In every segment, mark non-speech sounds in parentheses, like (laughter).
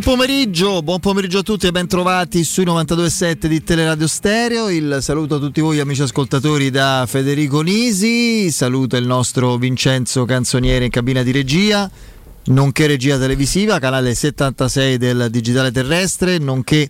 Buon pomeriggio, buon pomeriggio a tutti e ben trovati sui 92.7 di Teleradio Stereo. Il saluto a tutti voi amici ascoltatori da Federico Nisi, saluto il nostro Vincenzo Canzoniere in cabina di regia, nonché regia televisiva, canale 76 del Digitale Terrestre, nonché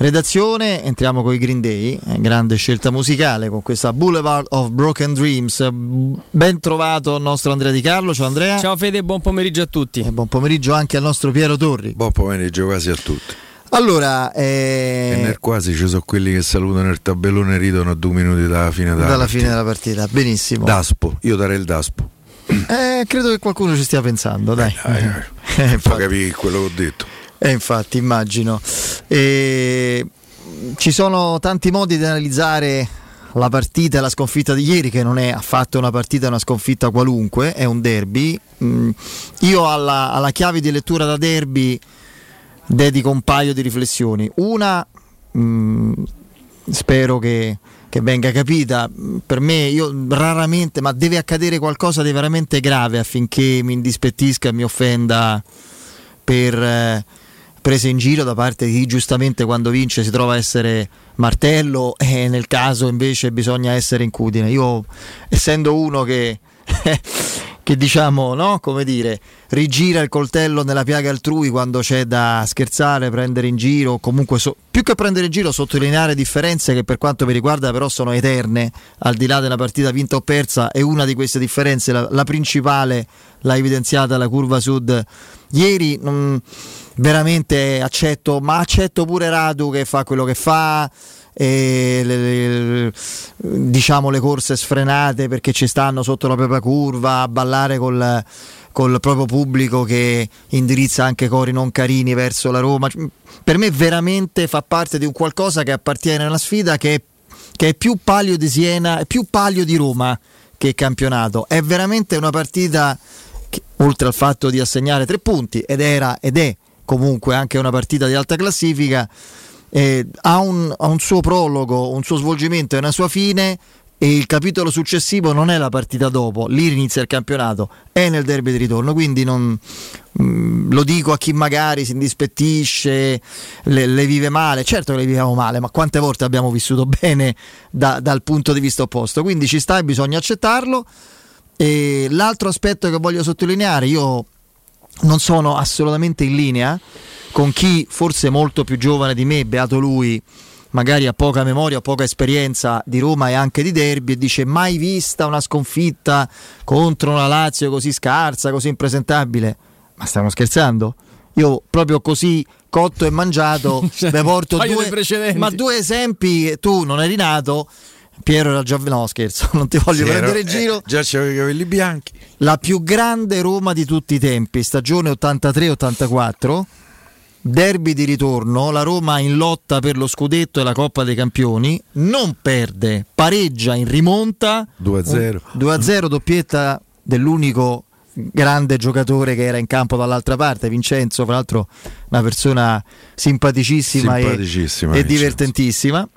redazione. Entriamo con i Green Day, eh, grande scelta musicale con questa Boulevard of Broken Dreams. Ben trovato il nostro Andrea Di Carlo, ciao Andrea. Ciao Fede, buon pomeriggio a tutti. E buon pomeriggio anche al nostro Piero Torri. Buon pomeriggio quasi a tutti. Allora, E eh, nel quasi ci sono quelli che salutano il tabellone e ridono a due minuti dalla fine della dalla partita. fine della partita, benissimo. Daspo, io darei il Daspo. Eh, credo che qualcuno ci stia pensando, dai. Dai, dai. (laughs) Eh, Fa capire quello che ho detto. Eh, infatti, immagino. E, ci sono tanti modi di analizzare la partita e la sconfitta di ieri, che non è affatto una partita, una sconfitta qualunque, è un derby. Mm, io alla, alla chiave di lettura da derby dedico un paio di riflessioni. Una, mm, spero che, che venga capita, per me io raramente, ma deve accadere qualcosa di veramente grave affinché mi indispettisca mi offenda per eh, prese in giro da parte di chi giustamente quando vince si trova a essere martello (laughs) e nel caso invece bisogna essere incudine. Io essendo uno che, (laughs) che diciamo, no, come dire, rigira il coltello nella piaga altrui quando c'è da scherzare, prendere in giro, comunque so- più che prendere in giro sottolineare differenze che per quanto mi riguarda però sono eterne, al di là della partita vinta o persa, e una di queste differenze, la, la principale, l'ha evidenziata la curva sud ieri. non- veramente accetto, ma accetto pure Radu che fa quello che fa. Le, le- diciamo le corse sfrenate perché ci stanno sotto la propria curva a ballare col, col proprio pubblico che indirizza anche cori non carini verso la Roma. Per me veramente fa parte di un qualcosa che appartiene alla sfida che è, che è più palio di Siena, è più palio di Roma che campionato. È veramente una partita che, oltre al fatto di assegnare tre punti ed era ed è comunque anche una partita di alta classifica, eh, ha, un, ha un suo prologo, un suo svolgimento e una sua fine e il capitolo successivo non è la partita dopo, lì inizia il campionato, è nel derby di ritorno, quindi non, mm, lo dico a chi magari si indispettisce, le, le vive male, certo che le viviamo male, ma quante volte abbiamo vissuto (laughs) bene da- dal punto di vista opposto, quindi ci sta e bisogna accettarlo. E l'altro aspetto che voglio sottolineare, io non sono assolutamente in linea con chi forse molto più giovane di me, beato lui, magari ha poca memoria, poca esperienza di Roma e anche di derby e dice mai vista una sconfitta contro una Lazio così scarsa, così impresentabile. Ma stiamo scherzando? Io proprio così cotto e mangiato (laughs) Cioè, porto due, ma due esempi, tu non eri nato, Piero era già no scherzo, (laughs) non ti voglio Sì, prendere in giro. eh, già c'avevo i capelli bianchi. La più grande Roma di tutti i tempi, stagione 83-84, derby di ritorno, la Roma in lotta per lo scudetto e la Coppa dei Campioni, non perde, pareggia in rimonta 2-0. 2-0 doppietta dell'unico grande giocatore che era in campo dall'altra parte, Vincenzo, fra l'altro una persona simpaticissima, e- Simpaticissima, e, Vincenzo. divertentissima.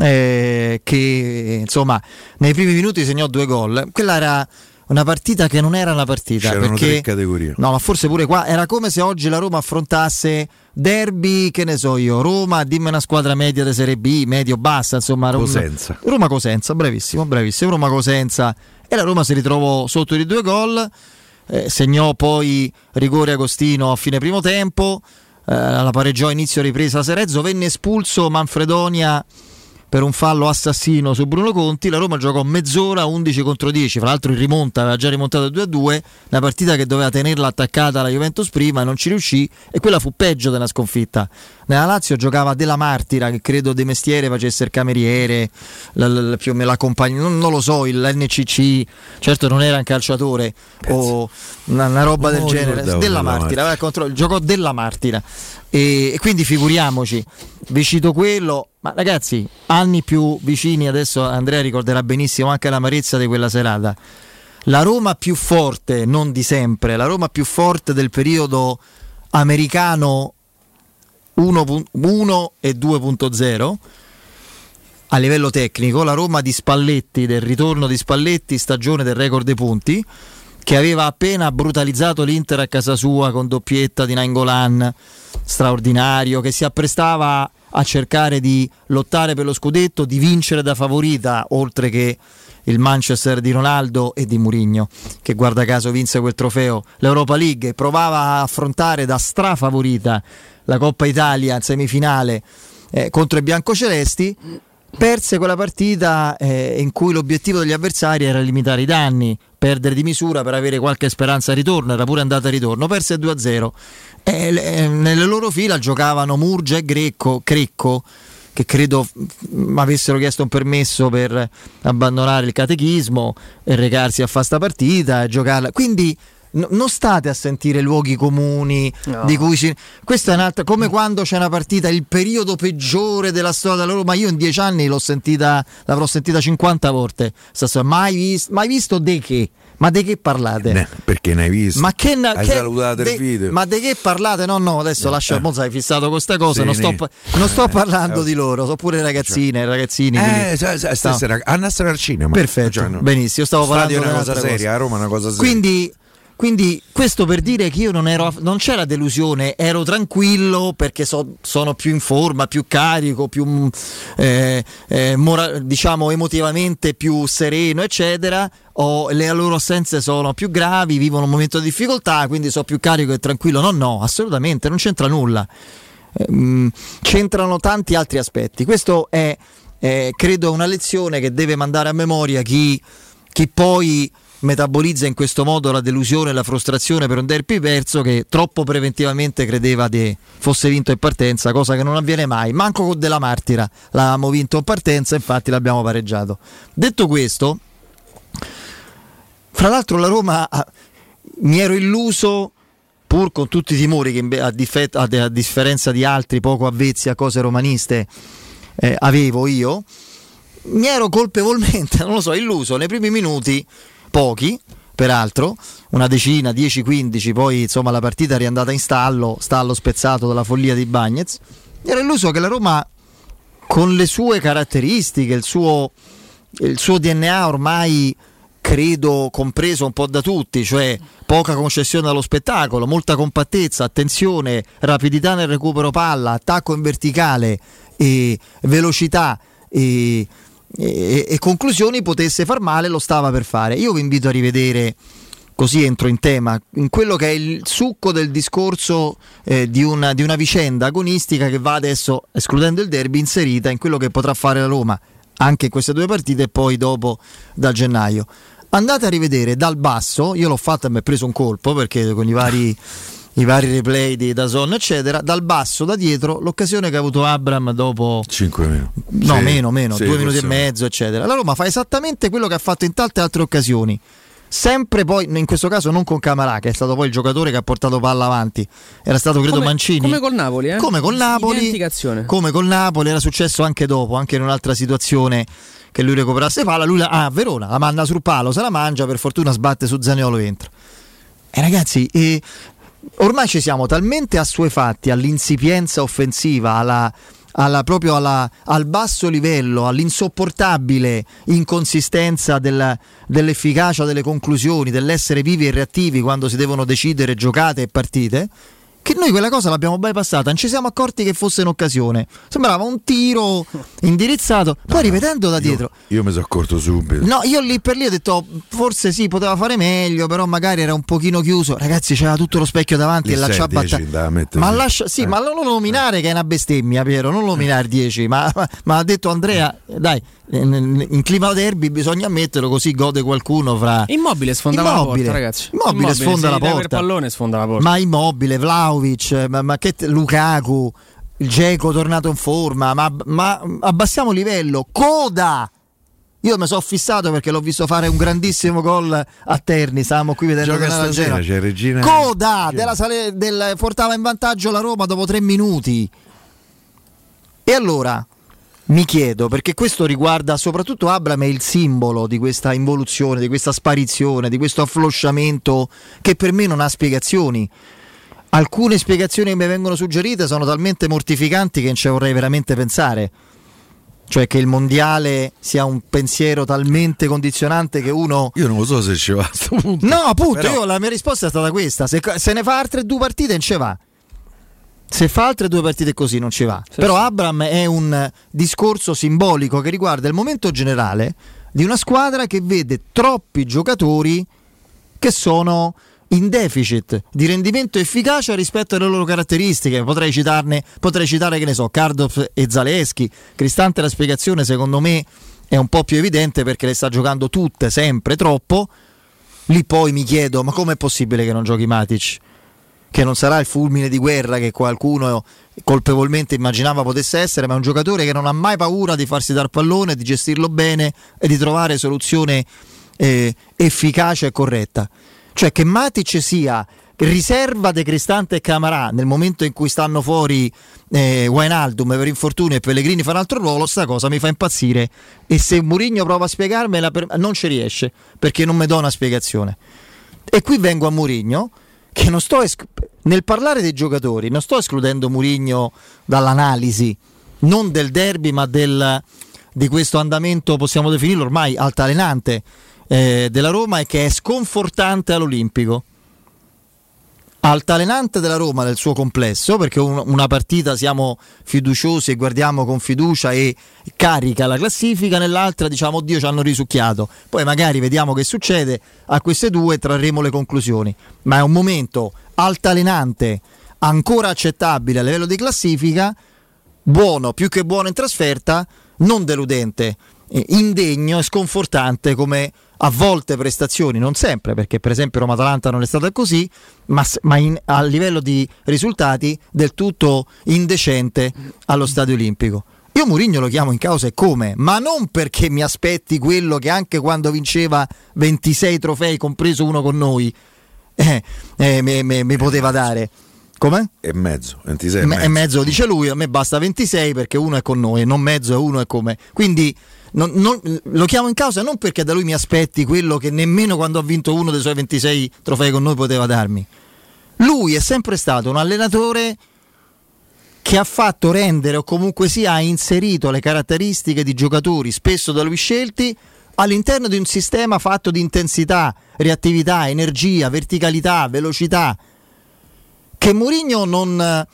Eh, che insomma nei primi minuti segnò due gol. Quella era una partita che non era una partita. C'erano perché, tre categorie. No, ma forse pure qua era come se oggi la Roma affrontasse derby, che ne so io, Roma, dimmi una squadra media di Serie B, medio bassa, insomma. Roma- Cosenza. Roma Cosenza, bravissimo, bravissimo. Roma Cosenza e la Roma si ritrovò sotto di due gol. eh, segnò poi rigore Agostino a fine primo tempo. eh, la pareggiò inizio ripresa Serezzo. Venne espulso Manfredonia per un fallo assassino su Bruno Conti. La Roma giocò mezz'ora 11 contro 10. Fra l'altro in rimonta aveva già rimontato 2 a 2. Una partita che doveva tenerla attaccata alla Juventus prima non ci riuscì. E quella fu peggio della sconfitta. Nella Lazio giocava Della Martira, che credo di mestiere facesse il cameriere, la, la- più o meno la compagnia, non, non lo so, il l'NCC, certo non era un calciatore o una, una roba Non del genere. Della Martira, Martira. controllo- giocò Della Martira. E, e quindi figuriamoci, vi cito quello, ma ragazzi, anni più vicini, adesso Andrea ricorderà benissimo anche l'amarezza di quella serata. La Roma più forte, non di sempre, la Roma più forte del periodo americano 1.1 e 2.0 a livello tecnico, la Roma di Spalletti, del ritorno di Spalletti, stagione del record dei punti, che aveva appena brutalizzato l'Inter a casa sua con doppietta di Nainggolan, straordinario, che si apprestava a cercare di lottare per lo scudetto, di vincere da favorita, oltre che il Manchester di Ronaldo e di Murigno, che guarda caso vinse quel trofeo, l'Europa League, provava a affrontare da strafavorita la Coppa Italia in semifinale eh, contro i biancocelesti perse quella partita eh, in cui l'obiettivo degli avversari era limitare i danni, perdere di misura per avere qualche speranza al ritorno, era pure andata a ritorno, perse 2-0. E, le- nelle loro fila giocavano Murgia e Greco, Crecco, che credo mm, avessero chiesto un permesso per abbandonare il catechismo e recarsi a fare sta partita e giocarla. Quindi n- non state a sentire luoghi comuni No. di cui si... Questa è un'altra... Come quando c'è una partita, il periodo peggiore della storia della Roma, io in dieci anni l'ho sentita, l'avrò sentita 50 volte. Mai, vis- mai visto di che? Ma di che parlate? Ne- perché ne hai visto? Ma che, na- Hai che- salutato de- il video. Ma di che parlate? No, no, adesso lascia. Mo sei fissato con questa cosa. Sì, non, sto, ne- non sto Eh, parlando eh, di loro, sono pure ragazzine, ragazzini. Eh, quindi- sa- sa- Stavo- stasera andiamo a stare al cinema. Perfetto, Cioè, no. benissimo. Stavo Stadio parlando è una di cosa seria, a Roma è una cosa seria. Quindi, quindi questo per dire che io non ero, non c'era delusione, ero tranquillo perché so- sono più in forma, più carico, più mm, eh, eh, mora- diciamo emotivamente più sereno, eccetera. Ho- le loro assenze sono più gravi, vivono un momento di difficoltà, quindi sono più carico e tranquillo. No, no, assolutamente, non c'entra nulla. Ehm, c'entrano tanti altri aspetti. Questo è, eh, credo, una lezione che deve mandare a memoria chi, chi poi metabolizza in questo modo la delusione e la frustrazione per un derby perso che troppo preventivamente credeva che fosse vinto in partenza, cosa che non avviene mai. Manco con Della Martira l'avevamo vinto in partenza, infatti l'abbiamo pareggiato. Detto questo, fra l'altro la Roma ah, mi ero illuso pur con tutti i timori che a, difet- a differenza di altri poco avvezzi a cose romaniste eh, avevo io, mi ero colpevolmente, (laughs) non lo so, illuso nei primi minuti, pochi peraltro, una decina, 10-15, poi insomma la partita è riandata in stallo, stallo spezzato dalla follia di Bagnez, ero illuso che la Roma con le sue caratteristiche, il suo, il suo DNA ormai credo compreso un po' da tutti, cioè poca concessione allo spettacolo, molta compattezza, attenzione, rapidità nel recupero palla, attacco in verticale e velocità e, e- e conclusioni potesse far male, lo stava per fare. Io vi invito a rivedere così entro in tema, in quello che è il succo del discorso eh, di, una, di una vicenda agonistica che va adesso, escludendo il derby, inserita in quello che potrà fare la Roma anche in queste due partite e poi dopo da gennaio. Andate a rivedere dal basso, io l'ho fatto e mi è preso un colpo perché con i vari, (laughs) i vari replay di Dazon eccetera, dal basso, da dietro, l'occasione che ha avuto Abram dopo 5 minuti. No, Sì, meno, meno, sì, due minuti e mezzo, eccetera. La Roma fa esattamente quello che ha fatto in tante altre occasioni. Sempre poi, in questo caso non con Camarà, che è stato poi il giocatore che ha portato palla avanti. Era stato credo Come- Mancini. come col Napoli, eh? Come col Napoli. Come col Napoli, era successo anche dopo, anche in un'altra situazione che lui recuperasse palla. Lui la, ah, Verona la manda sul palo, se la mangia, per fortuna sbatte su Zaniolo e entra. E ragazzi, eh, ormai ci siamo talmente assuefatti all'insipienza offensiva, alla, alla, proprio alla, al basso livello, all'insopportabile inconsistenza della, dell'efficacia delle conclusioni, dell'essere vivi e reattivi quando si devono decidere giocate e partite, che noi quella cosa l'abbiamo bypassata, non ci siamo accorti che fosse un'occasione. Sembrava un tiro indirizzato, poi no, rivedendo da dietro. Io, io mi sono accorto subito. No, io lì per lì ho detto forse sì, poteva fare meglio, però magari era un pochino chiuso. Ragazzi, c'era tutto lo specchio davanti lì e la ciabatta. Ma lascia, sì, eh. ma non lo nominare che è una bestemmia, Piero, non nominare 10, ma, ma, ma ha detto Andrea, dai, in clima derby bisogna ammetterlo così gode qualcuno fra immobile sfonda immobile. la porta ragazzi immobile, immobile sfonda la porta il pallone sfonda la porta ma immobile Vlaovic ma, ma che Lukaku il Geco tornato in forma ma, ma abbassiamo livello coda io mi sono fissato perché l'ho visto fare un grandissimo gol a Terni. Stavamo qui vedendo Gioca stasera, c'è Regina. Coda della sale, del, portava in vantaggio la Roma dopo tre minuti. E allora mi chiedo, perché questo riguarda soprattutto Abram è il simbolo di questa involuzione, di questa sparizione, di questo afflosciamento che per me non ha spiegazioni. Alcune spiegazioni che mi vengono suggerite sono talmente mortificanti che non ci vorrei veramente pensare. Cioè che il mondiale sia un pensiero talmente condizionante che uno. Io non lo so se ci va a questo punto. No, appunto, Però... io, la mia risposta è stata questa: se, se ne fa altre due partite, non ci va. Se fa altre due partite così non ci va. Sì, Però sì. Abram è un discorso simbolico che riguarda il momento generale di una squadra che vede troppi giocatori che sono in deficit di rendimento e efficacia rispetto alle loro caratteristiche. Potrei citarne, potrei citare che ne so, Cardov e Zaleschi. Cristante la spiegazione secondo me è un po' più evidente perché le sta giocando tutte sempre troppo. Lì poi mi chiedo, ma com'è possibile che non giochi Matic? che non sarà il fulmine di guerra che qualcuno colpevolmente immaginava potesse essere, ma è un giocatore che non ha mai paura di farsi dar pallone, di gestirlo bene e di trovare soluzione eh, efficace e corretta. Cioè che Matic sia riserva De Cristante e Camarà nel momento in cui stanno fuori eh, Wijnaldum per infortunio e Pellegrini fa un altro ruolo, sta cosa mi fa impazzire e se Mourinho prova a spiegarmela per... non ci riesce perché non mi dà una spiegazione. E qui vengo a Mourinho che non sto esc- nel parlare dei giocatori, non sto escludendo Murigno dall'analisi, non del derby, ma del, di questo andamento, possiamo definirlo ormai altalenante eh, della Roma e che è sconfortante all'Olimpico altalenante della Roma nel suo complesso, perché un, una partita siamo fiduciosi e guardiamo con fiducia e carica la classifica, nell'altra diciamo Dio ci hanno risucchiato. Poi magari vediamo che succede, a queste due trarremo le conclusioni. Ma è un momento altalenante, ancora accettabile a livello di classifica, buono, più che buono in trasferta, non deludente, indegno e sconfortante come a volte prestazioni, non sempre, perché per esempio Roma-Atalanta non è stata così, ma, ma in, a livello di risultati del tutto indecente allo Stadio Olimpico. Io Mourinho lo chiamo in causa e come, ma non perché mi aspetti quello che anche quando vinceva 26 trofei, compreso uno con noi, eh, eh, mi, mi, mi poteva dare. Come? E mezzo, 26 e mezzo. E mezzo dice lui, a me basta 26 perché uno è con noi, non mezzo e uno è come. Quindi non, non, lo chiamo in causa non perché da lui mi aspetti quello che nemmeno quando ha vinto uno dei suoi 26 trofei con noi poteva darmi. Lui è sempre stato un allenatore che ha fatto rendere o comunque sia ha inserito le caratteristiche di giocatori spesso da lui scelti all'interno di un sistema fatto di intensità, reattività, energia, verticalità, velocità. Che Mourinho non,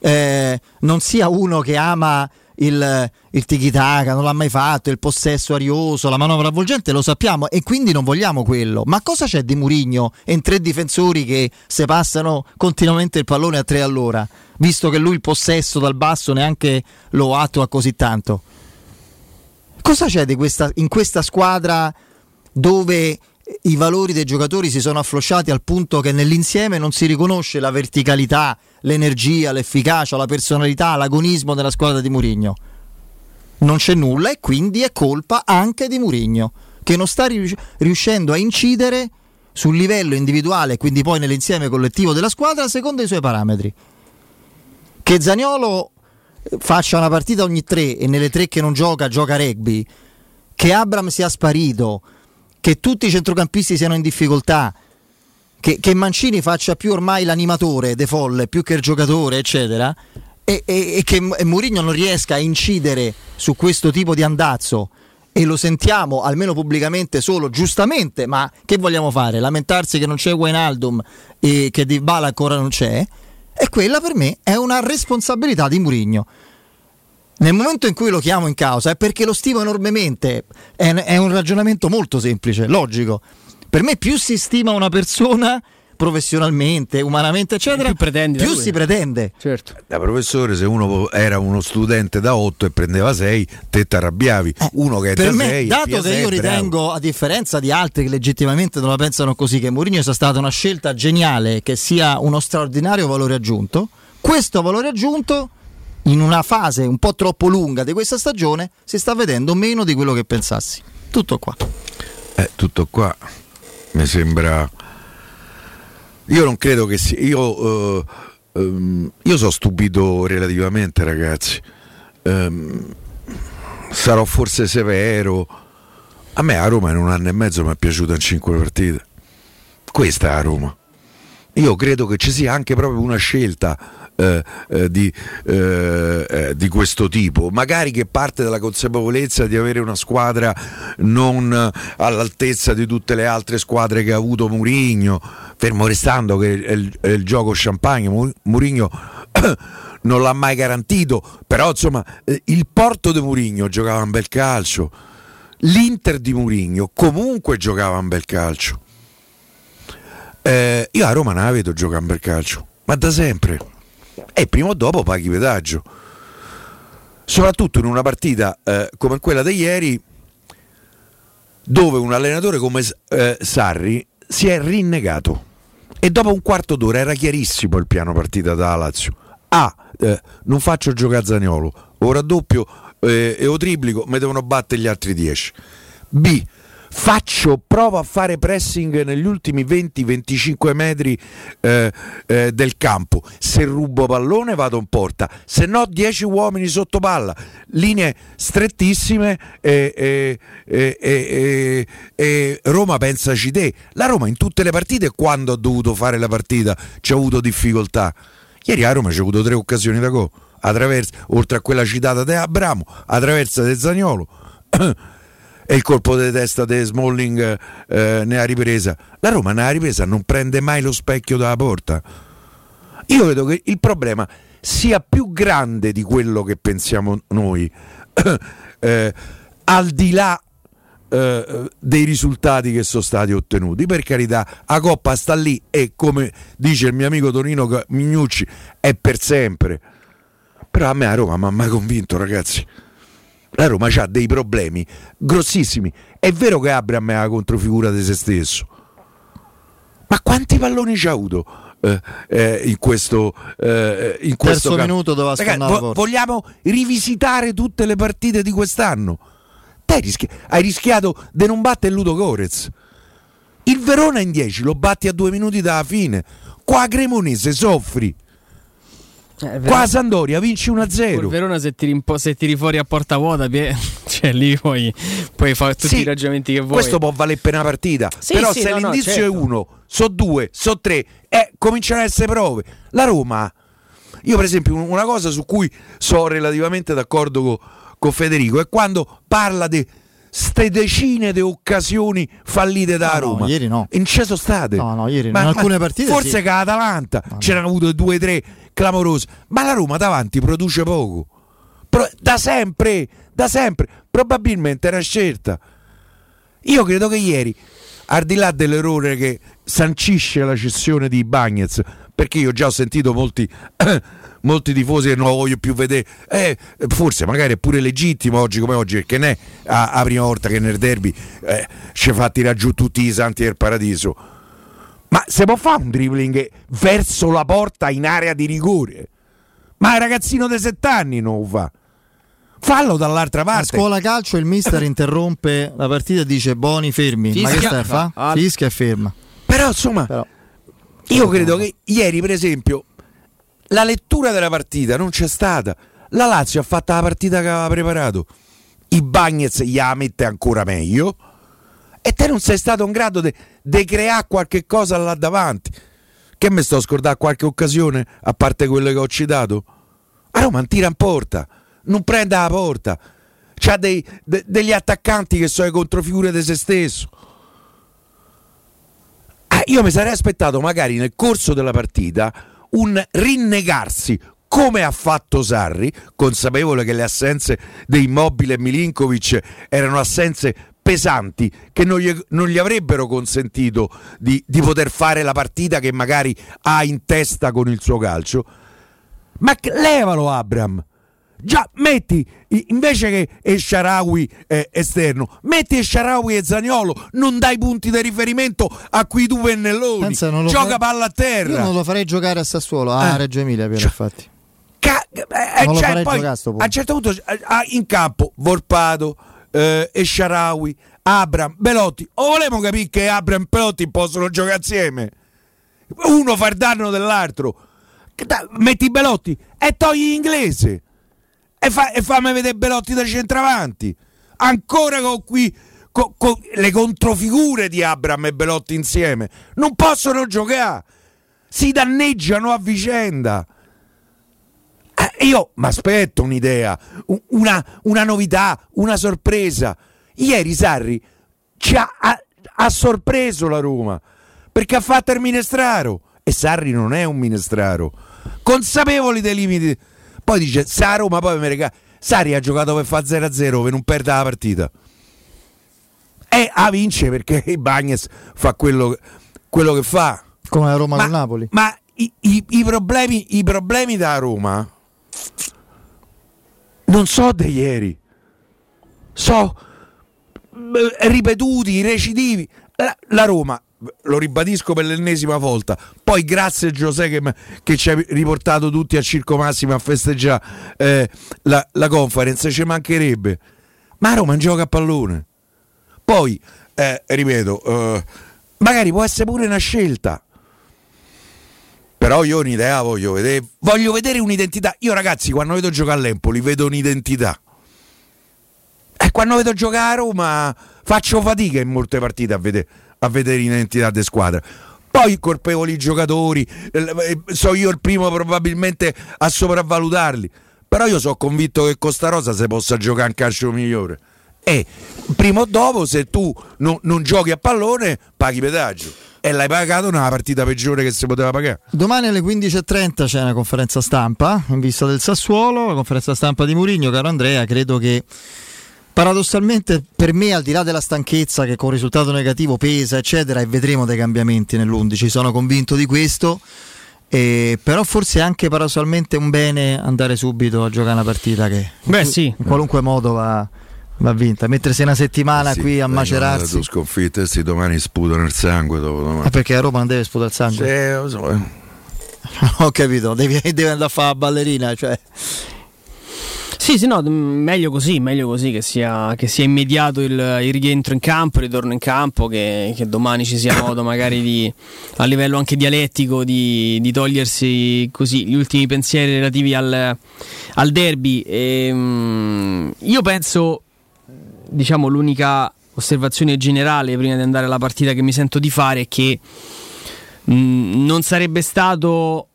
eh, non sia uno che ama il, il tiki-taka, non l'ha mai fatto, il possesso arioso, la manovra avvolgente, lo sappiamo e quindi non vogliamo quello. Ma cosa c'è di Murigno in tre difensori che se passano continuamente il pallone a tre all'ora, visto che lui il possesso dal basso neanche lo attua così tanto? Cosa c'è questa, in questa squadra dove i valori dei giocatori si sono afflosciati al punto che nell'insieme non si riconosce la verticalità, l'energia, l'efficacia, la personalità, l'agonismo della squadra di Murigno. Non c'è nulla e quindi è colpa anche di Murigno che non sta riuscendo a incidere sul livello individuale e quindi poi nell'insieme collettivo della squadra secondo i suoi parametri. Che Zagnolo faccia una partita ogni tre e nelle tre che non gioca gioca rugby, che Abram sia sparito, che tutti i centrocampisti siano in difficoltà, che, che Mancini faccia più ormai l'animatore de folle più che il giocatore, eccetera, e, e, e che Mourinho non riesca a incidere su questo tipo di andazzo e lo sentiamo almeno pubblicamente solo giustamente, ma che vogliamo fare? Lamentarsi che non c'è Wijnaldum e che Di Bala ancora non c'è? E quella per me è una responsabilità di Mourinho. Nel momento in cui lo chiamo in causa è perché lo stimo enormemente, è, è un ragionamento molto semplice, logico. Per me più si stima una persona professionalmente, umanamente, eccetera, più, più si pretende. Certo. Da professore, se uno era uno studente da 8 e prendeva 6, te ti arrabbiavi. Eh, uno che è per da me, 6, dato che io ritengo, bravo. a differenza di altri che legittimamente non la pensano così, che Mourinho sia stata una scelta geniale, che sia uno straordinario valore aggiunto, questo valore aggiunto in una fase un po' troppo lunga di questa stagione si sta vedendo meno di quello che pensassi. Tutto qua. Eh, tutto qua mi sembra io non credo che sia. Io, uh, um, io sono stupito relativamente, ragazzi. Um, sarò forse severo. A me a Roma in un anno e mezzo mi è piaciuta in cinque partite. Questa è a Roma. Io credo che ci sia anche proprio una scelta eh, eh, di, eh, eh, di, questo tipo, magari che parte dalla consapevolezza di avere una squadra non all'altezza di tutte le altre squadre che ha avuto Murigno, fermo restando che è il, è il gioco champagne, Murigno (coughs) non l'ha mai garantito, però insomma eh, il Porto di Murigno giocava un bel calcio, l'Inter di Murigno comunque giocava un bel calcio. Eh, io a Roma non la vedo giocare un bel calcio, ma da sempre e prima o dopo paghi pedaggio. Soprattutto in una partita eh, come quella di ieri, dove un allenatore come eh, Sarri si è rinnegato. E dopo un quarto d'ora era chiarissimo il piano partita da Lazio. A. Eh, non faccio giocare Zagnolo, ora doppio eh, e o triplico, mi devono battere gli altri 10. B faccio, provo a fare pressing negli ultimi 20-25 metri eh, eh, del campo. Se rubo pallone vado in porta, se no 10 uomini sotto palla, linee strettissime e, e, e, Roma pensaci te. La Roma in tutte le partite quando ha dovuto fare la partita ci ha avuto difficoltà. Ieri a Roma ci ha avuto tre occasioni da gol, attraverso, oltre a quella citata di Abramo, attraverso De Zagnolo. E il colpo di testa di Smalling eh, ne ha ripresa. La Roma ne ha ripresa, non prende mai lo specchio dalla porta. Io vedo che il problema sia più grande di quello che pensiamo noi, (coughs) eh, al di là eh, dei risultati che sono stati ottenuti. Per carità, la Coppa sta lì e come dice il mio amico Tonino Mignucci è per sempre. Però a me a Roma mi ha mai convinto, ragazzi la Roma ha dei problemi grossissimi. È vero che Abram è la controfigura di se stesso, ma quanti palloni ci ha avuto? Eh, eh, in questo, eh, in questo terzo minuto dove Ragazzi, vo- vogliamo rivisitare tutte le partite di quest'anno? Te rischi- hai rischiato di non battere Ludo Corez il Verona in 10 lo batti a due minuti dalla fine. Qua Cremonese soffri eh, Qua a Sandoria vinci 1-0. Il Verona se tiri, se tiri, fuori a porta vuota, (laughs) cioè lì puoi, puoi fare tutti sì, i ragionamenti che vuoi. Questo può valere per una partita. Sì, Però sì, se no, l'indizio no, certo. è uno, so due, so tre, eh, cominciano ad essere prove. La Roma, io per esempio, una cosa su cui sono relativamente d'accordo con, con Federico è quando parla di ste decine di occasioni fallite da no, Roma. No, ieri no. In ci sono state. No, no, ieri ma, in alcune partite. Forse sì. che Atalanta no, c'erano avute due o tre clamorose, ma la Roma davanti produce poco. Da sempre, da sempre. Probabilmente era scelta. Io credo che ieri, al di là dell'errore che sancisce la cessione di Bagnez, perché io già ho sentito molti (coughs) molti tifosi che non lo voglio più vedere. Eh, forse magari è pure legittimo oggi come oggi, perché ne è la prima volta che nel derby eh, ci fa tirare giù tutti i santi del paradiso. Ma se può fare un dribbling verso la porta in area di rigore? Ma il ragazzino di 7 anni non lo fa. Fallo dall'altra parte. A scuola calcio il mister (laughs) interrompe la partita e dice Boni fermi. Fischia. Ma che stai a fa? Ah. Fischia e ferma. Però insomma, Però. io credo che ieri per esempio la lettura della partita non c'è stata. La Lazio ha fatto la partita che aveva preparato. I Bagnets gliela mette ancora meglio. E te non sei stato in grado di creare qualche cosa là davanti. Che mi sto scordando qualche occasione, a parte quelle che ho citato? A Roma non tira in porta, non prende la porta. C'ha dei- de- degli attaccanti che sono le controfigure di se stesso. Ah, io mi sarei aspettato magari nel corso della partita un rinnegarsi come ha fatto Sarri, consapevole che le assenze di Immobile e Milinkovic erano assenze pesanti che non gli, non gli avrebbero consentito di, di poter fare la partita che magari ha in testa con il suo calcio. Ma levalo Abram. Già, metti invece che Esciarawi eh, esterno, metti Esciarawi e Zaniolo, non dai punti di riferimento a quei due pennelloni. Gioca fa- palla a terra. Io non lo farei giocare a Sassuolo, a Eh. Reggio Emilia, Piero, Cioè, infatti. Ca- eh, cioè, farei poi, a a un certo punto eh, ah, in campo Volpato, eh, Esciarawi, Abram, Belotti. O volevamo capire che Abram e Belotti possono giocare assieme? Uno fa il danno dell'altro. Metti Belotti e togli l'inglese. E, fa, e fammi vedere Belotti da centravanti. Ancora con qui con, con le controfigure di Abram e Belotti insieme. Non possono giocare. Si danneggiano a vicenda. Eh, io mi aspetto un'idea, una, una novità, una sorpresa. Ieri Sarri ci ha, ha- ha sorpreso la Roma perché ha fatto il minestraro e Sarri non è un minestraro, consapevoli dei limiti. Poi dice: Sa Roma poi mi regala. Sarri ha giocato per fare 0-0 per non perdere la partita. E a vince perché (laughs) Bagnes fa quello, quello che fa. Come la Roma con Napoli. Ma i, i- i problemi, i problemi da Roma non so di ieri, so eh, ripetuti, recidivi. La, Roma, lo ribadisco per l'ennesima volta, poi grazie a Giuseppe che, che ci ha riportato tutti a Circo Massimo a festeggiare eh, la, la conference, ci mancherebbe. Ma Roma non gioca a pallone. Poi, eh, ripeto, eh, magari può essere pure una scelta. Però io un'idea voglio vedere. Voglio vedere un'identità. Io, ragazzi, quando vedo giocare all'Empoli, vedo un'identità. E quando vedo giocare a Roma, faccio fatica in molte partite a vedere, a vedere l'identità di squadra. Poi colpevoli giocatori, eh, so io il primo probabilmente a sopravvalutarli. Però io sono convinto che Costa Rosa si possa giocare un calcio migliore. E prima o dopo, se tu non, non giochi a pallone, paghi pedaggio. E l'hai pagato nella partita peggiore che si poteva pagare. Domani alle 15.30 c'è una conferenza stampa in vista del Sassuolo, la conferenza stampa di Murigno, caro Andrea, credo che paradossalmente per me al di là della stanchezza che con risultato negativo pesa eccetera e vedremo dei cambiamenti nell'11, sono convinto di questo, eh, però forse è anche paradossalmente un bene andare subito a giocare una partita che Beh, sì. in qualunque modo va, va vinta, mettersi una settimana Sì, qui a macerarsi. Tu sconfitte, sì, domani sputano il sangue dopo Ah, domani. perché a Roma non deve sputare il sangue? Sì, lo so, eh. (laughs) Ho capito, devi, devi andare a fare la ballerina, cioè. Sì, sì, no, m- meglio così, meglio così che sia, che sia immediato il, il rientro in campo, il ritorno in campo, che, che domani ci sia modo magari di, a livello anche dialettico di, di togliersi così gli ultimi pensieri relativi al, al derby. E, mm, io penso, diciamo, l'unica osservazione generale prima di andare alla partita che mi sento di fare è che Mm, non sarebbe stato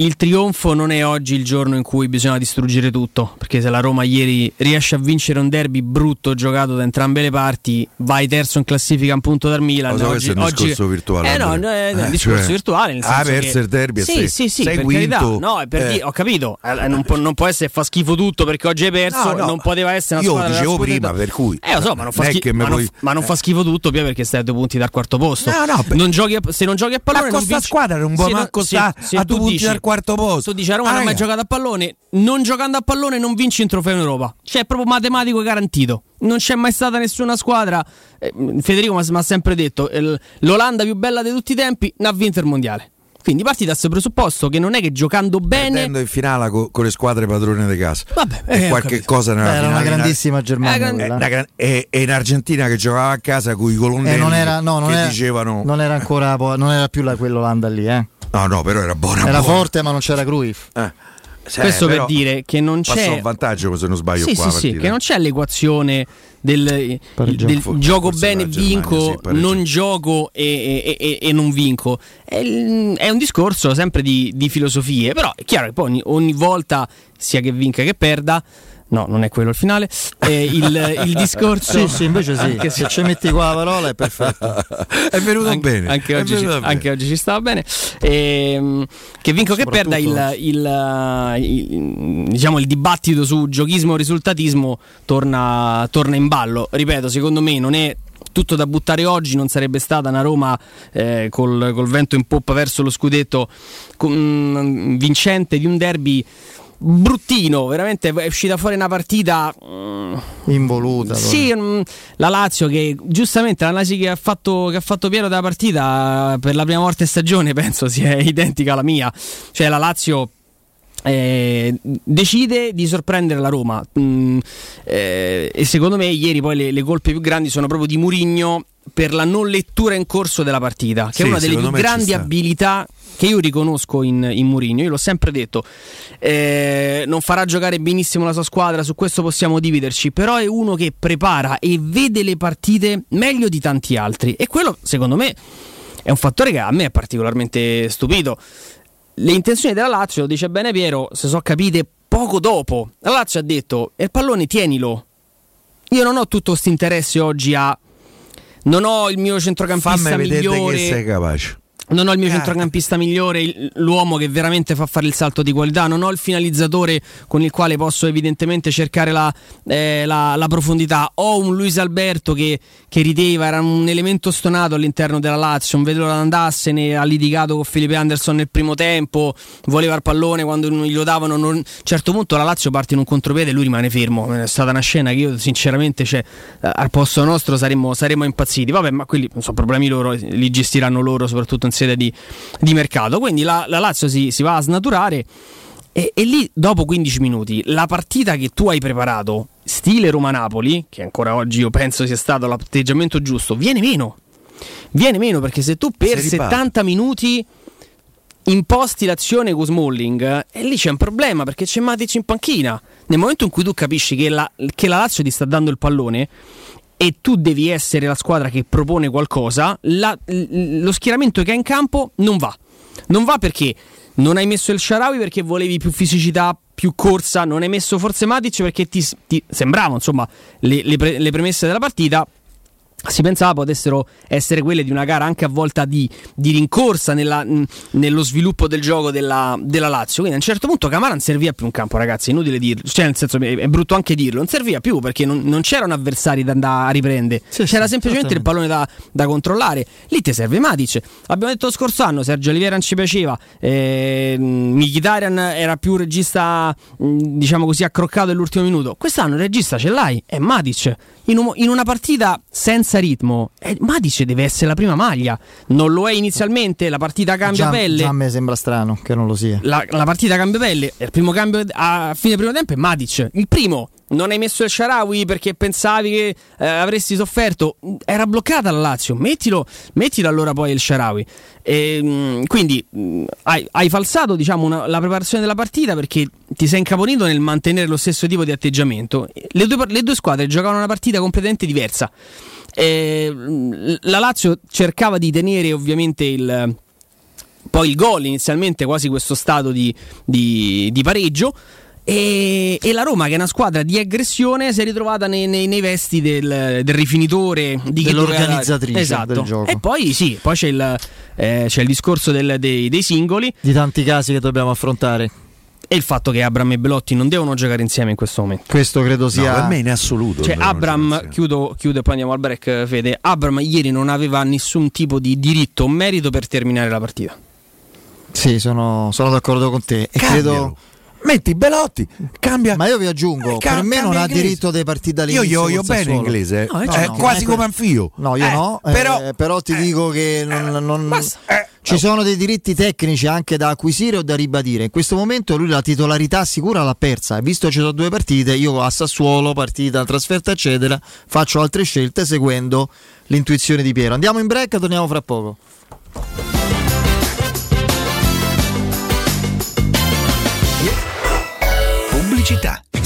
il trionfo non è oggi il giorno in cui bisogna distruggere tutto, perché se la Roma ieri riesce a vincere un derby brutto giocato da entrambe le parti, vai terzo in classifica un punto dal Milan. So, oggi, è un oggi- discorso virtuale, Eh no, no, è un Eh, discorso cioè, virtuale. Nel ha senso perso che- il derby Sì, sei- sì, sì, sei per quinto. carità. No, è per Eh. dire- ho capito. Eh, non, può, non può essere fa schifo tutto perché oggi hai perso, No, no, non poteva essere una io dicevo prima, per cui- Eh, lo so, ma non fa, non schi- ma non- puoi- ma non fa schifo tutto, Pia, perché stai a due punti dal quarto posto. No, no, per- Non giochi a- se non giochi a pallone, Ma non con sta vinci- squadra non può manco se- sta se a due punti dal quarto posto. Tu dici a Roma Ah, non ha mai giocato a pallone, non giocando a pallone non vinci un trofeo in Europa. Cioè, è proprio matematico garantito. Non c'è mai stata nessuna squadra. eh, Federico mi ha sempre detto: il- l'Olanda più bella di tutti i tempi ne ha vinto il mondiale. Quindi parti da questo presupposto che non è che giocando bene. Perdendo in finale co- con le squadre padrone di casa. Vabbè, eh, qualche cosa nella Beh, era una in- grandissima Germania. Eh, gran-. Eh, una e, e in Argentina che giocava a casa con i colonnelli Eh, non era, no, non che era, dicevano non era ancora non era più la, quell'Olanda lì, eh. No no però era buona Era buona. forte, ma non c'era Cruyff. Eh, Sì, Questo per però dire che non c'è un vantaggio se non sbaglio sì, qua sì, sì, che non c'è l'equazione del, del For- gioco bene, Germania, vinco, sì, non gioco e, e- e- e non vinco. È, è un discorso sempre di, di filosofie, però è chiaro che poi ogni, ogni volta, sia che vinca che perda, no, non è quello il finale, eh, il, il discorso... Sì, sì, invece sì. Anche se ci metti qua la parola è perfetto. (laughs) è venuto anche, bene. Anche è oggi, ci, bene. anche oggi ci stava bene. Ehm, che vinco che perda il, il, il- diciamo, il dibattito su giocismo o risultatismo torna, torna in ballo. Ripeto, secondo me non è tutto da buttare oggi, non sarebbe stata una Roma eh, col, col vento in poppa verso lo scudetto con- vincente di un derby bruttino, veramente è uscita fuori una partita mm, Involuta. sì, mm, la Lazio che giustamente l'analisi che ha, fatto, che ha fatto Piero della partita per la prima volta in stagione (laughs) penso sia identica alla mia. Cioè la Lazio eh, decide di sorprendere la Roma Mm, eh, e secondo me ieri poi le, le colpe più grandi sono proprio di Murigno per la non lettura in corso della partita, che Sì, è una delle più grandi abilità che io riconosco in, in Murigno, io l'ho sempre detto, eh, non farà giocare benissimo la sua squadra, su questo possiamo dividerci, però è uno che prepara e vede le partite meglio di tanti altri e quello secondo me è un fattore che a me è particolarmente stupito. Le intenzioni della Lazio, lo dice bene Piero, se so capite poco dopo. La Lazio ha detto, e il pallone tienilo. Io non ho tutto questo interesse oggi a... Non ho il mio centrocampista Fammi migliore. che sei capace. Non ho il mio Ah. centrocampista migliore, l'uomo che veramente fa fare il salto di qualità. Non ho il finalizzatore con il quale posso evidentemente cercare la, eh, la- la profondità. Ho un Luis Alberto che, che rideva, era un elemento stonato all'interno della Lazio. Non vedo l'ora andarsene. Ha litigato con Felipe Anderson nel primo tempo. Voleva il pallone quando non glielo davano. non- A un certo punto la Lazio parte in un contropiede e lui rimane fermo. È stata una scena che io, sinceramente, cioè, eh, al posto nostro saremmo, saremmo impazziti. Vabbè, ma quelli non sono problemi loro, li gestiranno loro, soprattutto in sede di, di mercato. Quindi la, la Lazio si, si va a snaturare. E, e lì, dopo 15 minuti, la partita che tu hai preparato, stile Roma-Napoli, che ancora oggi io penso sia stato l'atteggiamento giusto, viene meno. Viene meno perché se tu per Si riparte. 70 minuti imposti l'azione con Smalling, e lì c'è un problema perché c'è Matic in panchina. Nel momento in cui tu capisci che la, che la Lazio ti sta dando il pallone e tu devi essere la squadra che propone qualcosa, la- lo schieramento che hai in campo non va. Non va perché non hai messo il Sharawi perché volevi più fisicità, più corsa, non hai messo forse Matic perché ti, ti sembrava, insomma, le, le pre- le premesse della partita si pensava potessero essere quelle di una gara anche a volta di, di rincorsa nella- mh, nello sviluppo del gioco della, della Lazio. Quindi a un certo punto Camara non serviva più in campo, ragazzi. Inutile dirlo, cioè, nel senso è è brutto anche dirlo. Non serviva più perché non, non c'erano avversari da andare a riprendere, Sì, c'era sì, semplicemente il pallone da, da controllare. Lì ti serve Matic. Abbiamo detto lo scorso anno: Sergio Oliveira non ci piaceva, eh, Mkhitaryan era più regista, mh, diciamo così, accroccato nell'ultimo minuto. Quest'anno il regista ce l'hai, è Matic. In, un- in una partita senza ritmo, eh, Matic deve essere la prima maglia. Non lo è inizialmente, la partita cambia Già, pelle. già a me sembra strano che non lo sia. La, la partita cambia pelle. Il primo cambio a fine primo tempo è Matic. Il primo. Non hai messo il Sharawi perché pensavi che eh, avresti sofferto. Era bloccata la Lazio. Mettilo, mettilo allora poi il Sharawi. E, mh, quindi mh, hai, hai falsato diciamo, una- la preparazione della partita perché ti sei incaponito nel mantenere lo stesso tipo di atteggiamento. Le due, le due squadre giocavano una partita completamente diversa. E, mh, la Lazio cercava di tenere ovviamente il poi il gol inizialmente quasi questo stato di, di- di pareggio e, e la Roma che è una squadra di aggressione si è ritrovata nei, nei- nei vesti del, del rifinitore di Dell'organizzatrice esatto. del gioco. e poi sì poi c'è il, eh, c'è il discorso del- dei, dei singoli Di tanti casi che dobbiamo affrontare. E il fatto che Abram e Belotti non devono giocare insieme in questo momento Questo credo No, sia. per me in assoluto. cioè Abram chiudo, chiudo e poi andiamo al break Fede Abram ieri non aveva nessun tipo di diritto o merito per terminare la partita Sì, sono, sono d'accordo con te. E Cambialo. credo. Metti Belotti, cambia. Ma io vi aggiungo, Eh, ca- per me non ha inglese. diritto dei partiti Io dall'inizio. gli voglio col bene inglese, No, io eh, no. quasi Eh, come Anfio. No, io Eh, no, eh, però, però, ti eh, dico che non, non- ci sono dei diritti tecnici anche da acquisire o da ribadire. In questo momento lui la titolarità sicura l'ha persa. E visto che ci sono due partite, io a Sassuolo, partita, trasferta, eccetera, faccio altre scelte seguendo l'intuizione di Piero. Andiamo in break, torniamo fra poco. praticità.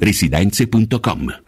residenze.com.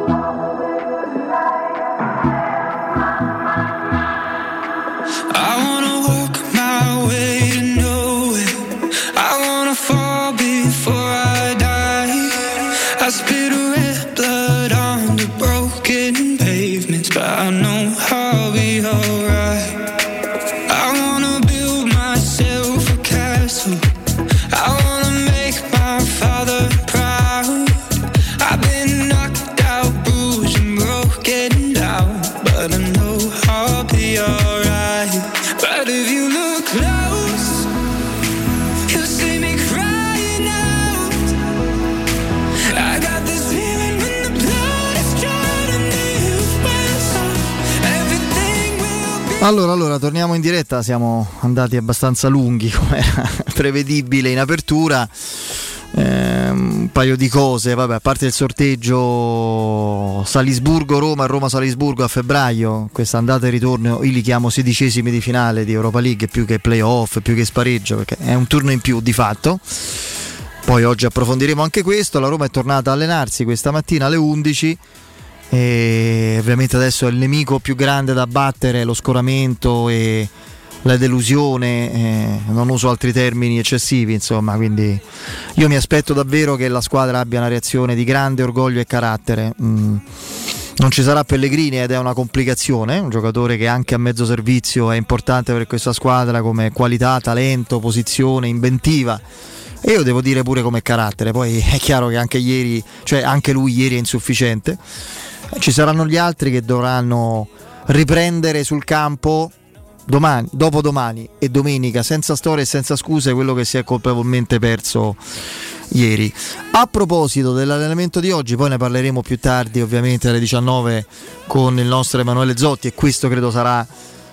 Allora, allora, torniamo in diretta, siamo andati abbastanza lunghi (laughs) come era prevedibile in apertura. Ehm, un paio di cose, vabbè, a parte il sorteggio Salisburgo-Roma, Roma-Salisburgo a febbraio, questa andata e ritorno, io li chiamo sedicesimi di finale di Europa League più che playoff, più che spareggio, perché è un turno in più di fatto. Poi oggi approfondiremo anche questo, la Roma è tornata a allenarsi questa mattina alle 11 e ovviamente adesso è il nemico più grande da battere, lo scoramento e la delusione, eh, non uso altri termini eccessivi, insomma, quindi io mi aspetto davvero che la squadra abbia una reazione di grande orgoglio e carattere. Mm, non ci sarà Pellegrini ed è una complicazione, un giocatore che anche a mezzo servizio è importante per questa squadra come qualità, talento, posizione, inventiva. E io devo dire pure come carattere, poi è chiaro che anche ieri, cioè anche lui ieri è insufficiente. Ci saranno gli altri che dovranno riprendere sul campo domani, dopodomani e domenica senza storie e senza scuse quello che si è colpevolmente perso ieri. A proposito dell'allenamento di oggi, poi ne parleremo più tardi ovviamente alle 19 con il nostro Emanuele Zotti e questo credo sarà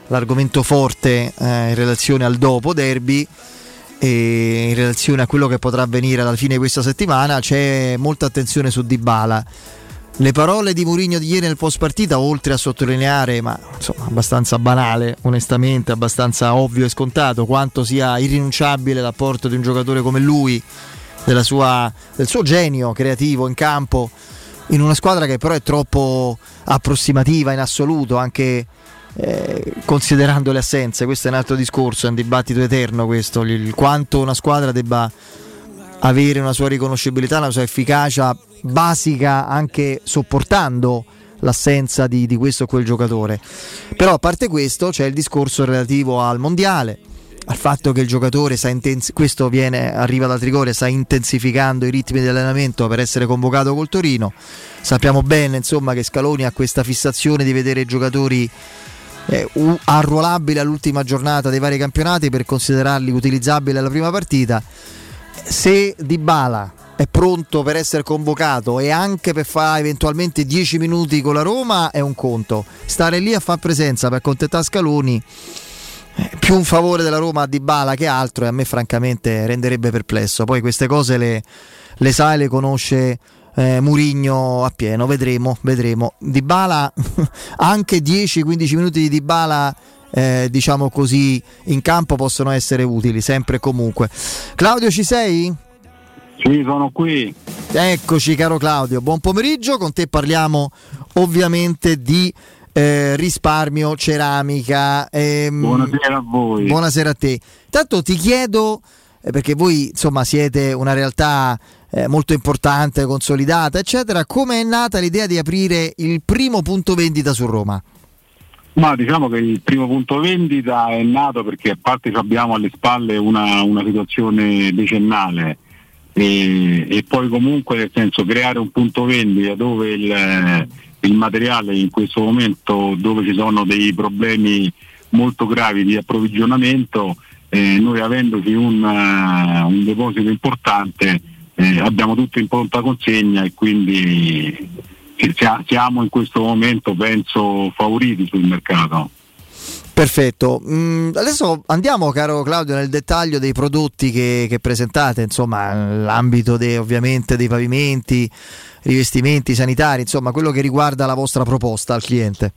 l'argomento forte eh, in relazione al dopo derby e in relazione a quello che potrà avvenire alla fine di questa settimana c'è molta attenzione su Dybala le parole di Mourinho di ieri nel post partita, oltre a sottolineare, ma insomma abbastanza banale, onestamente, abbastanza ovvio e scontato, quanto sia irrinunciabile l'apporto di un giocatore come lui, sua, del suo genio creativo in campo, in una squadra che però è troppo approssimativa in assoluto, anche eh, considerando le assenze. Questo è un altro discorso, è un dibattito eterno questo, il, quanto una squadra debba avere una sua riconoscibilità, una sua efficacia basica anche sopportando l'assenza di, di, questo o quel giocatore. Però a parte questo c'è il discorso relativo al mondiale, al fatto che il giocatore sta intensi- questo viene, arriva da Trigoria, sta intensificando i ritmi di allenamento per essere convocato col Torino. Sappiamo bene insomma che Scaloni ha questa fissazione di vedere i giocatori eh, arruolabili all'ultima giornata dei vari campionati per considerarli utilizzabili alla prima partita se Dybala è pronto per essere convocato e anche per fare eventualmente 10 minuti con la Roma è un conto. Stare lì a fare presenza per accontentare Scaloni eh, più un favore della Roma a Dybala che altro e a me francamente renderebbe perplesso. Poi queste cose le, le sa e le conosce eh, Murigno appieno, vedremo, vedremo. Dybala (laughs) anche 10-15 minuti di Dybala eh, diciamo così, in campo possono essere utili, sempre e comunque. Claudio, ci sei? Sì, sono qui. Eccoci, caro Claudio, buon pomeriggio. Con te parliamo ovviamente di eh, risparmio, ceramica. Ehm, buonasera a voi. Buonasera a te. Intanto ti chiedo, eh, perché voi insomma siete una realtà eh, molto importante, consolidata, eccetera, come è nata l'idea di aprire il primo punto vendita su Roma? Ma diciamo che il primo punto vendita è nato perché a parte abbiamo alle spalle una, una situazione decennale e, e, poi comunque nel senso creare un punto vendita dove il, il, materiale in questo momento dove ci sono dei problemi molto gravi di approvvigionamento, eh, noi avendoci un, uh, un deposito importante eh, abbiamo tutto in pronta consegna e quindi siamo in questo momento penso favoriti sul mercato. Perfetto, mm, adesso andiamo caro Claudio nel dettaglio dei prodotti che, che presentate, insomma l'ambito de, ovviamente dei pavimenti, rivestimenti sanitari, insomma quello che riguarda la vostra proposta al cliente.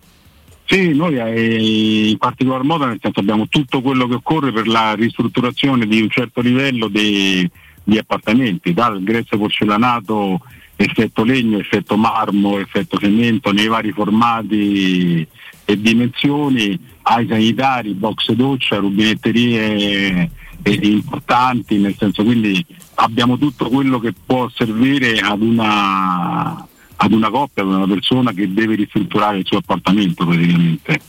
Sì, noi eh, in particolar modo nel senso abbiamo tutto quello che occorre per la ristrutturazione di un certo livello di, di appartamenti, dal grezzo porcellanato effetto legno, effetto marmo, effetto cemento nei vari formati e dimensioni, ai sanitari, box doccia, rubinetterie importanti, nel senso quindi abbiamo tutto quello che può servire ad una, ad una coppia, ad una persona che deve ristrutturare il suo appartamento praticamente.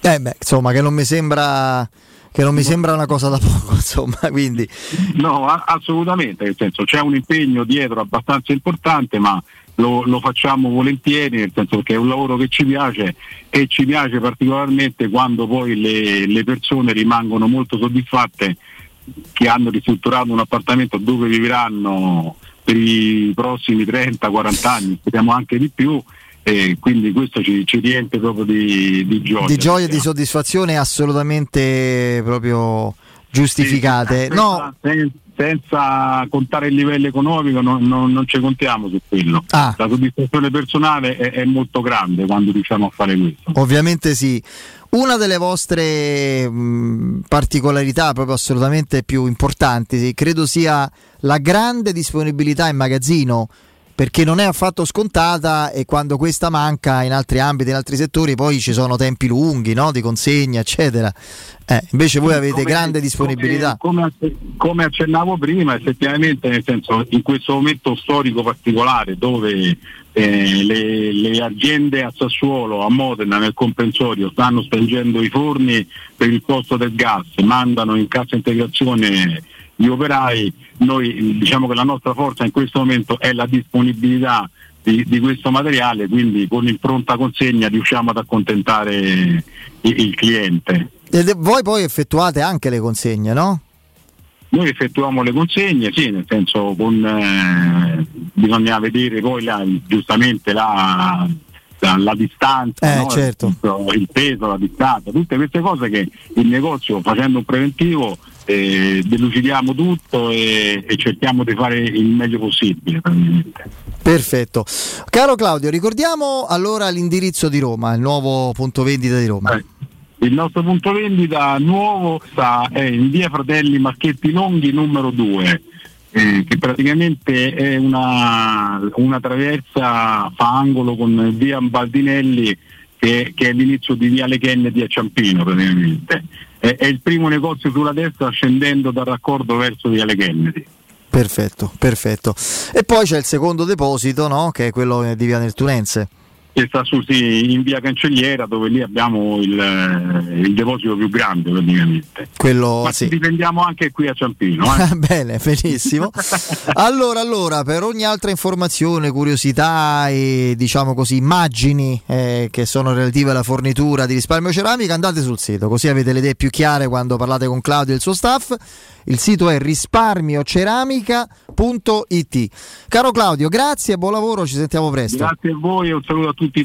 Eh beh, insomma, che non mi sembra che non mi sembra una cosa da poco, (laughs) insomma, quindi No, a- assolutamente, nel senso c'è un impegno dietro abbastanza importante, ma lo, lo facciamo volentieri, nel senso che è un lavoro che ci piace e ci piace particolarmente quando poi le, le persone rimangono molto soddisfatte che hanno ristrutturato un appartamento dove vivranno per i prossimi 30-40 anni, speriamo anche di più. E quindi questo ci, ci riempie proprio di, di gioia. di gioia e di soddisfazione assolutamente proprio giustificate. Sì, No, senza, senza contare il livello economico non, non- non ci contiamo su quello. Ah. La soddisfazione personale è, è molto grande quando riusciamo a fare questo. Ovviamente sì. Una delle vostre mh, particolarità proprio assolutamente più importanti credo sia la grande disponibilità in magazzino perché non è affatto scontata e quando questa manca in altri ambiti, in altri settori poi ci sono tempi lunghi no? di consegna eccetera. Eh, invece voi avete Come- grande disponibilità. Come, come- accennavo prima, effettivamente, nel senso, in questo momento storico particolare dove eh, le, le aziende a Sassuolo, a Modena, nel comprensorio stanno spengendo i forni per il costo del gas, mandano in cassa integrazione gli operai, noi diciamo che la nostra forza in questo momento è la disponibilità di, di questo materiale, quindi con il pronta consegna riusciamo ad accontentare i- il cliente. Ed voi poi effettuate anche le consegne, no? Noi effettuiamo le consegne, sì, nel senso con, eh, bisogna vedere poi la- giustamente la, la- la distanza, Eh, no? certo. il, il peso, la distanza, tutte queste cose che il negozio facendo un preventivo eh, delucidiamo tutto e, e cerchiamo di fare il meglio possibile. Perfetto. Caro Claudio, ricordiamo allora l'indirizzo di Roma, il nuovo punto vendita di Roma. Eh, Il nostro punto vendita nuovo sta è in via Fratelli Marchetti Longhi numero 2, eh, che praticamente è una, una traversa, fa angolo con via Baldinelli che, che è l'inizio di via Le Kennedy a Ciampino praticamente. È, è il primo negozio sulla destra scendendo dal raccordo verso via Le Kennedy. Perfetto, perfetto. E poi c'è il secondo deposito, no? Che è quello di Via Nettunense. Che sta su, sì, in via Cancelliera dove lì abbiamo il, eh, il deposito più grande praticamente. Quello Ma sì. ci diprendiamo anche qui a Ciampino. eh. (laughs) Bene, benissimo. (laughs) Allora, allora, per ogni altra informazione, curiosità e diciamo così, immagini eh, che sono relative alla fornitura di risparmio ceramica, andate sul sito, così avete le idee più chiare quando parlate con Claudio e il suo staff. Il sito è risparmioceramica.it. Caro Claudio, grazie, buon lavoro, ci sentiamo presto. Grazie a voi e un saluto a tutti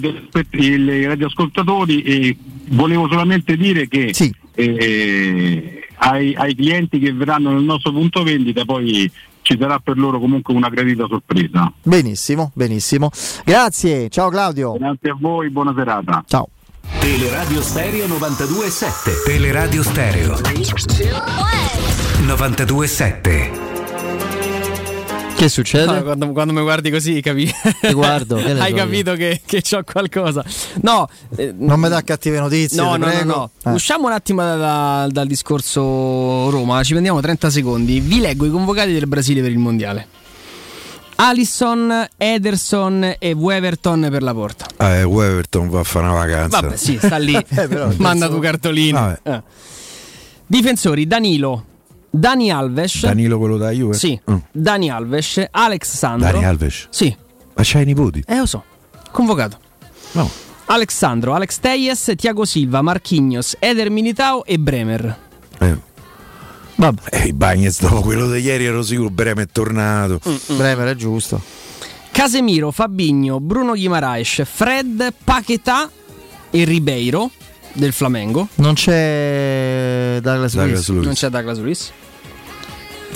i radioascoltatori e volevo solamente dire che eh, ai, ai clienti che verranno nel nostro punto vendita poi ci sarà per loro comunque una gradita sorpresa. Benissimo, benissimo. Grazie, ciao Claudio. Grazie a voi, buona serata. Ciao. Teleradio Stereo 92.7 Teleradio Stereo 92.7 Che succede? No, quando, quando mi guardi così capi- Ti guardo, che (laughs) hai capito che, che c'ho qualcosa. No, eh, Non mi dà cattive notizie. No, no, no, no. Eh. Usciamo un attimo da- da- dal discorso Roma, ci prendiamo 30 secondi. Vi leggo i convocati del Brasile per il mondiale. Alisson, Ederson e Weverton per la porta. Ah, eh, Weverton va a fare una vacanza. Vabbè, sì, sta lì. (laughs) Eh, però, Manda cartolino. Vabbè. Eh. Difensori Danilo, Dani Alves. Danilo quello da Juve? Sì, Mm. Dani Alves, Alex Sandro. Dani Alves. Sì, Ma c'hai i nipoti? eh lo so. Convocato. No. Alexandro, Alex Teyes, Tiago Silva, Marquinhos, Eder Militao e Bremer. Eh. Eh, i Bagnets dopo quello di ieri ero sicuro Breme è tornato. Bremer è giusto. Casemiro, Fabigno, Bruno Guimaraes, Fred, Paquetà e Ribeiro del Flamengo. Non c'è Douglas Luiz. Douglas Luiz. Non c'è Douglas Luiz.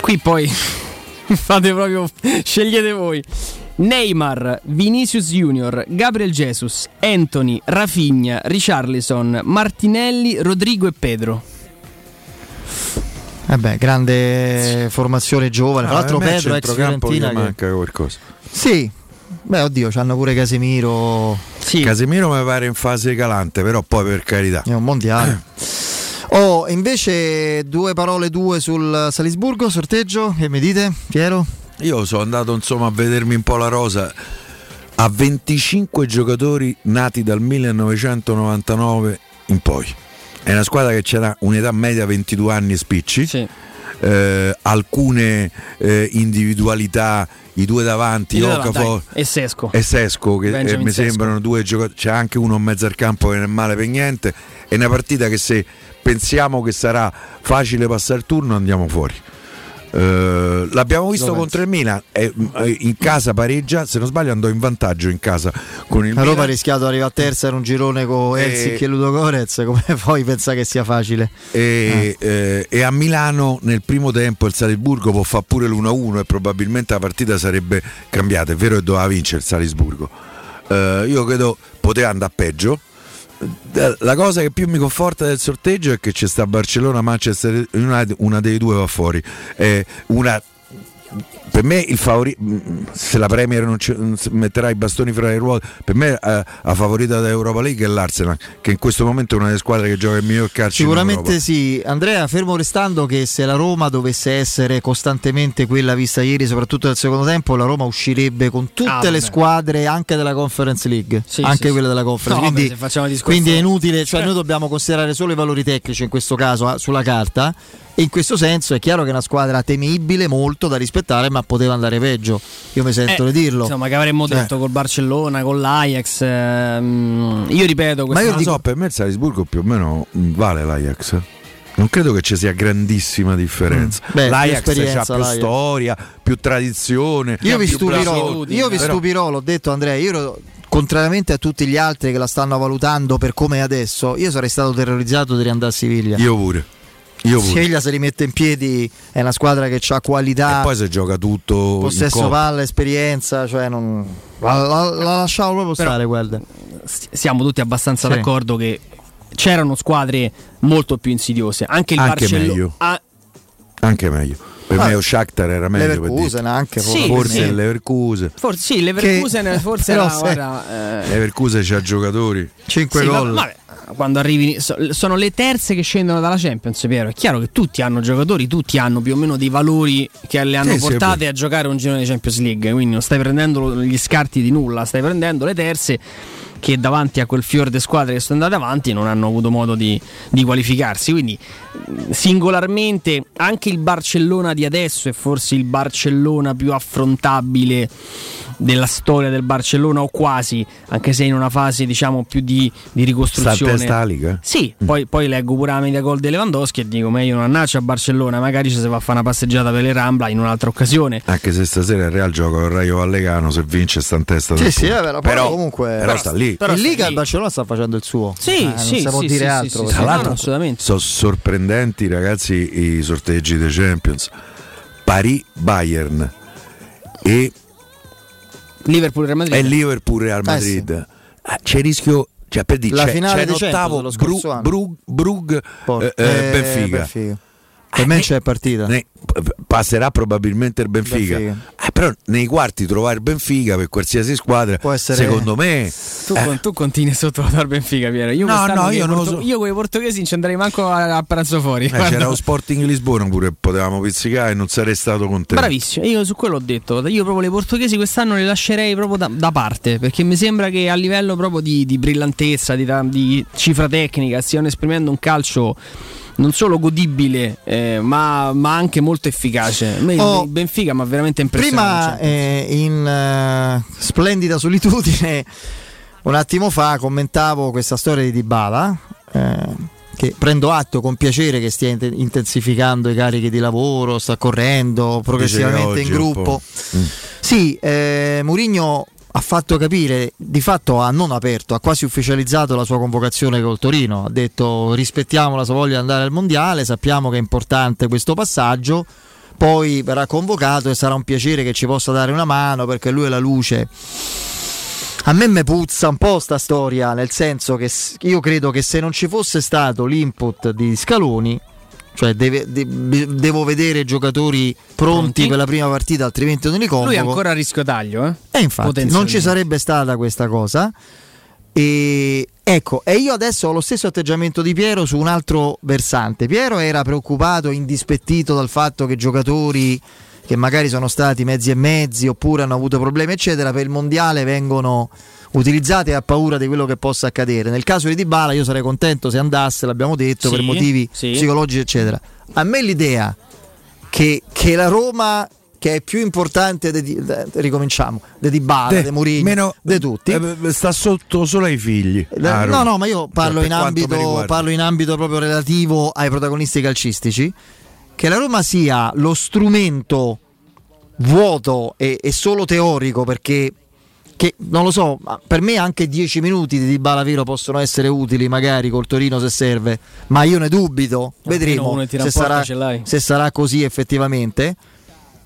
Qui poi (laughs) fate proprio scegliete voi. Neymar, Vinicius Junior, Gabriel Jesus, Anthony, Rafinha, Richarlison, Martinelli, Rodrigo e Pedro. Eh beh, grande formazione giovane. Tra Ah, l'altro Pedro ex Fiorentina. che- manca qualcosa. Sì, Beh, oddio, c'hanno pure Casemiro. Sì. Casemiro mi pare in fase calante, però poi per carità. È un mondiale. (clears throat) Oh, invece due parole due sul Salisburgo, sorteggio, che mi dite, Piero? Io sono andato insomma a vedermi un po' la rosa. A 25 giocatori nati dal 1999 in poi. È una squadra che c'era un'età media 22 anni e spicci. Eh, alcune eh, individualità, i due davanti, I due Okafor davanti, e Sesco. e Sesco, che eh, mi Sesko. sembrano due giocatori. C'è anche uno in mezzo al campo che non è male per niente. È una partita che se pensiamo che sarà facile passare il turno andiamo fuori. Eh, l'abbiamo visto Lo contro il Milan eh, eh, in casa pareggia se non sbaglio andò in vantaggio in casa con il La Roma ha rischiato di arrivare a terza in un girone con Eh, Elsic e Ludo Gorez, come (laughs) poi pensa che sia facile? e, eh, e a Milano nel primo tempo il Salisburgo può fare pure l'1-1 e probabilmente la partita sarebbe cambiata. È vero che doveva vincere il Salisburgo. Eh, io credo poteva andare peggio. La cosa che più mi conforta del sorteggio è che c'è sta Barcellona, Manchester United, una dei due va fuori. Eh, una per me il favorito se la Premier non, ci- metterà i bastoni fra le ruote per me eh, la favorita dell'Europa League è l'Arsenal che in questo momento è una delle squadre che gioca il miglior calcio Sicuramente Europa. sì, Andrea, fermo restando che se la Roma dovesse essere costantemente quella vista ieri, soprattutto nel secondo tempo, la Roma uscirebbe con tutte Ah, le squadre anche della Conference League, Sì, anche sì, quelle sì. della Conference. No, quindi, discorso- quindi è inutile, cioè noi dobbiamo considerare solo i valori tecnici in questo caso eh, sulla carta. E in questo senso è chiaro che è una squadra temibile, molto da rispettare, ma poteva andare peggio. Io mi sento Eh, di dirlo. Insomma, che avremmo Cioè, detto col Barcellona, con l'Ajax. ehm, io ripeto, Ma io lo so, per me il Salisburgo più o meno vale l'Ajax. Non credo che ci sia grandissima differenza. Mm. Beh, L'Ajax ha più l'Ajax. storia, più tradizione. Io vi stupirò, io vi Però- stupirò, l'ho detto Andrea, io ero- contrariamente a tutti gli altri che la stanno valutando per come è adesso, io sarei stato terrorizzato di riandare a Siviglia. Io pure. Io. Siviglia se rimette in piedi è una squadra che ha qualità, E poi se gioca tutto possesso palla, esperienza, cioè non... la, la- la lasciavo proprio Però- stare, guarda. siamo tutti abbastanza Sì. d'accordo che c'erano squadre molto più insidiose. Anche il Anche Barcellona. meglio. Ah, Anche meglio. Per Ah, me lo Shakhtar era meglio per Leverkusen dire. anche, Sì, Forse sì. Leverkusen. forse sì, Leverkusen Che- forse era, se- guarda, eh, Leverkusen c'ha giocatori. 5 sì, gol. vabbè, quando arrivi so- sono le terze che scendono dalla Champions, Piero. È chiaro che tutti hanno giocatori, tutti hanno più o meno dei valori che le hanno Sì, sì, portate vero. a giocare un girone di Champions League. Quindi non stai prendendo gli scarti di nulla, stai prendendo le terze che davanti a quel fior di squadre che sono andate avanti non hanno avuto modo di, di qualificarsi. Quindi mh, singolarmente anche il Barcellona di adesso è forse il Barcellona più affrontabile della storia del Barcellona o quasi, anche se in una fase diciamo più di, di Sta a ricostruzione. testa la Liga. Sì, poi, poi leggo pure la media gol di Lewandowski e dico meglio non annaccia a Barcellona, magari ci si va a fare una passeggiata per le Rambla in un'altra occasione. Anche se stasera il Real gioca con il Raio Vallecano, se vince sta in testa Sì, sì, punto. eh, però, però, comunque però sta lì. però in sta Liga lì. il Barcellona sta facendo il suo. Sì, Eh, non sì, si può sì, dire sì, altro. sì, sì, Tra no, no, assolutamente. sono sorprendenti ragazzi i sorteggi dei Champions. Paris Bayern e, Liverpool Real Madrid. e Liverpool Real Eh, Madrid. Ah, c'è il rischio cioè per dire, La c'è, finale c'è in dei Champions ottavo dello scorso Bru- anno. Brug, Brug, eh, eh, eh, Benfica. Per me c'è partita. Ne- passerà probabilmente il Benfica, Benfica. Eh, però nei quarti trovare il Benfica per qualsiasi squadra Può essere- secondo me Tu, eh, tu continui a sottovalutare Benfica, Piero. Io No, quest'anno no, con i io non lo porto- so. Io con i portoghesi non ci andrei manco a, a pranzo fuori. eh, Guarda. c'era lo Sporting Lisbona pure potevamo pizzicare e non sarei stato contento Bravissimo, io su quello ho detto. Io proprio le portoghesi quest'anno le lascerei proprio da, da parte. Perché mi sembra che a livello proprio di, di brillantezza, di, di cifra tecnica, stiano esprimendo un calcio non solo godibile, eh, ma, ma anche molto efficace. Oh, Benfica mi ha veramente impressionato. Prima eh, in eh, splendida solitudine, un attimo fa commentavo questa storia di Dybala. eh, che prendo atto con piacere che stia int- intensificando i carichi di lavoro, sta correndo progressivamente in gruppo. po'. Mm. Sì, eh, Mourinho ha fatto capire, di fatto ha non aperto, ha quasi ufficializzato la sua convocazione col Torino, ha detto rispettiamo la sua voglia di andare al mondiale, sappiamo che è importante questo passaggio, poi verrà convocato e sarà un piacere che ci possa dare una mano perché lui è la luce. A me me puzza un po' sta storia, nel senso che io credo che se non ci fosse stato l'input di Scaloni, Cioè deve- de- devo vedere giocatori pronti, Pronti? per la prima partita, altrimenti non li convoco. Lui è ancora a rischio taglio, eh? E infatti non ci sarebbe stata questa cosa. E ecco, e io adesso ho lo stesso atteggiamento di Piero su un altro versante. Piero era preoccupato, indispettito dal fatto che giocatori che magari sono stati mezzi e mezzi oppure hanno avuto problemi, eccetera, per il mondiale vengono utilizzati e ha paura di quello che possa accadere. Nel caso di Dybala io sarei contento se andasse, l'abbiamo detto, Sì, per motivi sì. psicologici, eccetera. A me l'idea che, che la Roma che è più importante di, di- de- ricominciamo di Dybala, De- di Mourinho, meno- di tutti eh, sta sotto solo ai figli. Ah, no, no, ma io parlo, in ambito, parlo in ambito proprio relativo ai protagonisti calcistici. Che la Roma sia lo strumento vuoto e, e solo teorico perché che non lo so, ma per me anche 10 minuti di Dybala Vero possono essere utili magari col Torino se serve, ma io ne dubito, vedremo uno che tira se sarà, se sarà così effettivamente.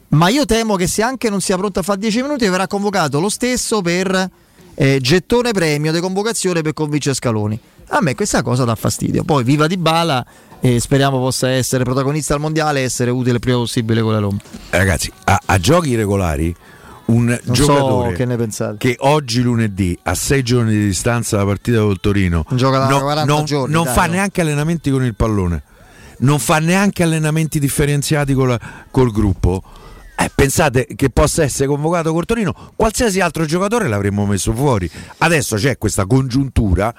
Ma io temo che se anche non sia pronto a fare 10 minuti verrà convocato lo stesso per eh, gettone premio di convocazione per convincere Scaloni. A me questa cosa dà fastidio. Poi viva Di Bala e speriamo possa essere protagonista al mondiale e essere utile il prima possibile con la Roma. Ragazzi, a, a giochi regolari un Non giocatore so che che oggi lunedì a sei giorni di distanza dalla partita col Torino no- 40 non, giorni, non fa neanche allenamenti con il pallone non fa neanche allenamenti differenziati con la- col gruppo. Eh, pensate che possa essere convocato col Torino qualsiasi altro giocatore l'avremmo messo fuori. Adesso c'è questa congiuntura.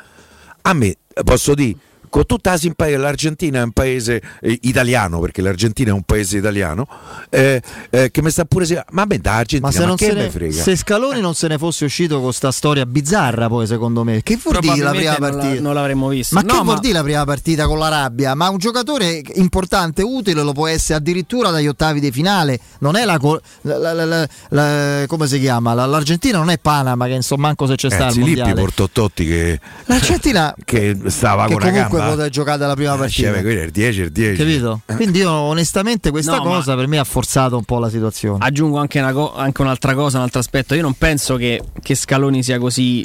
A me posso dire con tutta la simpatia l'Argentina è un paese eh, italiano perché l'Argentina è un paese italiano eh, eh, che mi sta pure ma me da Argentina Ma se, ma non che me ne, frega se Scaloni non se ne fosse uscito con sta storia bizzarra, poi secondo me, che vuol dire la prima Probabilmente non, la- partita? non l'avremmo visto. Ma No, che vuol dire la prima partita con l'Arabia? Ma un giocatore importante, utile, lo può essere addirittura dagli ottavi di finale. Non è la, co- la- la- la- la- la- come si chiama? La- L'Argentina non è Panama, che insomma manco se c'è sta Ragazzi, il Lippi mondiale. portò Totti che, L'Argentina (laughs) che stava che con una comunque gamba poteva giocare dalla prima Eh, partita. cioè, quello è il 10 il 10 Capito? Quindi io onestamente questa No, cosa per me ha forzato un po' la situazione. Aggiungo anche, una co- anche un'altra cosa, un altro aspetto. Io non penso che, che Scaloni sia così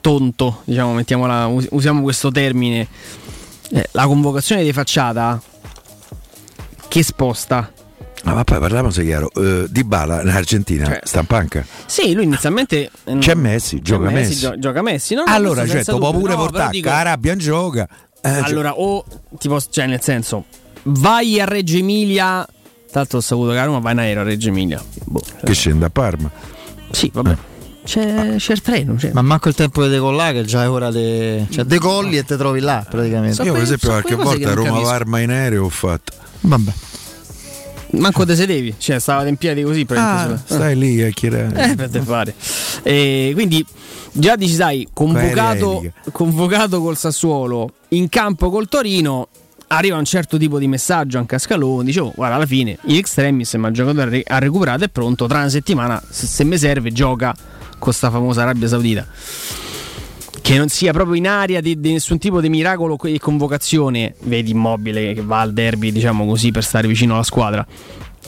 tonto, diciamo, mettiamola, us- usiamo questo termine. Eh, la convocazione di facciata che sposta. Ah, ma poi parliamo se chiaro eh, Di Bala in Argentina Cioè, sta in panca Sì, lui inizialmente eh, c'è Messi c'è gioca Messi, gio- gioca Messi. No, no, allora certo può dubbio. pure No, portare dico- Carabia in gioca Eh, cioè- Allora, o ti posso, cioè, nel senso, vai a Reggio Emilia. Tra l'altro ho saputo che a Roma va in aereo a Reggio Emilia. Boh, che scende a Parma sì, vabbè. C'è, c'è il treno. C'è. Ma manco il tempo di decollare, che già è ora di. Cioè, decolli e te trovi là praticamente. io per esempio qualche volta non Roma. Parma in aereo ho fatto Vabbè. Manco te sedevi, cioè stavate in piedi così. ah, stai lì a chiedere (laughs) Eh, per te fare. E quindi già dici, sai, convocato, convocato col Sassuolo, in campo col Torino, arriva un certo tipo di messaggio anche a Scaloni, dicevo, guarda, alla fine, in extremis, ma il giocatore ha recuperato, è pronto, tra una settimana, se, se mi serve, gioca con sta famosa Arabia Saudita. Che non sia proprio in aria di, di nessun tipo di miracolo e convocazione, vedi immobile che va al derby, diciamo così, per stare vicino alla squadra.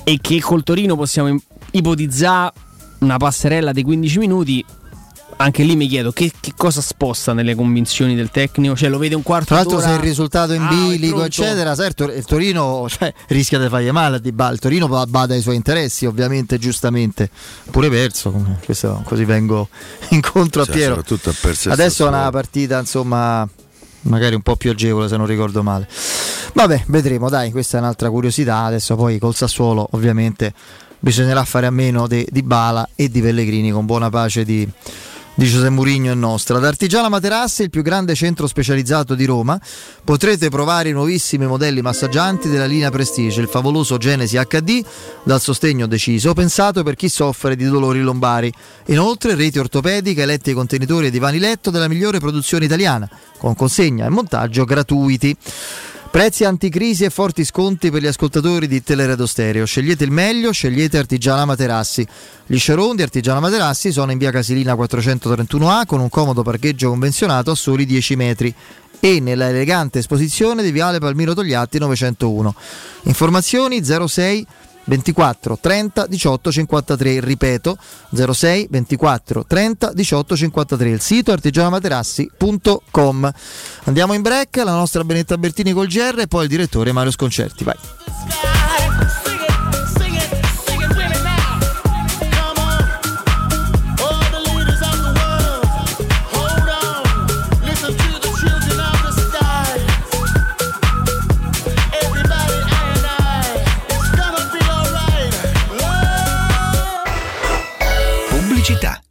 E che col Torino possiamo ipotizzare una passerella di 15 minuti. Anche lì mi chiedo che, che cosa sposta nelle convinzioni del tecnico. Cioè, lo vede un quarto Tra l'altro, d'ora. se il risultato è in Ah, bilico, eccetera, certo, il Torino cioè, rischia di fargli male a Dybala. Il Torino va- bada ai suoi interessi, ovviamente, giustamente. Pure perso, questo- così vengo (laughs) incontro a Cioè, Piero. soprattutto a perso il Adesso è una partita, insomma, magari un po' più agevole se non ricordo male. Vabbè, vedremo, dai, questa è un'altra curiosità. Adesso poi col Sassuolo, ovviamente, bisognerà fare a meno di, di Bala e di Pellegrini con buona pace di, di Giuseppe Murigno e nostra. Ad Artigiana Materassi, il più grande centro specializzato di Roma, potrete provare i nuovissimi modelli massaggianti della linea Prestige, il favoloso Genesi HD dal sostegno deciso, pensato per chi soffre di dolori lombari. Inoltre reti ortopediche, letti e contenitori e divani letto della migliore produzione italiana, con consegna e montaggio gratuiti. Prezzi anticrisi e forti sconti per gli ascoltatori di Teleradio Stereo. Scegliete il meglio, scegliete Artigiana Materassi. Gli showroom di Artigiana Materassi sono in via Casilina 431A con un comodo parcheggio convenzionato a soli 10 metri e nella elegante esposizione di Viale Palmiro Togliatti 901. Informazioni 06 24 30 18 53, ripeto 06 24 30 18 53, il sito artigianamaterassi.com. Andiamo in break, la nostra Benetta Bertini col GR e poi il direttore Mario Sconcerti, vai.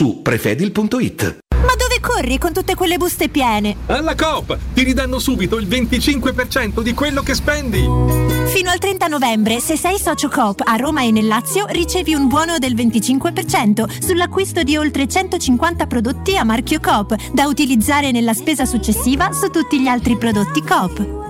su prefedil.it. Ma dove corri con tutte quelle buste piene? Alla Coop ti ridanno subito il 25% di quello che spendi. Fino al 30 novembre, se sei socio Coop a Roma e nel Lazio, ricevi un buono del 25% sull'acquisto di oltre 150 prodotti a marchio Coop, da utilizzare nella spesa successiva su tutti gli altri prodotti Coop.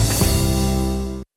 Thank you.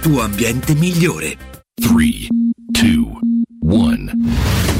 tuo ambiente migliore. 3, 2, 1.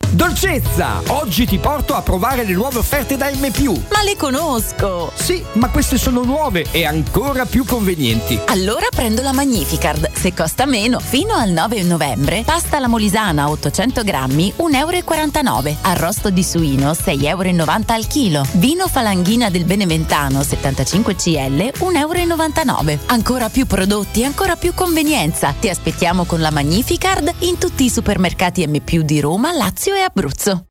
Dolcezza! Oggi ti porto a provare le nuove offerte da M. Ma le conosco! Sì, ma queste sono nuove e ancora più convenienti. Allora prendo la Magnificard. Se costa meno, fino al 9 novembre, pasta alla molisana 800 grammi, 1,49 euro. Arrosto di suino, 6,90 euro al chilo. Vino falanghina del Beneventano 75 CL, 1,99 euro. Ancora più prodotti, ancora più convenienza. Ti aspettiamo con la Magnificard in tutti i supermercati M di Roma, Lazio e Abruzzo. Abruzzo.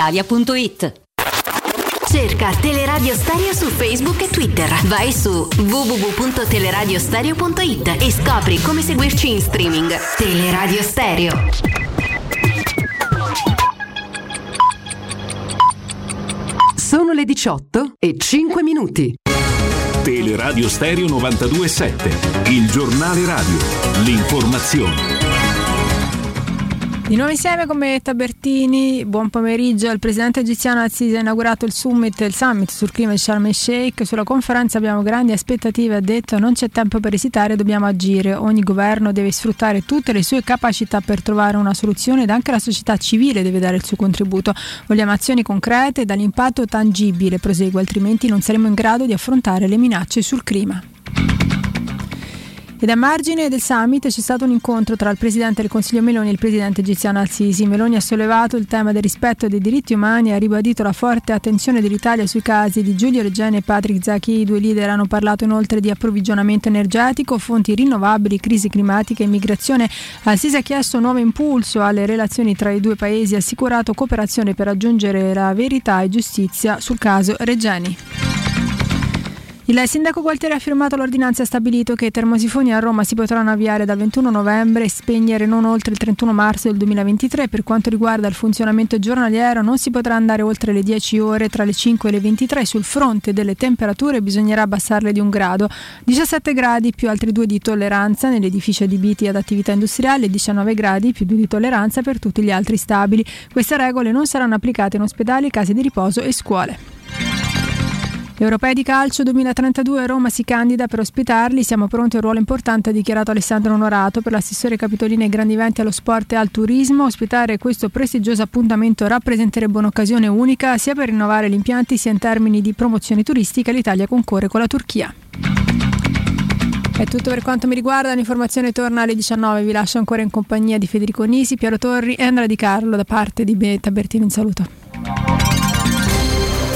brispalitalia.it. Cerca Teleradio Stereo su Facebook e Twitter. Vai su www.teleradiostereo.it e scopri come seguirci in streaming. Teleradio Stereo. Sono le 18 e 5 minuti. Teleradio Stereo 927, il giornale radio, l'informazione. Di nuovo insieme con me Tabertini, buon pomeriggio. Il presidente egiziano Al-Sisi ha inaugurato il summit, il summit sul clima di Sharm el Sheikh. Sulla conferenza abbiamo grandi aspettative, ha detto non c'è tempo per esitare, dobbiamo agire. Ogni governo deve sfruttare tutte le sue capacità per trovare una soluzione ed anche la società civile deve dare il suo contributo. Vogliamo azioni concrete e dall'impatto tangibile, prosegue, altrimenti non saremo in grado di affrontare le minacce sul clima. Ed a margine del summit c'è stato un incontro tra il presidente del Consiglio Meloni e il presidente egiziano Al-Sisi. Meloni ha sollevato il tema del rispetto dei diritti umani e ha ribadito la forte attenzione dell'Italia sui casi di Giulio Regeni e Patrick Zaki. I due leader hanno parlato inoltre di approvvigionamento energetico, fonti rinnovabili, crisi climatica e immigrazione. Al-Sisi ha chiesto un nuovo impulso alle relazioni tra i due paesi e ha assicurato cooperazione per raggiungere la verità e giustizia sul caso Regeni. Il sindaco Gualtieri ha firmato l'ordinanza e ha stabilito che i termosifoni a Roma si potranno avviare dal 21 novembre e spegnere non oltre il 31 marzo del 2023. Per quanto riguarda il funzionamento giornaliero non si potrà andare oltre le 10 ore tra le 5 e le 23. Sul fronte delle temperature bisognerà abbassarle di un grado. 17 gradi più altri due di tolleranza negli edifici adibiti ad attività industriali e 19 gradi più due di tolleranza per tutti gli altri stabili. Queste regole non saranno applicate in ospedali, case di riposo e scuole. Europei di calcio 2032 Roma si candida per ospitarli, siamo pronti a un ruolo importante, ha dichiarato Alessandro Onorato per l'assessore capitolino ai grandi eventi allo sport e al turismo. Ospitare questo prestigioso appuntamento rappresenterebbe un'occasione unica sia per rinnovare gli impianti sia in termini di promozione turistica. L'Italia concorre con la Turchia. È tutto per quanto mi riguarda, l'informazione torna alle 19, vi lascio ancora in compagnia di Federico Nisi, Piero Torri e Andrea Di Carlo da parte di Beta Bertino, un saluto.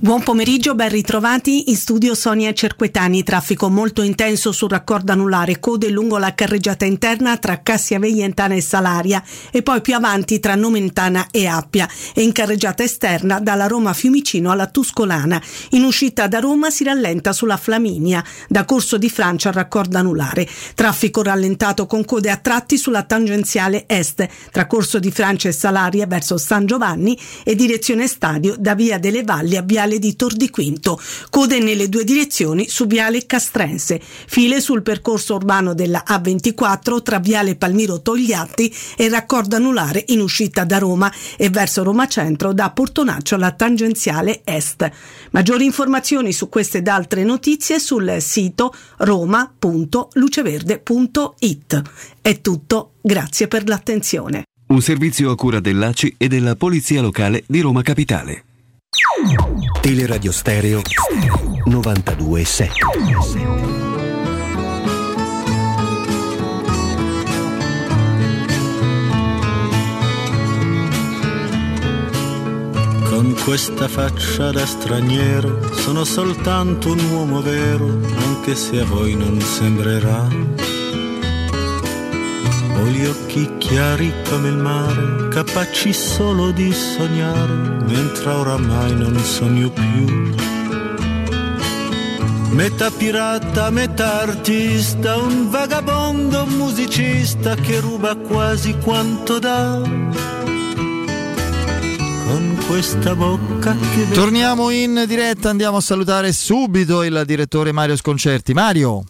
Buon pomeriggio, ben ritrovati in studio Sonia Cerquetani. Traffico molto intenso sul raccordo anulare, code lungo la carreggiata interna tra Cassia Veientana e Salaria e poi più avanti tra Nomentana e Appia e in carreggiata esterna dalla Roma Fiumicino alla Tuscolana. In uscita da Roma si rallenta sulla Flaminia, da Corso di Francia al raccordo anulare. Traffico rallentato con code a tratti sulla tangenziale est tra Corso di Francia e Salaria verso San Giovanni e direzione stadio da Via delle Valli a Viale di Tor di Quinto, code nelle due direzioni su Viale Castrense, file sul percorso urbano della A24 tra Viale Palmiro Togliatti e raccordo anulare in uscita da Roma e verso Roma Centro da Portonaccio alla tangenziale est. Maggiori informazioni su queste ed altre notizie sul sito roma.luceverde.it. È tutto, grazie per l'attenzione. Un servizio a cura dell'ACI e della Polizia Locale di Roma Capitale. Teleradio Stereo 927. Con questa faccia da straniero sono soltanto un uomo vero, anche se a voi non sembrerà. Ho gli occhi chiari come il mare, capaci solo di sognare, mentre oramai non sogno più. Metà pirata, metà artista, un vagabondo musicista che ruba quasi quanto dà. Con questa bocca che... Torniamo in diretta, andiamo a salutare subito il direttore Mario Sconcerti. Mario.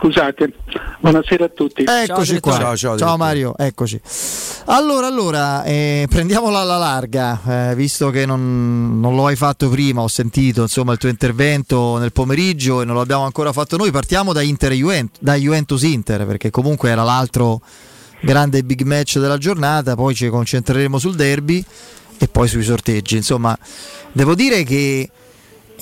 Scusate. Buonasera a tutti. Eccoci qua. Ciao, Ciao, ciao, Mario, eccoci. Allora, allora eh, prendiamola alla larga, eh, visto che non, non lo hai fatto prima, ho sentito insomma, il tuo intervento nel pomeriggio e non l'abbiamo ancora fatto noi. Partiamo da, Inter Juventus, da Juventus Inter, perché comunque era l'altro grande big match della giornata, poi ci concentreremo sul derby e poi sui sorteggi. Insomma, devo dire che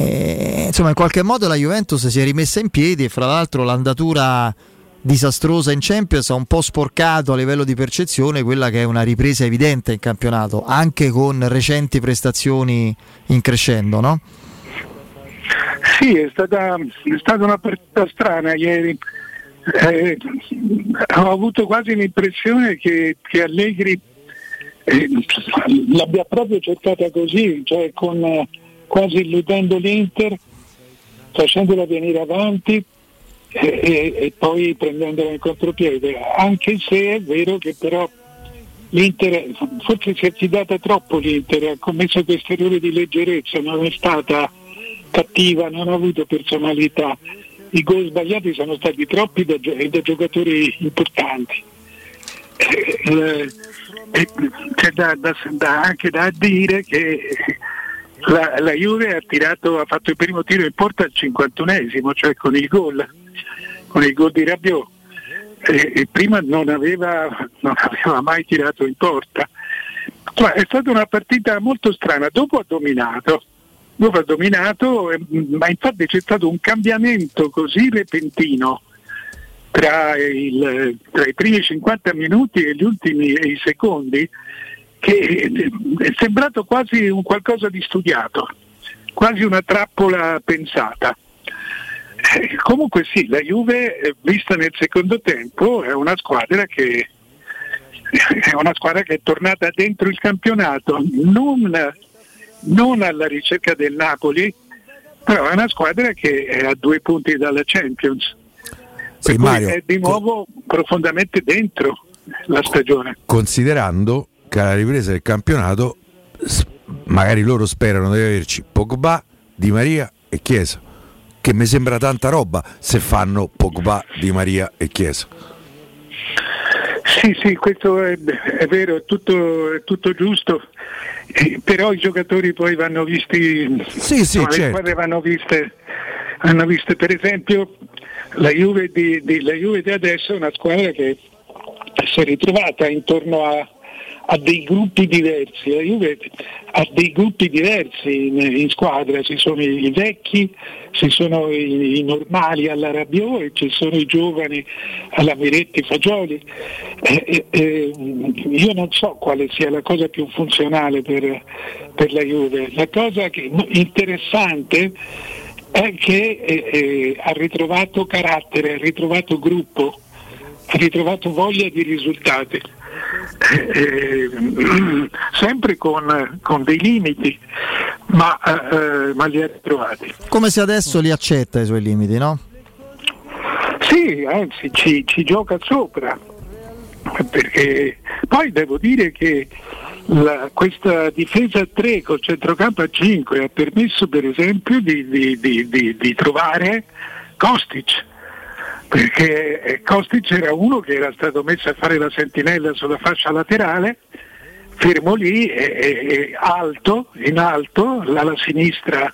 eh, insomma, in qualche modo la Juventus si è rimessa in piedi e fra l'altro l'andatura disastrosa in Champions ha un po' sporcato a livello di percezione quella che è una ripresa evidente in campionato, anche con recenti prestazioni in crescendo, no? Sì, è stata, è stata una partita strana ieri. Eh, ho avuto quasi l'impressione che, che Allegri eh, l'abbia proprio cercata così, cioè con, quasi illudendo l'Inter, facendola venire avanti e, e, e poi prendendola in contropiede, anche se è vero che però l'Inter forse si è fidata troppo l'Inter, ha commesso questo errore di leggerezza, non è stata cattiva, non ha avuto personalità. I gol sbagliati sono stati troppi da, da giocatori importanti. Eh, eh, c'è da, da, da, anche da dire che la, la Juve ha, tirato, ha, fatto il primo tiro in porta al 51esimo, cioè con il gol, con il gol di Rabiot. E, e prima non aveva, non aveva, mai tirato in porta. Ma è stata una partita molto strana, dopo ha dominato, dopo ha dominato ma infatti c'è stato un cambiamento così repentino tra, il, tra i primi 50 minuti e gli ultimi e i secondi che è sembrato quasi un qualcosa di studiato, quasi una trappola pensata. Eh, comunque sì, la Juve, vista nel secondo tempo, è una squadra che è una squadra che è tornata dentro il campionato, non, non alla ricerca del Napoli, però è una squadra che è a due punti dalla Champions. Sì, Mario, è di nuovo co- profondamente dentro la stagione. Considerando che alla ripresa del campionato magari loro sperano di averci Pogba, Di Maria e Chiesa che mi sembra tanta roba se fanno Pogba, Di Maria e Chiesa sì, sì, questo è, è vero, è tutto, è tutto giusto, eh, però i giocatori poi vanno visti, sì, sì, no, certo. le squadre vanno viste, vanno viste, per esempio la Juve di, di, la Juve di adesso è una squadra che si è ritrovata intorno a, a dei gruppi diversi, la Juve ha dei gruppi diversi in, in squadra, ci sono i, vecchi, ci sono i, i, normali alla Rabiot ci sono i giovani alla Miretti Fagioli. Eh, eh, io non so quale sia la cosa più funzionale per, per la Juve, la cosa che, interessante è che eh, eh, ha ritrovato carattere, ha ritrovato gruppo, ritrovato voglia di risultati. Eh, eh, (clears throat) sempre con, con, dei limiti, ma, eh, ma, li ha ritrovati. Come se adesso li accetta i suoi limiti, no? Sì, anzi ci, ci gioca sopra, perché poi devo dire che la, questa difesa a 3 col centrocampo a 5 ha permesso per esempio di, di, di, di trovare Kostic perché Kostic era uno che era stato messo a fare la sentinella sulla fascia laterale, fermo lì, e, e, alto, in alto, l'ala sinistra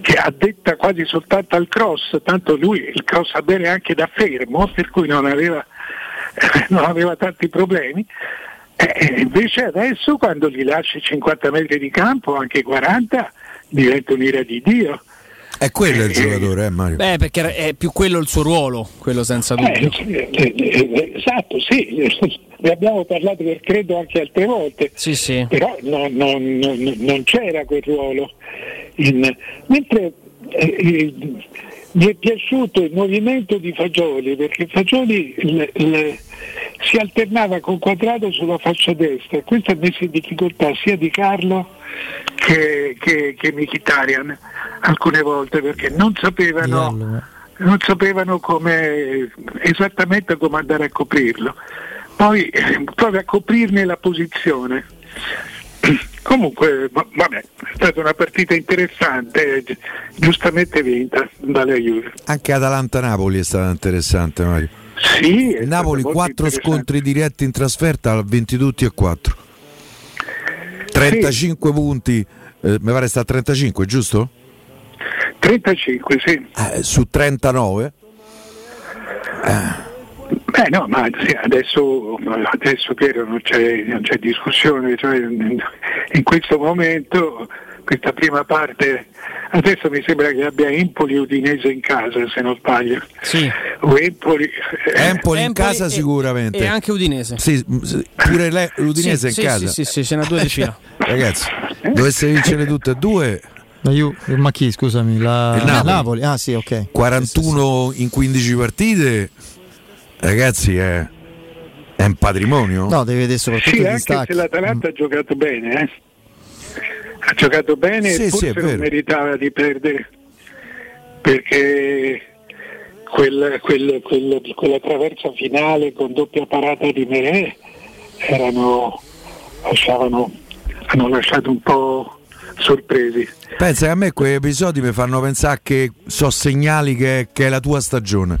che addetta quasi soltanto al cross, tanto lui il cross va bene anche da fermo, per cui non aveva, (laughs) non aveva tanti problemi. E invece adesso quando gli lasci 50 metri di campo, anche 40, diventa un'ira di Dio. È quello il giocatore, eh, Mario? Beh, perché è più quello il suo ruolo, quello senza dubbio. Eh, eh, eh, esatto, sì, (laughs) ne abbiamo parlato per credo anche altre volte. Sì, sì. Però non, non, non, non c'era quel ruolo. In... Mentre eh, mi è piaciuto il movimento di Fagioli, perché Fagioli le, le, si alternava con Quadrato sulla fascia destra e questo ha messo in difficoltà sia Di Carlo che, che, che Mkhitaryan alcune volte perché non sapevano, non sapevano come, esattamente come andare a coprirlo. Poi proprio a coprirne la posizione. Comunque, va- vabbè, è stata una partita interessante, gi- giustamente vinta dalle Juve. Anche Atalanta-Napoli è stata interessante, Mario. Sì, Napoli stato molto 4 interessante. scontri diretti in trasferta, ha vinti tutti e 4. 35 punti, eh, mi pare sta a 35, giusto? 35, sì. Eh, su 39. Beh no, ma sì, adesso, adesso Piero non c'è, non c'è discussione, cioè, in questo momento, questa prima parte, adesso mi sembra che abbia Empoli e Udinese in casa se non sbaglio. Sì. O Empoli, eh, Empoli in Empoli casa e- sicuramente. E anche Udinese. Sì, pure lei- l'Udinese Sì, in sì, casa. Sì, sì, sì, ce n'ha due di fila. (laughs) Ragazzi, dovesse vincere tutte e due, Ju- ma chi, scusami? La... Il Napoli. Ah sì, ok. 41 in 15 partite, ragazzi, è, è un patrimonio. No, devi vedere soprattutto sì, gli anche stacchi. se l'Atalanta ha giocato bene, eh. ha giocato bene Sì, e sì, forse è non meritava di perdere perché quel- quel- quel- quella traversa finale con doppia parata di Merè erano, lasciavano, hanno lasciato un po' sorpresi. Pensa che a me quei episodi mi fanno pensare che so segnali che, che è la tua stagione.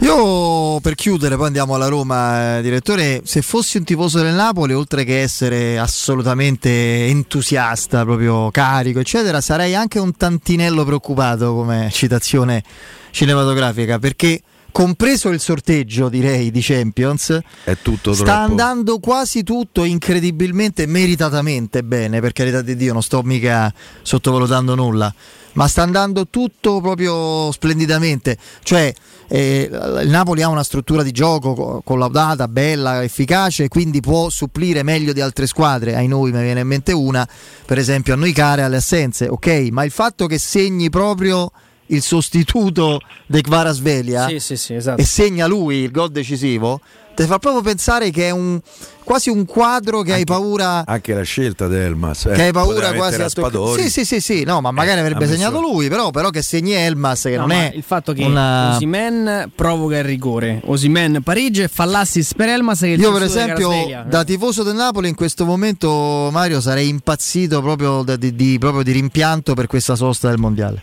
Io per chiudere, poi andiamo alla Roma, eh, direttore. Se fossi un tifoso del Napoli, oltre che essere assolutamente entusiasta, proprio carico, eccetera, sarei anche un tantinello preoccupato come citazione cinematografica perché. Compreso il sorteggio, direi, di Champions, È tutto sta troppo. andando quasi tutto incredibilmente, meritatamente bene, per carità di Dio, non sto mica sottovalutando nulla, ma sta andando tutto proprio splendidamente. Cioè, eh, il Napoli ha una struttura di gioco co- collaudata, bella, efficace, quindi può supplire meglio di altre squadre. Ai noi mi viene in mente una, per esempio a noi care alle assenze, ok, ma il fatto che segni proprio il sostituto di Kvarasvelia Sì, sì, sì, esatto. e segna lui il gol decisivo, ti fa proprio pensare che è un, quasi un quadro che hai paura. Anche la scelta di Elmas. eh, Che hai paura quasi a. Raspadori. Sì, sì, sì, sì, no, ma magari avrebbe ha messo- segnato lui, però, però che segni Elmas, che No, non è il fatto che una- Osimen provoca il rigore, Osimen pareggia e fa l'assist per Elmas che Io per esempio da tifoso del Napoli in questo momento Mario sarei impazzito proprio di, di- proprio di rimpianto per questa sosta del mondiale.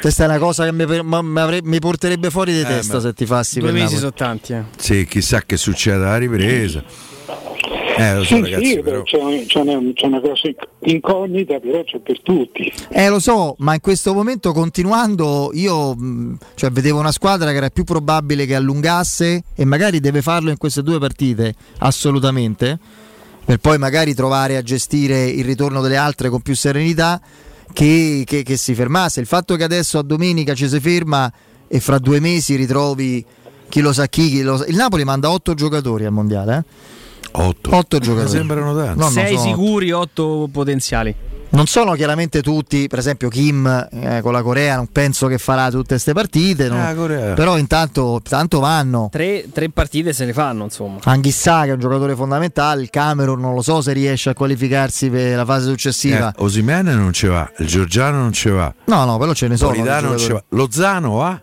Questa è una cosa che mi, mi avre- mi porterebbe fuori di Eh, testa ma- se ti fassi Due per mesi Napoli. sono tanti, eh. Sì, chissà che succede alla ripresa. Eh, lo so, Sì, ragazzi, sì, però. c'è, c'è una, c'è una cosa incognita, però c'è per tutti. Eh lo so, ma in questo momento continuando io mh, cioè, vedevo una squadra che era più probabile che allungasse e magari deve farlo in queste due partite, assolutamente, per poi magari trovare a gestire il ritorno delle altre con più serenità, che, che- che si fermasse. Il fatto che adesso a domenica ci si ferma e fra due mesi ritrovi chi lo sa chi, chi lo sa- Il Napoli manda otto giocatori al mondiale, eh? 8. Otto giocatori. sembrano tanti. No, non Sei sono otto. sicuri, otto potenziali. Non sono chiaramente tutti, per esempio Kim eh, con la Corea non penso che farà tutte queste partite, no? Ah, però intanto tanto vanno. Tre, tre partite se ne fanno, insomma. Anghissà che è un giocatore fondamentale, il Camerun non lo so se riesce a qualificarsi per la fase successiva. Eh, Osimene non ce va, il Giorgiano non ce va, No, no, però ce ne sono. non va, Lozano va?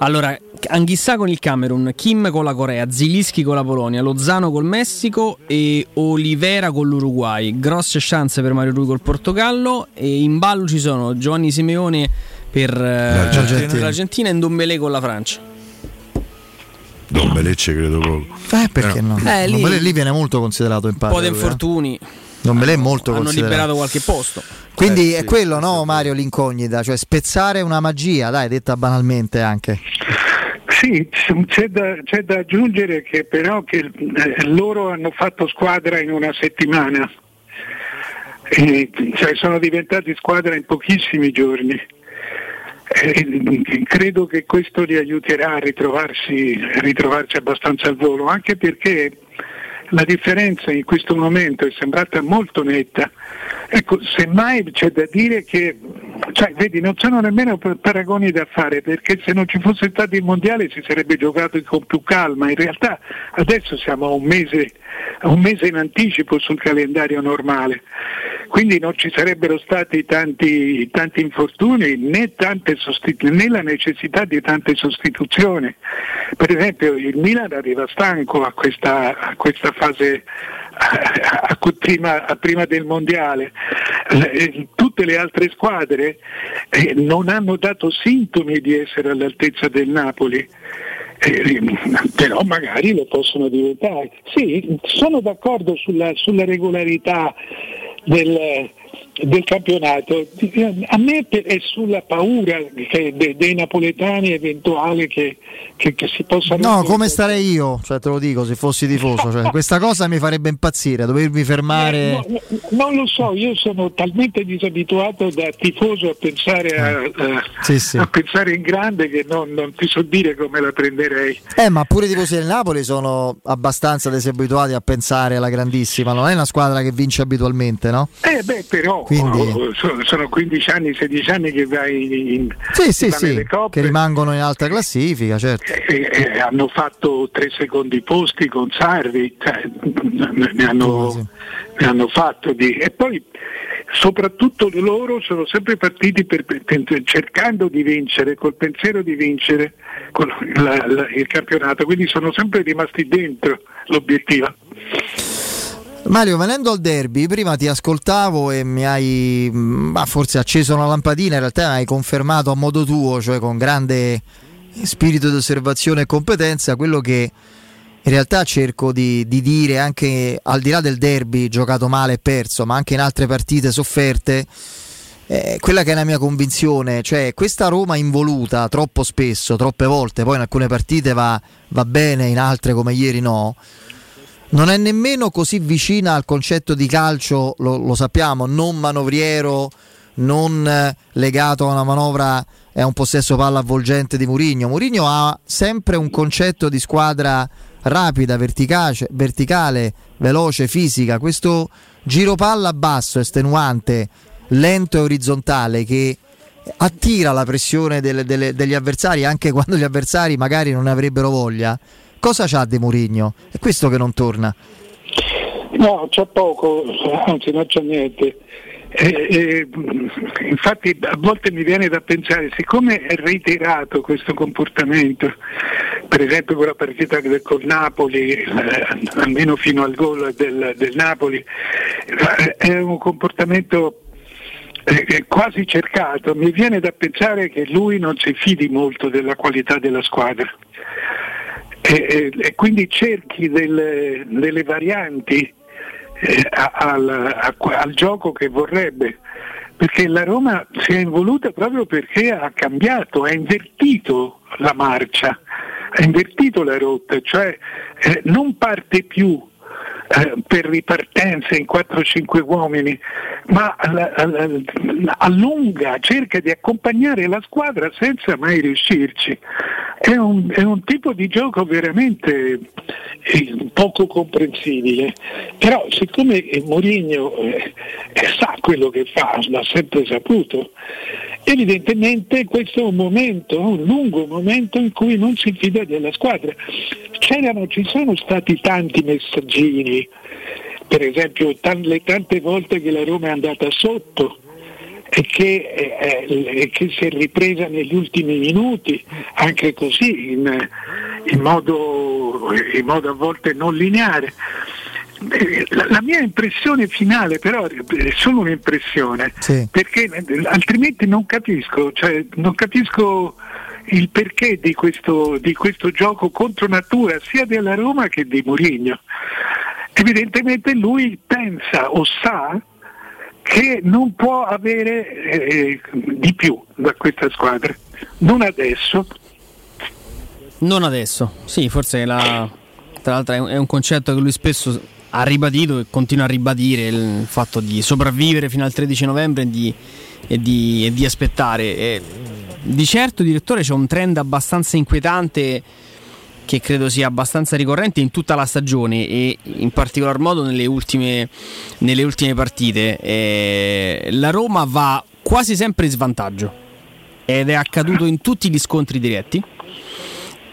Allora, Anghissà con il Camerun, Kim con la Corea, Zilischi con la Polonia, Lozano col Messico e Olivera con l'Uruguay. Grosse chance per Mario Rui col Portogallo e in ballo ci sono Giovanni Simeone per eh, L'Argentina. l'Argentina e Ndombele con la Francia. Don Belecce credo poco. Eh, perché no? Eh, lì- lì viene molto considerato in Un parte. po' di infortuni. Ndombele è molto Hanno considerato. liberato qualche posto. Quindi Eh, è sì, quello, no, Mario, l'incognita, cioè spezzare una magia, dai, detta banalmente anche. Sì, c'è da, c'è da aggiungere che però che eh, loro hanno fatto squadra in una settimana, E, cioè sono diventati squadra in pochissimi giorni. E, credo che questo li aiuterà a ritrovarsi, a ritrovarsi abbastanza al volo, anche perché la differenza in questo momento è sembrata molto netta. Ecco, semmai c'è da dire che cioè, vedi, non sono nemmeno pa- paragoni da fare perché se non ci fosse stato il mondiale si sarebbe giocato con più calma. In realtà adesso siamo a un mese, un mese in anticipo sul calendario normale, quindi non ci sarebbero stati tanti, tanti infortuni né, sostitu- né la necessità di tante sostituzioni. Per esempio il Milan arriva stanco a questa, a questa fase a, a- prima, a prima del mondiale. Eh, tutte le altre squadre eh, non hanno dato sintomi di essere all'altezza del Napoli. Eh, però magari lo possono diventare. Sì, sono d'accordo sulla, sulla regolarità del, del campionato. A me è sulla paura dei napoletani eventuale che, che- che si possano... No, come starei io? Cioè, te lo dico, se fossi tifoso. Cioè, questa cosa mi farebbe impazzire, dovermi fermare. Eh, no, no, non lo so, io sono talmente disabituato da tifoso a pensare, a, a- Sì, sì. a pensare in grande che non, non ti so dire come la prenderei. Eh, ma pure i tifosi del Napoli sono abbastanza disabituati a pensare alla grandissima. Non è una squadra che vince abitualmente, no? Eh beh, però Quindi- oh, sono, sono 15 anni, 16 anni che vai in, Sì, sì, sì. Che rimangono in alta classifica, certo. Eh, eh, hanno fatto tre secondi posti con Sarvi, cioè, ne, hanno, ne hanno fatto di... E poi soprattutto loro sono sempre partiti per- per- cercando di vincere, col pensiero di vincere la- la- il campionato, quindi sono sempre rimasti dentro l'obiettivo. Mario, venendo al derby, prima ti ascoltavo e mi hai mm, ma forse acceso una lampadina, in realtà hai confermato a modo tuo, cioè con grande spirito di osservazione e competenza, quello che in realtà cerco di, di dire anche al di là del derby giocato male e perso, ma anche in altre partite sofferte, eh, quella che è la mia convinzione, cioè questa Roma involuta troppo spesso, troppe volte, poi in alcune partite va, va bene, in altre come ieri no, non è nemmeno così vicina al concetto di calcio, lo, lo sappiamo, non manovriero, non eh, legato a una manovra e a un possesso palla avvolgente di Murigno. Murigno ha sempre un concetto di squadra rapida, verticale, veloce, fisica. Questo giro palla basso, estenuante, lento e orizzontale che attira la pressione delle- delle- degli avversari anche quando gli avversari magari non ne avrebbero voglia. Cosa c'ha di Murigno? È questo che non torna. No, c'è poco, anzi non c'è niente. Eh, eh, infatti a volte mi viene da pensare, siccome è reiterato questo comportamento, per esempio con la partita del, Napoli, eh, almeno fino al gol del, del Napoli, eh, è un comportamento eh, quasi cercato, mi viene da pensare che lui non si fidi molto della qualità della squadra. E, e- quindi cerchi delle, delle varianti eh, al, a- al gioco che vorrebbe, perché la Roma si è involuta proprio perché ha cambiato, ha invertito la marcia, ha invertito la rotta, cioè eh, non parte più eh, per ripartenza in 4-5 uomini, ma allunga, cerca di accompagnare la squadra senza mai riuscirci. È un, è un tipo di gioco veramente eh, poco comprensibile, però siccome Mourinho eh, sa quello che fa, l'ha sempre saputo, evidentemente questo è un momento, un lungo momento in cui non si fida della squadra. C'erano, ci sono stati tanti messaggini, per esempio tan- le tante volte che la Roma è andata sotto e che, eh, eh, che si è ripresa negli ultimi minuti, anche così, in, in modo, in modo a volte non lineare. Eh, La, mia impressione finale però è solo un'impressione, perché eh, altrimenti non capisco, cioè, non capisco il perché di questo, di questo gioco contro natura sia della Roma che di Mourinho. Evidentemente lui pensa o sa che non può avere eh, di più da questa squadra, non adesso. Non adesso, sì, forse la- tra l'altro è un, è un concetto che lui spesso ha ribadito e continua a ribadire il fatto di sopravvivere fino al 13 novembre e di, e di- e di aspettare. E di certo, direttore, c'è un trend abbastanza inquietante che credo sia abbastanza ricorrente in tutta la stagione e in particolar modo nelle ultime, nelle ultime partite. Eh, la Roma va quasi sempre in svantaggio ed è accaduto in tutti gli scontri diretti.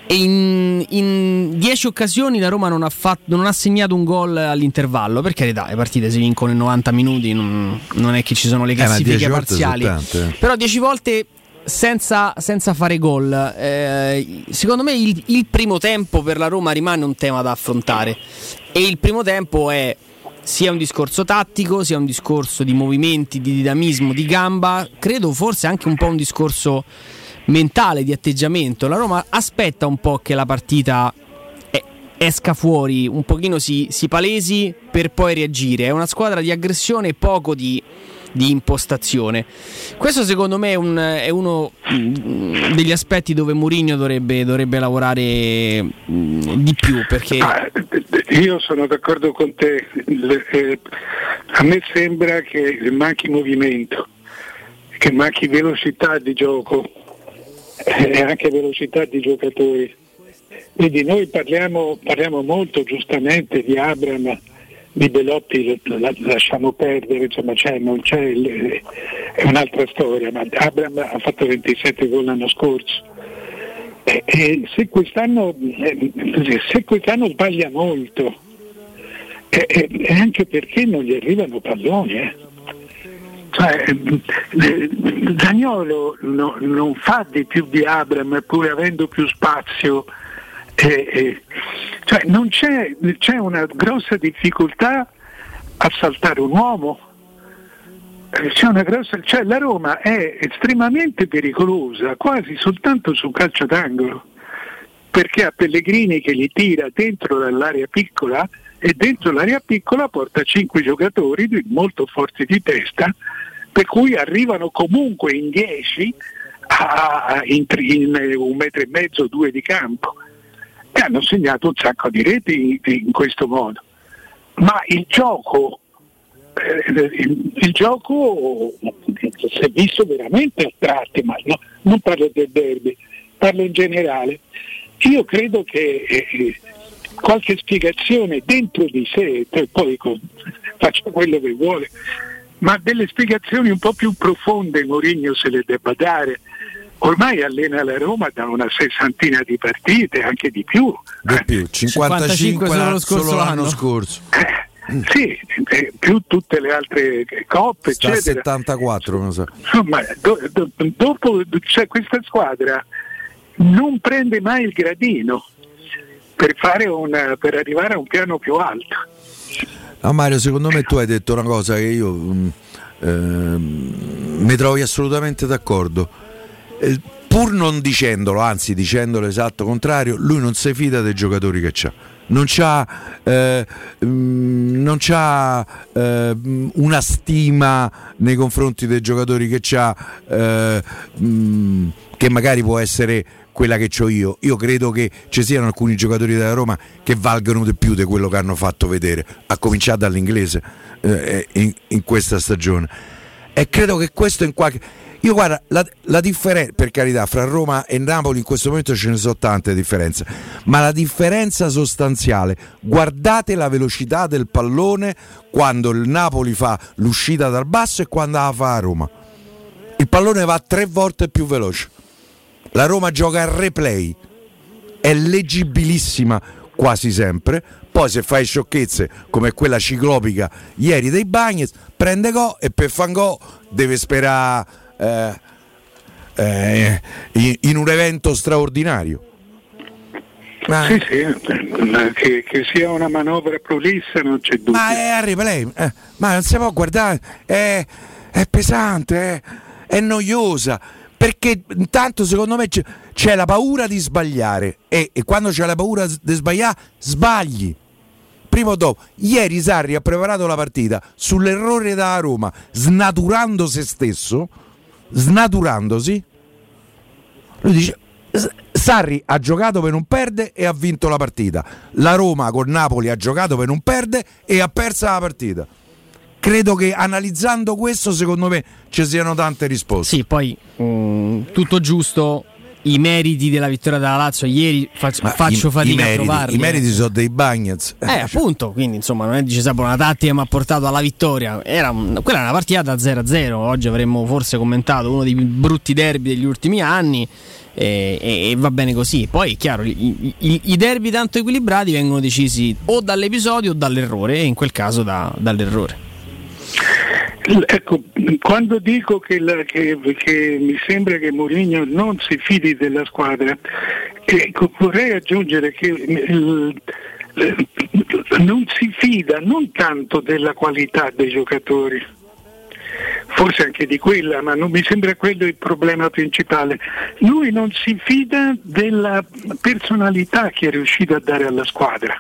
E in, in 10 occasioni la Roma non ha, fatto, non ha, segnato un gol all'intervallo. Per carità, le partite si vincono in 90 minuti, non, non è che ci sono le Eh, classifiche 10 volte parziali. Però 10 volte senza, senza fare gol. Eh, secondo me il, il primo tempo per la Roma rimane un tema da affrontare. E il primo tempo è sia un discorso tattico, sia un discorso di movimenti, di dinamismo, di gamba. Credo forse anche un po' un discorso mentale, di atteggiamento. La Roma aspetta un po' che la partita esca fuori, un pochino si, si palesi per poi reagire. È una squadra di aggressione e poco di, di impostazione. Questo secondo me è, un- è uno mm, degli aspetti dove Mourinho dovrebbe, dovrebbe lavorare mm, di più perché Ah, Io sono d'accordo con te, eh, a me sembra che manchi movimento, che manchi velocità di gioco eh, e anche velocità di giocatori. Quindi noi parliamo, parliamo molto giustamente di Abram, di Belotti, lo- la- lasciamo perdere, insomma c'è, c'è, è un'altra storia, ma Abram ha fatto 27 gol l'anno scorso. E, e se, quest'anno, eh, se quest'anno sbaglia molto, è, è anche perché non gli arrivano palloni. eh. Cioè, eh, Zagnolo no- non fa di più di Abram pur avendo più spazio. Eh, eh, cioè, non c'è, c'è una grossa difficoltà a saltare un uomo. Eh, grossa, cioè la Roma è estremamente pericolosa quasi soltanto sul calcio d'angolo perché ha Pellegrini che li tira dentro l'area piccola e dentro l'area piccola porta cinque giocatori molto forti di testa per cui arrivano comunque in 10 a- in, in un metro e mezzo, due di campo e hanno segnato un sacco di reti in, questo modo. Ma il gioco, eh, il, gioco si è visto veramente a tratti, ma no, non parlo del derby, parlo in generale. Io credo che eh, qualche spiegazione dentro di sé, poi faccia quello che vuole, ma delle spiegazioni un po' più profonde Mourinho se le debba dare. Ormai allena la Roma da una sessantina di partite, anche di più. Di più, 55 solo l'anno, lo scorso solo l'anno anno. scorso. Sì, eh, più tutte le altre coppe, Sta a eccetera. 74, non so. Insomma, do- do- dopo cioè, questa squadra non prende mai il gradino per, fare una- per arrivare a un piano più alto. No, Mario, secondo me tu hai detto una cosa che io mm, ehm, mi trovi assolutamente d'accordo. Eh, pur non dicendolo, anzi dicendolo esatto contrario, lui non si fida dei giocatori che c'ha. Non c'ha, eh, mm, non c'ha eh, una stima nei confronti dei giocatori che c'ha, eh, mm, che magari può essere quella che ho io. Io credo che ci siano alcuni giocatori della Roma che valgano di più di quello che hanno fatto vedere, a cominciare dall'inglese eh, in, in questa stagione. E credo che questo in qualche. Io guarda, la, la differenza, per carità, fra Roma e Napoli in questo momento ce ne sono tante differenze, ma la differenza sostanziale, guardate la velocità del pallone quando il Napoli fa l'uscita dal basso e quando la fa a Roma. Il pallone va tre volte più veloce. La Roma gioca a replay, è leggibilissima quasi sempre. Poi se fai sciocchezze come quella ciclopica ieri dei Bagnes, prende go e per fan go deve sperare eh, eh, in, un evento straordinario. Ma, Sì, sì, che, che sia una manovra prolissa non c'è dubbio. ma è a replay, eh, ma non si può guardare, è, è pesante, è, è noiosa. Perché intanto secondo me c'è, c'è la paura di sbagliare e, e quando c'è la paura di sbagliare sbagli. Prima o dopo, ieri Sarri ha preparato la partita sull'errore da Roma, snaturando se stesso, snaturandosi. Lui dice: "S- Sarri ha giocato per non perdere e ha vinto la partita. La Roma con Napoli ha giocato per non perdere e ha persa la partita. Credo che analizzando questo, secondo me, ci siano tante risposte. Sì, poi mm, tutto giusto i meriti della vittoria della Lazio ieri faccio, Ma faccio i- fatica i meriti, a trovarli. I meriti sono dei Bagnets. Eh, appunto, quindi insomma non è dice sempre una tattica che mi ha portato alla vittoria. Era un- quella è una partita da 0-0. Oggi avremmo forse commentato uno dei più brutti derby degli ultimi anni. E, e- e va bene così. Poi è chiaro, i, i- i derby tanto equilibrati vengono decisi o dall'episodio o dall'errore, e in quel caso da- dall'errore. Ecco, quando dico che, la- che- che mi sembra che Mourinho non si fidi della squadra, ecco, vorrei aggiungere che il- non si fida non tanto della qualità dei giocatori, forse anche di quella, ma non mi sembra quello il problema principale. Lui non si fida della personalità che è riuscito a dare alla squadra.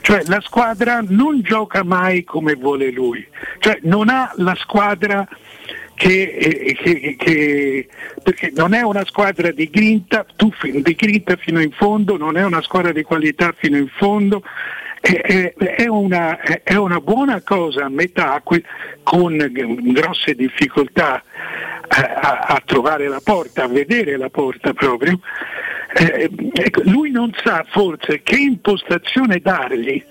Cioè la squadra non gioca mai come vuole lui, cioè non ha la squadra che, eh, che- che- perché non è una squadra di grinta, tu di grinta fino in fondo, non è una squadra di qualità fino in fondo, è, è- è una, è una buona cosa a metà con grosse difficoltà a, a- a trovare la porta, a vedere la porta proprio. Eh, ecco, lui non sa forse che impostazione dargli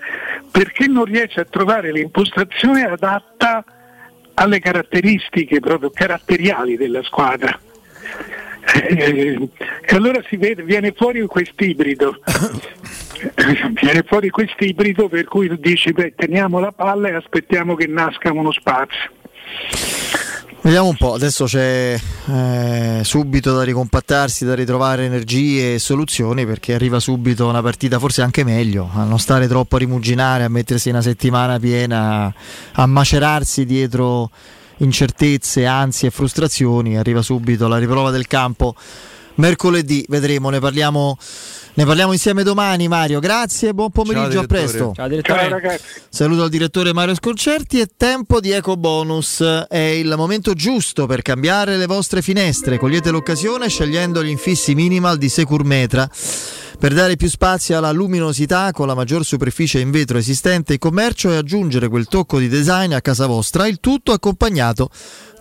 perché non riesce a trovare l'impostazione adatta alle caratteristiche proprio caratteriali della squadra. Eh, e allora si vede, viene fuori quest'ibrido. (laughs) (laughs) viene fuori quest'ibrido per cui dici beh, teniamo la palla e aspettiamo che nasca uno spazio. Vediamo un po', adesso c'è eh, subito da ricompattarsi, da ritrovare energie e soluzioni perché arriva subito una partita forse anche meglio, a non stare troppo a rimuginare, a mettersi una settimana piena, a macerarsi dietro incertezze, ansie e frustrazioni, arriva subito la riprova del campo mercoledì, vedremo, ne parliamo, ne parliamo insieme domani Mario, grazie, buon pomeriggio, a presto. Ciao direttore. Ciao ragazzi. Saluto al direttore Mario Sconcerti e tempo di Eco Bonus. È il momento giusto per cambiare le vostre finestre. Cogliete l'occasione scegliendo gli infissi minimal di Securmetra per dare più spazio alla luminosità con la maggior superficie in vetro esistente in commercio e aggiungere quel tocco di design a casa vostra, il tutto accompagnato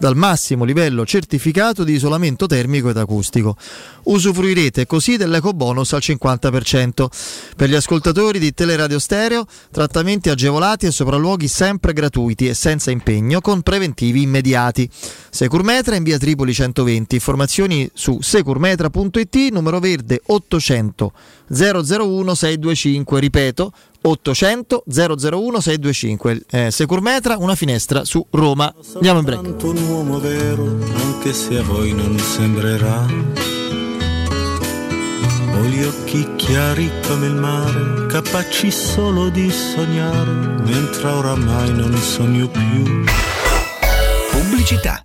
dal massimo livello certificato di isolamento termico ed acustico. Usufruirete così dell'eco bonus al 50%. Per gli ascoltatori di Teleradio Stereo, trattamenti agevolati e sopralluoghi sempre gratuiti e senza impegno con preventivi immediati. Securmetra in via Tripoli 120. Informazioni su securmetra.it, numero verde 800 001 625. Ripeto, 800 001 625. Eh, Securmetra, una finestra su Roma. Andiamo in break. Un uomo vero, anche se a voi non sembrerà. Ho gli occhi chiari come il mare, capaci solo di sognare, mentre oramai non sogno più. Pubblicità.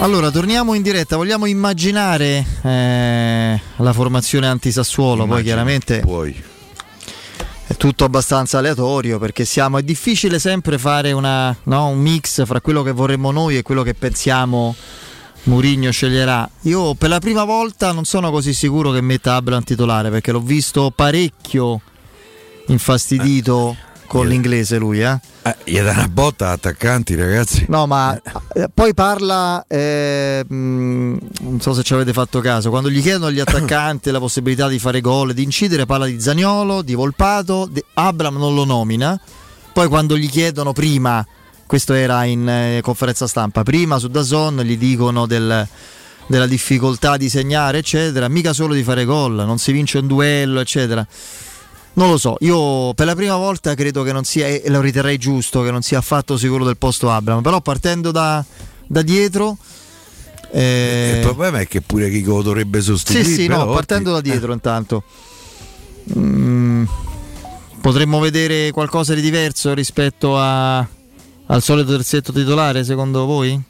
Allora, torniamo in diretta. Vogliamo immaginare eh, la formazione anti-Sassuolo? Poi chiaramente è tutto abbastanza aleatorio perché siamo. È difficile sempre fare una, no, un mix fra quello che vorremmo noi e quello che pensiamo Murigno sceglierà. Io per la prima volta non sono così sicuro che metta Abram titolare perché l'ho visto parecchio infastidito con l'inglese lui, eh. Eh, gli dà una botta attaccanti, ragazzi. No, ma eh, poi parla, eh, mh, non so se ci avete fatto caso, quando gli chiedono agli (coughs) attaccanti la possibilità di fare gol, di incidere, parla di Zaniolo, di Volpato, di Abram non lo nomina, poi quando gli chiedono prima, questo era in eh, conferenza stampa, prima su Dazon gli dicono del- della difficoltà di segnare, eccetera, mica solo di fare gol, non si vince un duello, eccetera. Non lo so, io per la prima volta credo che non sia, e lo riterrei giusto, che non sia affatto sicuro del posto Abram, però partendo da, da dietro... eh, Il problema è che pure chi lo dovrebbe sostituire. sì, sì, no, però, partendo da dietro intanto. Mm, potremmo vedere qualcosa di diverso rispetto a- al solito terzetto titolare, secondo voi?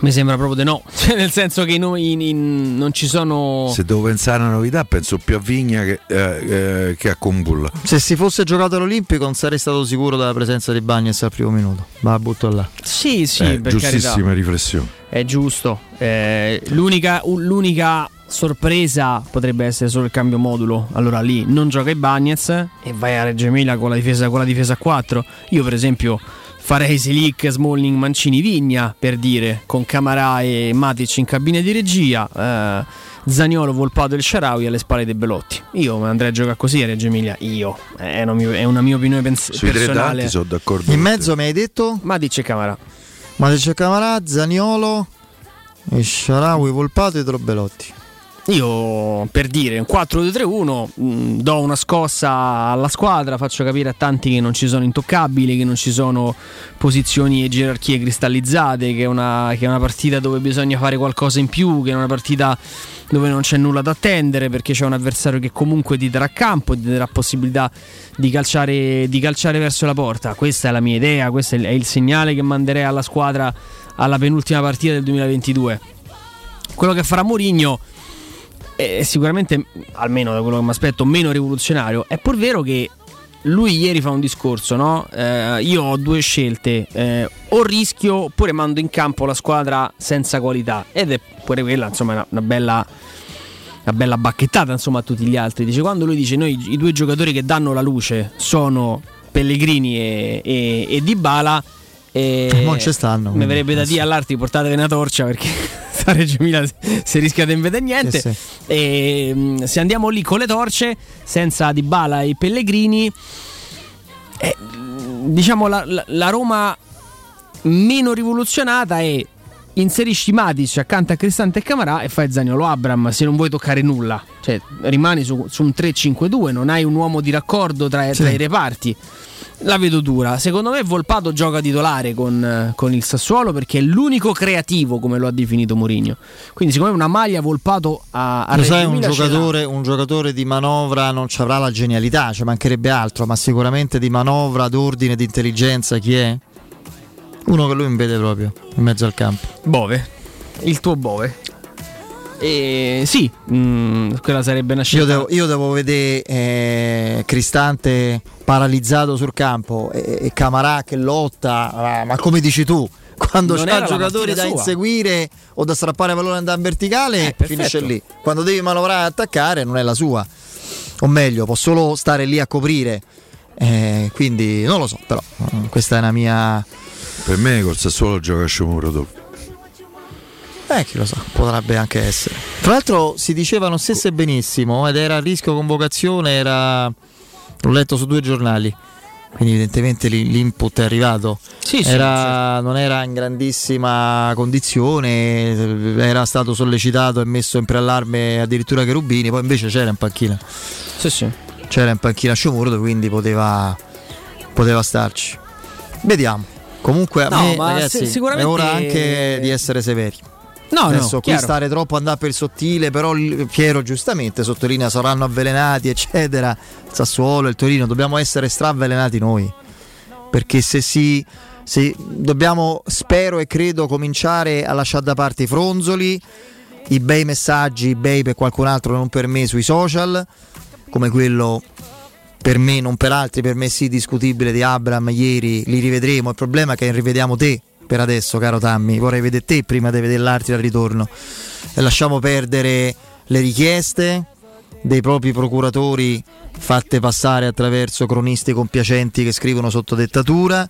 Mi sembra proprio di no, (laughs) Cioè, nel senso che in- in- in- non ci sono... Se devo pensare a una novità, penso più a Vigna che, eh, eh, che a Kumbulla. Se si fosse giocato all'Olimpico non sarei stato sicuro della presenza di Bagnes al primo minuto. Ma la butto là. Sì, sì, Eh, per giustissima carità. riflessione. È giusto. Eh, l'unica, l'unica sorpresa potrebbe essere solo il cambio modulo. Allora lì non gioca i Bagnets e vai a Reggio Emilia con la difesa, con la difesa a 4. Io per esempio farei Silic, Smalling, Mancini, Vigna per dire con Camarà e Matic in cabina di regia. eh, Zaniolo, Volpato e il Sharawi alle spalle dei Belotti. Io andrei a giocare così a Reggio Emilia. Io. È una, mia- è una mia opinione pens- Sui personale. sono d'accordo. In mezzo mi hai detto? Matic e Camarà. Matic Camarà, Zaniolo, e Sharawi, Volpato e Trobbelotti. Io per dire un 4-2-3-1 mh, do una scossa alla squadra, faccio capire a tanti che non ci sono intoccabili, che non ci sono posizioni e gerarchie cristallizzate, che è una, che è una partita dove bisogna fare qualcosa in più, che è una partita dove non c'è nulla da attendere perché c'è un avversario che comunque ti darà campo, ti darà possibilità di calciare, di calciare verso la porta. Questa è la mia idea, questo è il segnale che manderei alla squadra alla penultima partita del 2022. Quello che farà Mourinho è sicuramente, almeno da quello che mi aspetto, meno rivoluzionario. È pur vero che lui ieri fa un discorso, no? Eh, io ho due scelte, eh, o rischio oppure mando in campo la squadra senza qualità. Ed è pure quella, insomma, una, una bella... Una bella bacchettata insomma a tutti gli altri. Dice quando lui dice noi i due giocatori che danno la luce sono Pellegrini e, e, e Dybala. E Non ci stanno, Mi verrebbe da eh dire all'arti portatevi una torcia perché (laughs) sta Reggio Emilia si- rischia di non vedere niente. Sì, E, mh, se andiamo lì con le torce, senza Dybala e Pellegrini, eh, diciamo la, la- la Roma meno rivoluzionata è inserisci Matic accanto a Cristante e Camarà e fai Zagnolo Abram se non vuoi toccare nulla. Cioè rimani su, su un 3-5-2, non hai un uomo di raccordo tra, Sì. tra i reparti. La vedo dura. Secondo me Volpato gioca titolare con, con il Sassuolo perché è l'unico creativo, come lo ha definito Mourinho. Quindi, secondo me, una maglia Volpato a, a Lo sai, un giocatore, un giocatore di manovra non ci avrà la genialità, ci mancherebbe altro, ma sicuramente di manovra, d'ordine, di intelligenza, chi è? Uno che lui mi vede proprio in mezzo al campo. Bove, il tuo Bove. E sì, mm, quella sarebbe una scelta. Io devo, io devo vedere eh, Cristante paralizzato sul campo e, e Camarà che lotta, ma, ma come dici tu, (laughs) quando Non c'ha la giocatori da sua. inseguire o da strappare pallone e andare in verticale, Eh, finisce lì. Quando devi manovrare e attaccare non è la sua. O meglio, può solo stare lì a coprire. Eh, quindi non lo so, però eh, questa è una mia... Per me col Sassuolo gioca Sciomuro dopo. Eh, chi lo sa, potrebbe anche essere. Tra l'altro si diceva non stesse benissimo ed era a rischio convocazione, era... l'ho letto su due giornali, quindi evidentemente l'in- l'input è arrivato. Sì, sì, Era- Non era in grandissima condizione, era stato sollecitato e messo in preallarme addirittura Cherubini, poi invece c'era in panchina. Sì, sì. C'era in panchina Sciomurdo, quindi poteva, poteva starci. Vediamo. Comunque No, me, ragazzi, si- sicuramente- è ora anche di essere severi. No, no, Adesso qui chiaro. stare troppo andare per il sottile, però Piero giustamente sottolinea saranno avvelenati, eccetera. Il Sassuolo, il Torino, dobbiamo essere straavvelenati noi. Perché se si se dobbiamo, spero e credo, cominciare a lasciare da parte i fronzoli, i bei messaggi, i bei per qualcun altro, non per me, sui social, come quello per me, non per altri, per me sì, discutibile di Abram ieri, li rivedremo. Il problema è che rivediamo te per adesso, caro Tammy. Vorrei vedere te prima di vedere l'altri al ritorno. E lasciamo perdere le richieste dei propri procuratori fatte passare attraverso cronisti compiacenti che scrivono sotto dettatura.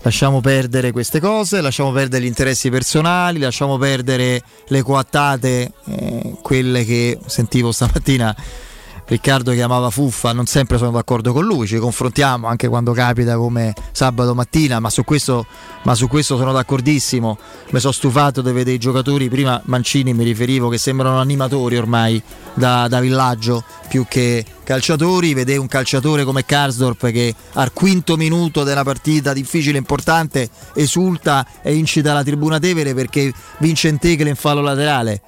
Lasciamo perdere queste cose, lasciamo perdere gli interessi personali, lasciamo perdere le coattate, eh, quelle che sentivo stamattina Riccardo chiamava fuffa, non sempre sono d'accordo con lui, ci confrontiamo anche quando capita come sabato mattina, ma su questo, ma su questo sono d'accordissimo. Mi sono stufato di vedere i giocatori, prima Mancini mi riferivo che sembrano animatori ormai da, da villaggio più che calciatori, vedere un calciatore come Karsdorp che al quinto minuto della partita difficile e importante esulta e incita la tribuna Tevere perché vince in tecle in fallo laterale.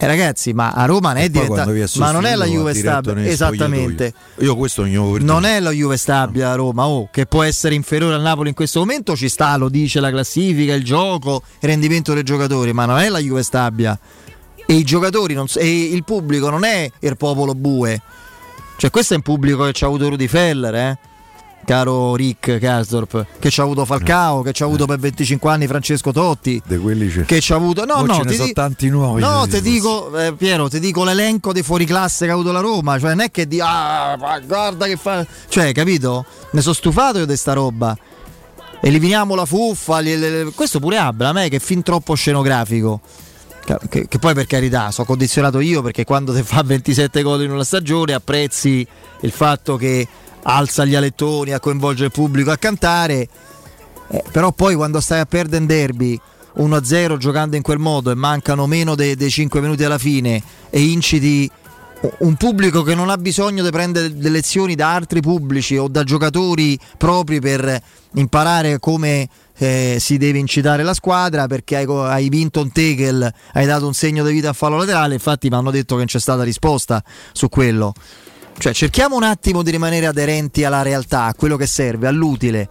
Eh, ragazzi, ma a Roma non è diventata. Ma non è la Juve nei Esattamente. Io questo non Non è la Juve stabile a Roma, oh, che può essere inferiore al Napoli in questo momento, ci sta, lo dice la classifica, il gioco, il rendimento dei giocatori, ma non è la Juve stabile. E i giocatori non e il pubblico non è il popolo bue. Cioè, questo è un pubblico che ci ha avuto Rudy Feller, eh? Caro Rick Karsdorp, che ci ha avuto Falcao, che ci ha avuto per 25 anni Francesco Totti, De quelli c'è. che ci ha avuto. No, no, ce ne ti sono di- tanti nuovi. No, ti dico, eh, Piero, ti dico l'elenco dei fuoriclasse che ha avuto la Roma. Cioè, non è che di ah, ma guarda che fa. Cioè, capito? Ne sono stufato io di sta roba. Eliminiamo la fuffa. li- le- le- Questo pure Abra, a me che è fin troppo scenografico. Che, che- che poi per carità sono condizionato io perché quando ti fa (laughs) 27 gol in una stagione apprezzi il fatto che alza gli alettoni a coinvolgere il pubblico a cantare eh, però poi quando stai a perdere un derby 1-0 giocando in quel modo e mancano meno dei, 5 minuti alla fine e inciti un pubblico che non ha bisogno di prendere delle lezioni da altri pubblici o da giocatori propri per imparare come eh, si deve incitare la squadra perché hai, hai vinto un tackle, hai dato un segno di vita a fallo laterale, infatti mi hanno detto che non c'è stata risposta su quello. Cioè cerchiamo un attimo di rimanere aderenti alla realtà, a quello che serve, all'utile.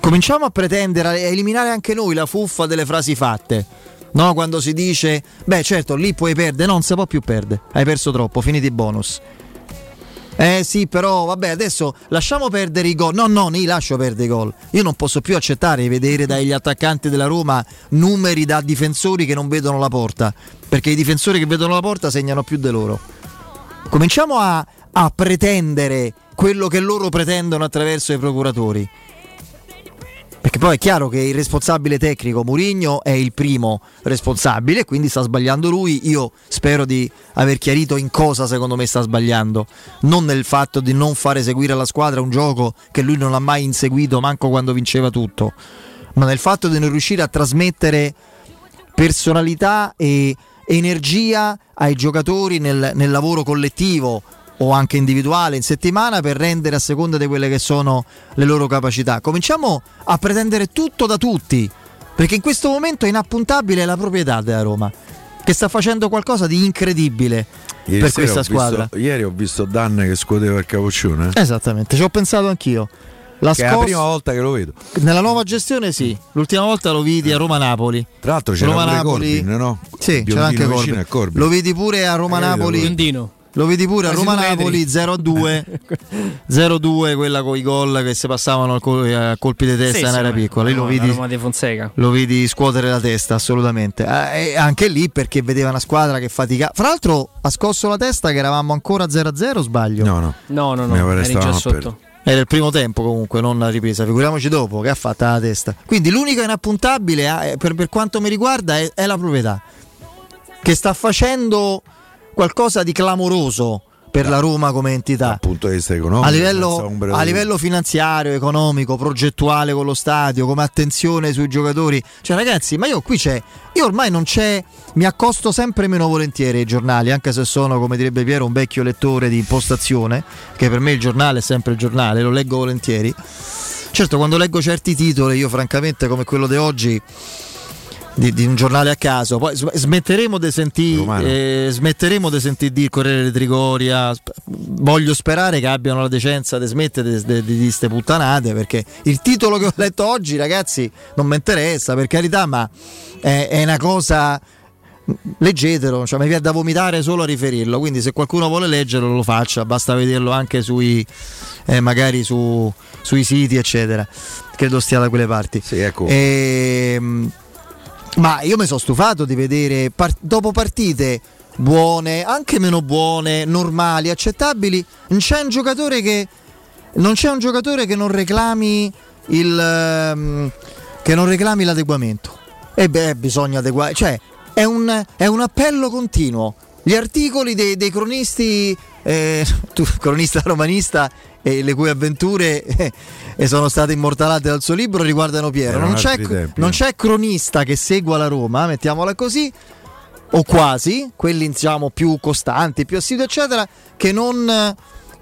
Cominciamo a pretendere, a eliminare anche noi la fuffa delle frasi fatte. No, quando si dice, beh certo, lì puoi perdere, no, non si può più perdere, hai perso troppo, finiti i bonus. Eh sì, però vabbè, adesso lasciamo perdere i gol. No, no, li lascio perdere i gol. Io non posso più accettare di vedere dagli attaccanti della Roma numeri da difensori che non vedono la porta, perché i difensori che vedono la porta segnano più di loro. Cominciamo a, a pretendere quello che loro pretendono attraverso i procuratori. Perché poi è chiaro che il responsabile tecnico Murigno è il primo responsabile, quindi sta sbagliando lui. Io spero di aver chiarito in cosa secondo me sta sbagliando, non nel fatto di non fare seguire alla squadra un gioco che lui non ha mai inseguito, manco quando vinceva tutto, ma nel fatto di non riuscire a trasmettere personalità e energia ai giocatori nel, nel lavoro collettivo o anche individuale in settimana per rendere a seconda di quelle che sono le loro capacità. Cominciamo a pretendere tutto da tutti, perché in questo momento è inappuntabile la proprietà della Roma, che sta facendo qualcosa di incredibile Ieri per questa squadra. visto- ieri ho visto Danne che scuoteva il capoccione. eh. Esattamente, ci ho pensato anch'io. La Che è la prima volta che lo vedo. Nella nuova gestione sì, l'ultima volta lo vidi a Roma-Napoli. Tra l'altro c'era pure Corbin, no? Sì, Il c'era anche biondino Corbin. Corbin. Lo vedi pure a Roma-Napoli. Biondino. Lo vedi pure a Quasi Roma due Napoli metri. 0-2 0-2 quella con i gol che si passavano a col- a colpi di testa Sì, era ma- piccola lì lo vedi, la Roma di Fonseca. lo vedi scuotere la testa assolutamente Eh, e anche lì perché vedeva una squadra che fatica fra l'altro ha scosso la testa che eravamo ancora 0-0 sbaglio no no No, no, no, eri già sotto. era il primo tempo comunque, non la ripresa. Figuriamoci dopo che ha fatto la testa. Quindi l'unica inappuntabile, eh, per, per quanto mi riguarda, è, è la proprietà. Che sta facendo qualcosa di clamoroso per la Roma come entità. Dal punto di vista economico. A livello, a livello finanziario, economico, progettuale con lo stadio, come attenzione sui giocatori. Cioè, ragazzi, ma io qui c'è. Io ormai non c'è. Mi accosto sempre meno volentieri ai giornali, anche se sono, come direbbe Piero, un vecchio lettore di impostazione. Che per me il giornale è sempre il giornale, lo leggo volentieri. Certo, quando leggo certi titoli, io francamente, come quello di oggi. Di, di un giornale a caso, poi sm- smetteremo di sentire eh, smetteremo di sentire dire Corriere di Trigoria. Voglio sperare che abbiano la decenza di smettere di- queste puttanate perché il titolo che ho letto oggi, ragazzi, non mi interessa per carità, ma è, è una cosa. Leggetelo, cioè mi viene da vomitare solo a riferirlo. Quindi, se qualcuno vuole leggerlo, lo faccia. Basta vederlo anche sui eh, magari su- sui siti, eccetera. Credo stia da quelle parti. Sì, ecco. Ehm, ma io mi sono stufato di vedere par- dopo partite buone, anche meno buone, normali, accettabili. Non c'è un giocatore che non giocatore che non reclami il ehm, che non reclami l'adeguamento. E beh, bisogna adeguare, cioè è un, è un appello continuo. Gli articoli dei, dei cronisti, eh, (laughs) tu, cronista romanista e le cui avventure eh, sono state immortalate dal suo libro riguardano Piero. Non c'è, non c'è cronista che segua la Roma, mettiamola così, o quasi, quelli diciamo più costanti, più assidui, eccetera, che non,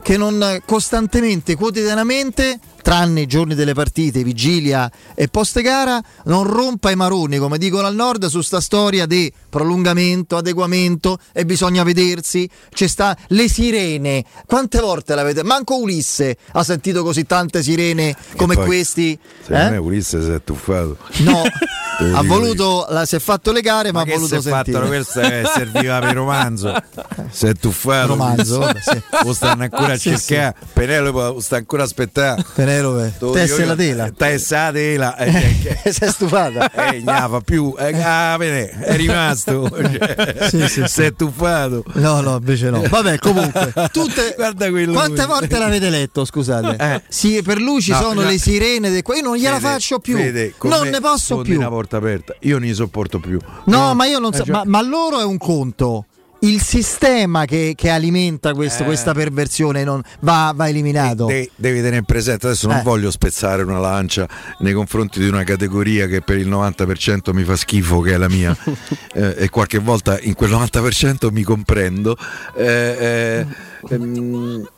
che non costantemente, quotidianamente, tranne i giorni delle partite, vigilia e post gara, non rompa i maroni, come dicono al nord, su sta storia di prolungamento, adeguamento e bisogna vedersi. C'è sta le sirene. Quante volte l'avete? Manco Ulisse ha sentito così tante sirene come poi, questi. Secondo eh? me Ulisse si è tuffato. No, (laughs) ha voluto, la, si è fatto le gare, ma, Ma ha che voluto si è fatto sentire. questo eh, serviva per romanzo (laughs) si è tuffato Romanzo, sì. lo stanno ancora a Sì, cercare Penelope lo sta ancora aspettando Penelope, Te lo tesse la tela. tessa la tela eh, (laughs) eh, si è stufata eh, gnafa più eh, ah, bene, è rimasto (laughs) Sì, sì, si è tuffato No, no, invece no. Vabbè, comunque, (laughs) tutte, guarda quello quante lui. volte l'avete letto? Scusate, Eh. sì, per lui ci No, sono no. le sirene. de- Io non gliela Fede, faccio più, con non me ne posso più. una porta aperta io non li sopporto più No, ma io non so, Eh, già. ma, ma loro è un conto. Il sistema che, che alimenta questo- Eh. questa perversione non- va, va eliminato. De- devi tenere presente, adesso non Eh. voglio spezzare una lancia nei confronti di una categoria che per il 90% mi fa schifo, che è la mia, (laughs) eh, e qualche volta in quel 90% mi comprendo. Eh, eh, ehm,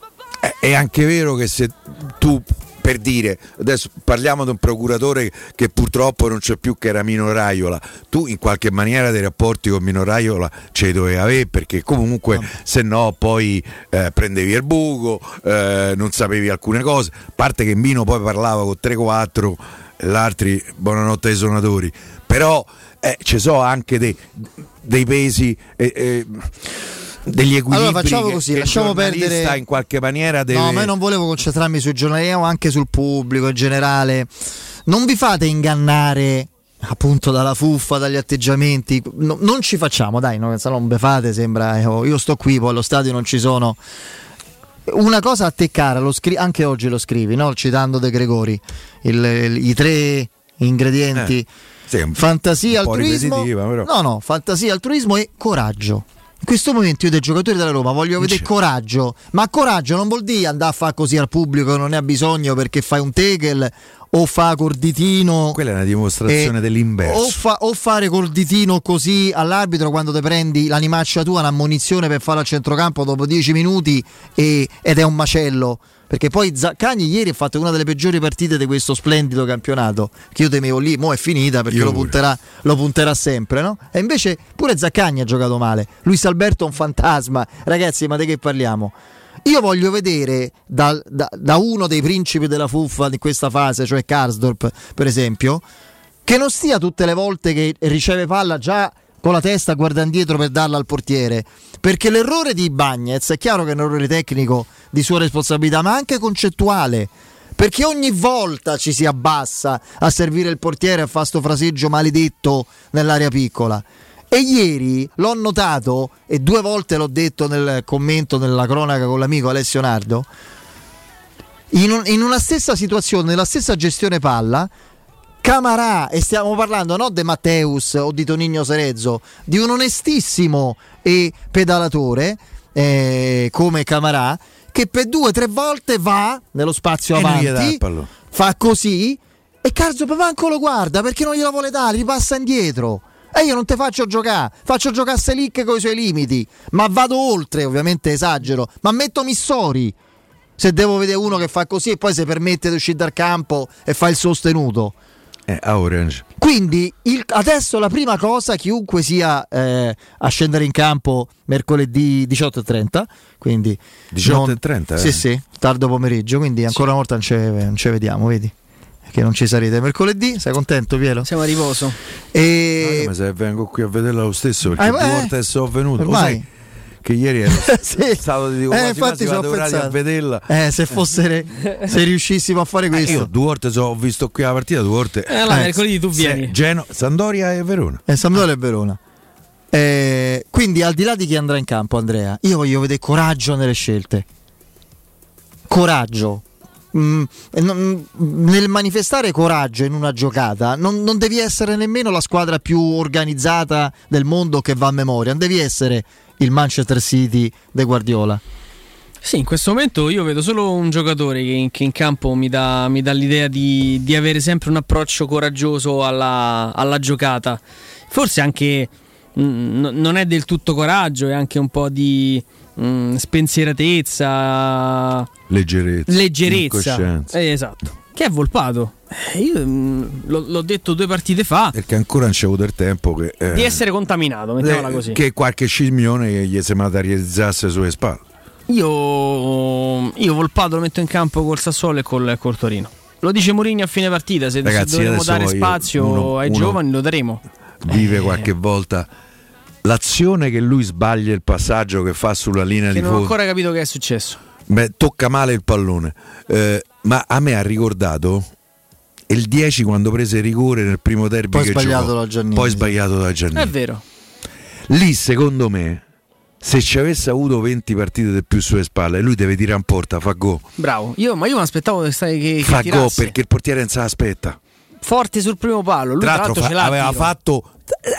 è- è anche vero che se tu per dire, adesso parliamo di un procuratore che purtroppo non c'è più che era Mino Raiola, tu in qualche maniera dei rapporti con Mino Raiola ce li dovevi avere perché comunque se no poi eh, prendevi il buco, eh, non sapevi alcune cose, a parte che Mino poi parlava con 3-4, l'altri buonanotte ai suonatori, però eh, ci sono anche dei, dei pesi... eh, eh, degli equilibri Allora facciamo così, lasciamo perdere- in qualche maniera deve No, ma io non volevo concentrarmi sui giornalisti, ma anche sul pubblico in generale. Non vi fate ingannare appunto dalla fuffa, dagli atteggiamenti. No, non ci facciamo, dai, no, non befate, sembra. eh, oh, io sto qui, poi allo stadio non ci sono. Una cosa a te cara, lo scri- anche oggi lo scrivi, no? citando De Gregori, il- il- i tre ingredienti. Eh, sì, fantasia, altruismo. No, no, fantasia, altruismo e coraggio. In questo momento io dei giocatori della Roma voglio vedere coraggio, ma coraggio non vuol dire andare a fare così al pubblico che non ne ha bisogno perché fai un tegel o fa col ditino. Quella è una dimostrazione eh, dell'inverso. O, fa- o fare col ditino così all'arbitro quando ti prendi l'animaccia tua, un'ammonizione per farlo al centrocampo dopo 10 minuti e- ed è un macello. Perché poi Zaccagni ieri ha fatto una delle peggiori partite di questo splendido campionato. Che io temevo lì, mo è finita perché lo punterà, lo punterà sempre, no? E invece pure Zaccagni ha giocato male. Luis Alberto è un fantasma. Ragazzi, ma di che parliamo? Io voglio vedere dal- da, da uno dei principi della fuffa di questa fase, cioè Karsdorp, per esempio, che non stia tutte le volte che riceve palla già con la testa guardando dietro per darla al portiere. Perché l'errore di Bagnez è chiaro che è un errore tecnico di sua responsabilità, ma anche concettuale. Perché ogni volta ci si abbassa a servire il portiere a fare sto fraseggio maledetto nell'area piccola. E ieri l'ho notato, e due volte l'ho detto nel commento nella cronaca con l'amico Alessio Nardo, in, un- in una stessa situazione, nella stessa gestione palla, Camarà, e stiamo parlando non di Matteus o di Tonigno Serezzo, di un onestissimo e pedalatore eh, come Camarà, che per due o tre volte va nello spazio E gli avanti, fa così e Carzo manco lo guarda perché non glielo vuole dare, ripassa indietro. E io non ti faccio giocare, faccio giocare Selic con i suoi limiti, ma vado oltre, ovviamente esagero, ma metto Missori. Se devo vedere uno che fa così e poi si permette di uscire dal campo e fa il sostenuto. Eh, a Orange. Quindi il- adesso la prima cosa, chiunque sia eh, a scendere in campo mercoledì 18.30, quindi 18.30, non- eh? Sì, sì, tardo pomeriggio, quindi ancora una volta non ci non ci vediamo, vedi? Che non ci sarete mercoledì, sei contento Piero? Siamo a riposo. E... Ma se vengo qui a vederla lo stesso perché Eh, due eh, volte sono venuto. Ormai. Che ieri ero (laughs) stato di Eh, quasi infatti quasi vado orari a vederla. Eh, se fosse (laughs) se riuscissimo a fare Eh, questo. io due volte ho visto qui la partita, due volte. Eh, allora, mercoledì tu vieni. Geno- Sandoria e Verona. Eh, Sampdoria e Verona. Eh, quindi al di là di chi andrà in campo, Andrea, io voglio vedere coraggio nelle scelte. Coraggio. Mm, e non- nel manifestare coraggio in una giocata non, non devi essere nemmeno la squadra più organizzata del mondo che va a memoria, non devi essere il Manchester City de Guardiola. Sì, in questo momento io vedo solo un giocatore che in, che in campo mi dà, mi dà l'idea di, di avere sempre un approccio coraggioso alla, alla giocata. Forse anche mm, no- non è del tutto coraggio, è anche un po' di, mm, spensieratezza, Leggerezza. leggerezza. Eh, esatto. Che è Volpato. Eh, io mm, l'ho, l'ho detto due partite fa. Perché ancora non c'è avuto il tempo che, eh, Di essere contaminato, mettiamola eh, così. che qualche scimmione gli si materializzasse sulle spalle. Io, io Volpato lo metto in campo col Sassuolo e col, col Torino. Lo dice Mourinho a fine partita. Se, se Ragazzi, dovremo adesso dare spazio uno- ai uno- giovani, lo daremo. Vive qualche volta l'azione che lui sbaglia il passaggio che fa sulla linea Che di non ho fondo. ancora capito che è successo. Beh, tocca male il pallone. Eh, ma a me ha ricordato il 10 quando prese il rigore nel primo derby Poi che sbagliato giocò. da Giannini, Poi sbagliato da Giannini. È vero. Lì, secondo me, se ci avesse avuto 20 partite di più sulle spalle, lui deve tirare in porta, fa go. Bravo. Io, ma io mi aspettavo che, stai, che, che Fa go perché il portiere non se l'aspetta. forte sul primo palo. Lui Tra tra l'altro l'altro fa- ce l'ha. il aveva tiro. fatto.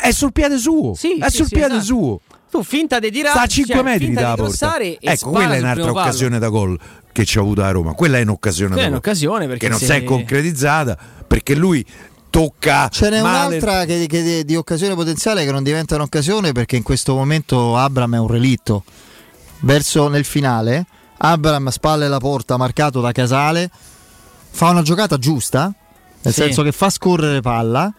È sul piede suo. Sì, è sì, sul sì, piede esatto. suo. Tu finta di tirare. Sta a 5 cioè, metri di porta. Ecco, quella è un'altra occasione da gol che ci ha avuto a Roma. Quella è un'occasione Quella è da gol. un'occasione perché che non se- si è concretizzata perché lui tocca Ce n'è male- un'altra che, che di, di occasione potenziale che non diventa un'occasione perché in questo momento Abram è un relitto. Verso nel finale, Abram spalle la porta marcato da Casale, fa una giocata giusta, nel Sì. senso che fa scorrere palla,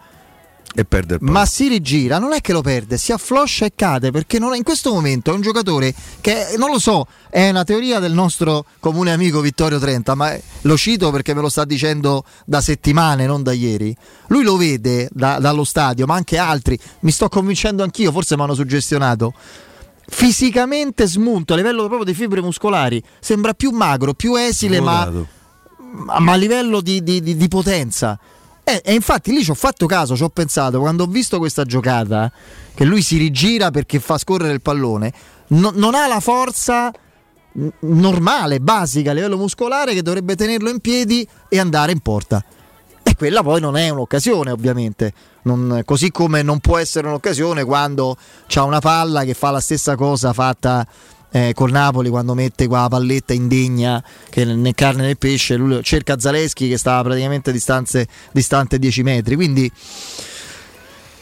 e perde il ma si rigira, non è che lo perde, si affloscia e cade perché non è- in questo momento è un giocatore che non lo so, è una teoria del nostro comune amico Vittorio Trenta, ma lo cito perché me lo sta dicendo da settimane, non da ieri. Lui lo vede da- dallo stadio, ma anche altri, mi sto convincendo anch'io, forse mi hanno suggestionato. Fisicamente smunto a livello proprio di fibre muscolari, sembra più magro, più esile, ma ma a livello di, di- di- di potenza. E, e infatti lì ci ho fatto caso, ci ho pensato, quando ho visto questa giocata, che lui si rigira perché fa scorrere il pallone, no- non ha la forza normale, basica a livello muscolare che dovrebbe tenerlo in piedi e andare in porta. E quella poi non è un'occasione, ovviamente. Non- così come non può essere un'occasione quando c'ha una palla che fa la stessa cosa fatta eh, col Napoli quando mette qua la palletta indegna che né carne né pesce. Lui cerca Zaleschi che stava praticamente a distanze, distante 10 metri. Quindi.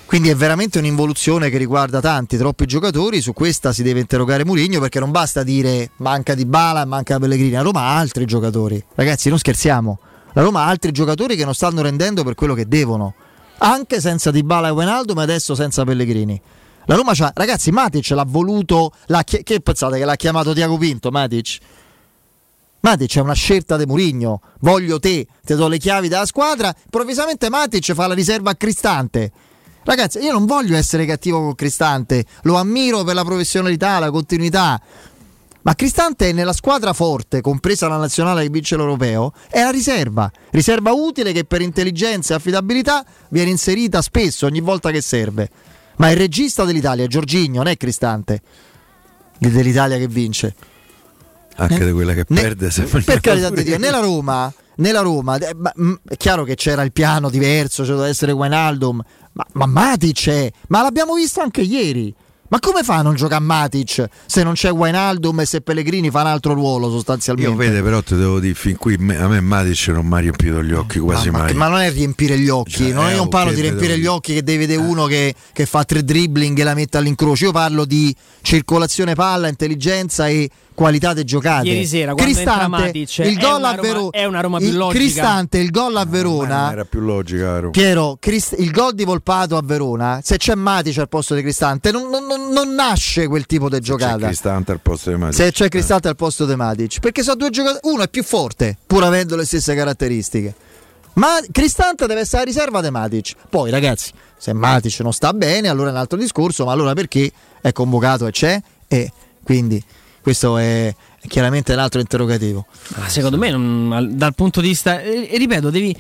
Quindi è veramente un'involuzione che riguarda tanti, troppi giocatori. Su questa si deve interrogare Mourinho perché non basta dire manca di Bala manca Pellegrini. La Roma ha altri giocatori. Ragazzi, non scherziamo. La Roma ha altri giocatori che non stanno rendendo per quello che devono. Anche senza Di Bala e Wijnaldum ma adesso senza Pellegrini. La Roma c'ha, ragazzi, Matic l'ha voluto. L'ha chi- che pensate che l'ha chiamato Tiago Pinto? Matic? Matic è una scelta di Mourinho. Voglio te, ti do le chiavi della squadra. Improvvisamente Matic fa la riserva a Cristante. Ragazzi, io non voglio essere cattivo con Cristante, lo ammiro per la professionalità, la continuità. Ma Cristante è nella squadra forte, compresa la nazionale che vince l'europeo, è la riserva. Riserva utile che per intelligenza e affidabilità viene inserita spesso, ogni volta che serve. Ma il regista dell'Italia è Giorginio, non è Cristante. Dell'Italia che vince. anche Ne- di quella che ne- perde se Per carità di Dio, nella Roma, nella Roma eh, mm, è chiaro che c'era il piano diverso, c'è doveva essere Wijnaldum, ma, ma Matic è, ma l'abbiamo visto anche ieri. Ma come fa a non giocare Matic se non c'è Wijnaldum e se Pellegrini fa un altro ruolo sostanzialmente? Io vede, però ti devo dire, fin qui a me Matic non mi ha riempito gli occhi quasi ma, mai. ma non è riempire gli occhi, Cioè, non, eh, io non parlo di riempire gli occhi che devi vedere uno che, che fa tre dribbling e la mette all'incrocio. Io parlo di circolazione palla, intelligenza e qualità di giocate. Ieri sera, Cristante, Matic, il gol a Verona, è una Roma più logica. Cristante, il gol a Verona. Era più logica. Piero, Crist- il gol di Volpato a Verona, se c'è Matic al posto di Cristante, non, non- non- non nasce quel tipo di C'è giocata. Cristante al posto di Matic. Se c'è Cristante al posto di Matic, perché sono due giocatori, uno è più forte, pur avendo le stesse caratteristiche. Ma Cristante deve essere a riserva di Matic. Poi, ragazzi, se Matic non sta bene, allora è un altro discorso, ma allora perché è convocato e c'è? E quindi questo è chiaramente un altro interrogativo. Ma secondo me, non- al- dal punto di vista, eh, ripeto, devi,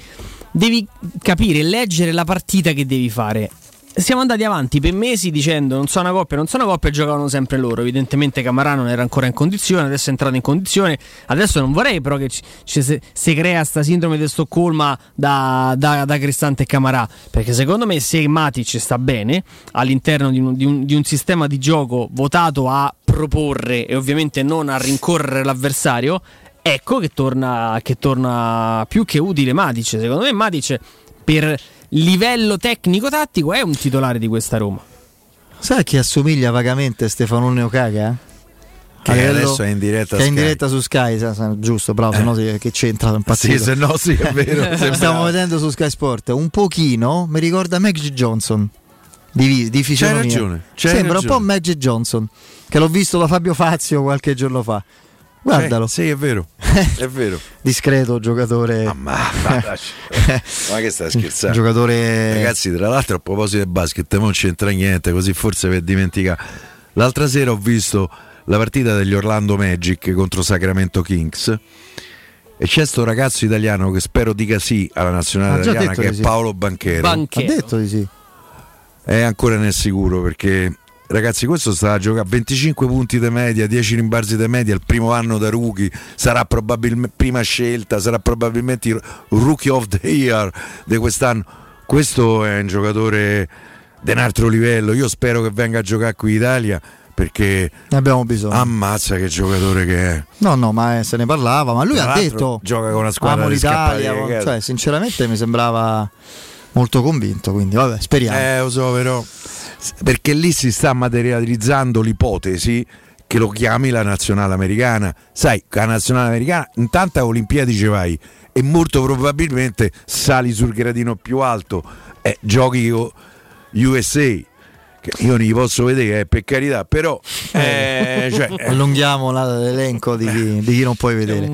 devi capire, leggere la partita che devi fare. Siamo andati avanti per mesi dicendo non sono una coppia, non sono una coppia e giocavano sempre loro. Evidentemente Camarà non era ancora in condizione, adesso è entrato in condizione. Adesso non vorrei però che ci, ci se, si crea sta sindrome di Stoccolma da, da, da Cristante e Camarà. Perché secondo me se Matic sta bene all'interno di un, di un- di un sistema di gioco votato a proporre e ovviamente non a rincorrere l'avversario, ecco che torna, che torna più che utile Matic. Secondo me Matic per livello tecnico-tattico è un titolare di questa Roma. Sai chi assomiglia vagamente a Stefanone Okaga? Che a livello- adesso è in diretta che è in Sky. diretta su Sky, sa- sa- giusto, bravo, se Eh. no si- che c'entra impazzito. Sì, se no sì, è vero. (laughs) Stiamo vedendo su Sky Sport, un pochino mi ricorda Magic Johnson di, di fisionomia. ragione, c'hai Sembra ragione. un po' Magic Johnson, che l'ho visto da Fabio Fazio qualche giorno fa. Guardalo. Eh, sì, è vero. (laughs) È vero. Discreto giocatore. Ma, (laughs) ma che stai scherzando? Giocatore- Ragazzi, tra l'altro a proposito del basket, non c'entra niente, così forse per dimenticare. L'altra sera ho visto la partita degli Orlando Magic contro Sacramento Kings. E c'è sto ragazzo italiano che spero dica sì alla nazionale italiana detto che è di sì. Paolo Banchero. Ha detto di sì. È ancora nel sicuro perché ragazzi questo sta a giocare 25 punti di media, 10 rimbalzi di media, il primo anno da rookie, sarà probabilmente prima scelta, sarà probabilmente il rookie of the year di quest'anno. Questo è un giocatore di un altro livello, io spero che venga a giocare qui in Italia perché Ne abbiamo bisogno. ammazza che giocatore che è. No, no, ma eh, se ne parlava, ma lui Tra ha detto gioca con una squadra amo di l'Italia, ragazzi. cioè sinceramente mi sembrava molto convinto, quindi vabbè, speriamo. Eh, lo so, però. (laughs) Perché lì si sta materializzando l'ipotesi che lo chiami la nazionale americana. Sai, la nazionale americana, intanto a Olimpiadi ci vai e molto probabilmente sali sul gradino più alto e giochi USA. Io non li posso vedere, eh, per carità, però eh, cioè, (laughs) eh, Allunghiamo l'elenco di chi, di chi non puoi vedere.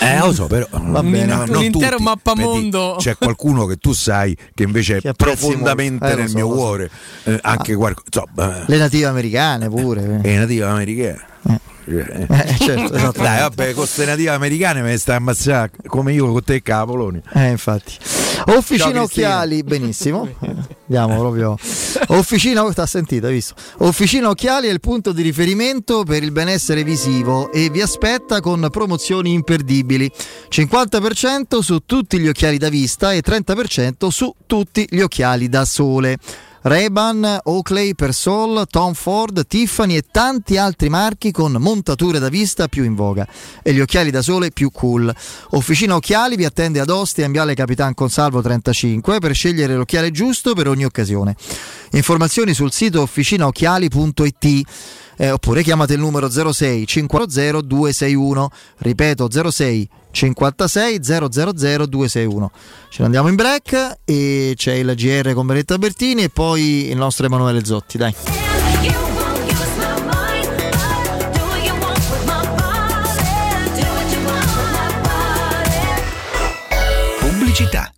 eh, lo so, però Va bene. no, Un non intero tutti. mappamondo. C'è qualcuno che tu sai che invece è Che profondamente. Eh, nel so, mio so. cuore, Eh, anche qualco- insomma, Le native americane pure. è nativa americana. Eh, certo, esattamente. Dai, vabbè, con queste native americane me ne stai ammazzando come io con te Polonia. Eh, infatti. Officina Ciao. Occhiali, benissimo. Andiamo proprio. Officina, sta sentito, hai visto? Officina Occhiali è il punto di riferimento per il benessere visivo e vi aspetta con promozioni imperdibili. 50% su tutti gli occhiali da vista e 30% su tutti gli occhiali da sole. Ray-Ban, Oakley, Persol, Tom Ford, Tiffany e tanti altri marchi con montature da vista più in voga e gli occhiali da sole più cool. Officina Occhiali vi attende ad Ostia in Viale Capitan Consalvo 35 per scegliere l'occhiale giusto per ogni occasione. Informazioni sul sito officinaocchiali.it eh, oppure chiamate il numero 06 500 261 ripeto 06 56 000 261 ce ne andiamo in break e c'è il GR con Benetta Bertini e poi il nostro Emanuele Zotti dai. Pubblicità.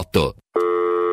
った。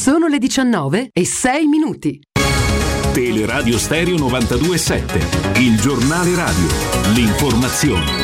Sono le 19 e 6 minuti. Teleradio Stereo 927, il giornale radio, l'informazione.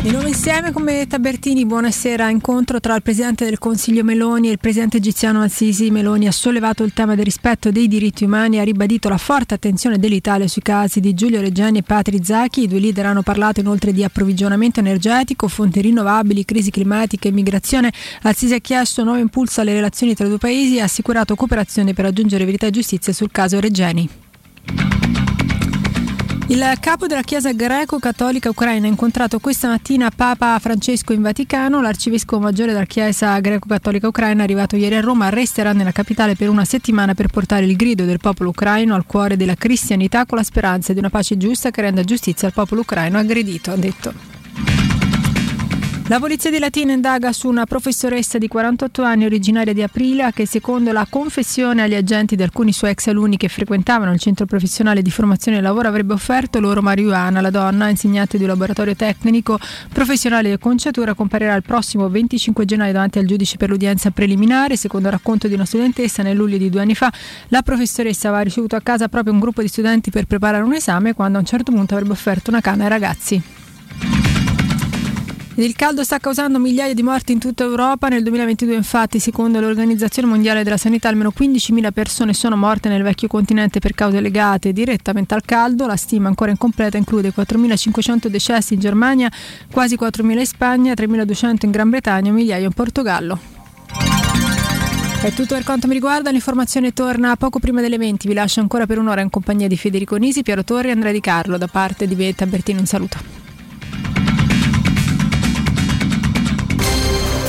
Di nuovo insieme come Tabertini, buonasera. Incontro tra il Presidente del Consiglio Meloni e il Presidente egiziano Al-Sisi. Meloni ha sollevato il tema del rispetto dei diritti umani e ha ribadito la forte attenzione dell'Italia sui casi di Giulio Reggiani e Patri Zacchi. I due leader hanno parlato inoltre di approvvigionamento energetico, fonti rinnovabili, crisi climatica e migrazione. Al-Sisi ha chiesto nuovo impulso alle relazioni tra i due paesi e ha assicurato cooperazione per raggiungere verità e giustizia sul caso Reggiani. Il capo della Chiesa greco-cattolica ucraina ha incontrato questa mattina Papa Francesco in Vaticano. L'arcivescovo maggiore della Chiesa greco-cattolica ucraina, arrivato ieri a Roma, resterà nella capitale per una settimana per portare il grido del popolo ucraino al cuore della cristianità con la speranza di una pace giusta che renda giustizia al popolo ucraino aggredito, ha detto. La polizia di Latina indaga su una professoressa di 48 anni originaria di Aprilia che secondo la confessione agli agenti di alcuni suoi ex alunni che frequentavano il centro professionale di formazione e lavoro avrebbe offerto loro marijuana. La donna, insegnante di un laboratorio tecnico professionale di conciatura, comparirà il prossimo 25 gennaio davanti al giudice per l'udienza preliminare. Secondo il racconto di una studentessa, nel luglio di due anni fa la professoressa aveva ricevuto a casa proprio un gruppo di studenti per preparare un esame quando a un certo punto avrebbe offerto una canna ai ragazzi. Il caldo sta causando migliaia di morti in tutta Europa. Nel 2022, infatti, secondo l'Organizzazione Mondiale della Sanità, almeno 15.000 persone sono morte nel vecchio continente per cause legate direttamente al caldo. La stima ancora incompleta include 4.500 decessi in Germania, quasi 4.000 in Spagna, 3.200 in Gran Bretagna migliaia in Portogallo. È tutto per quanto mi riguarda, l'informazione torna poco prima delle 20. Vi lascio ancora per un'ora in compagnia di Federico Nisi, Piero Torri e Andrea Di Carlo. Da parte di Betta Bertino un saluto.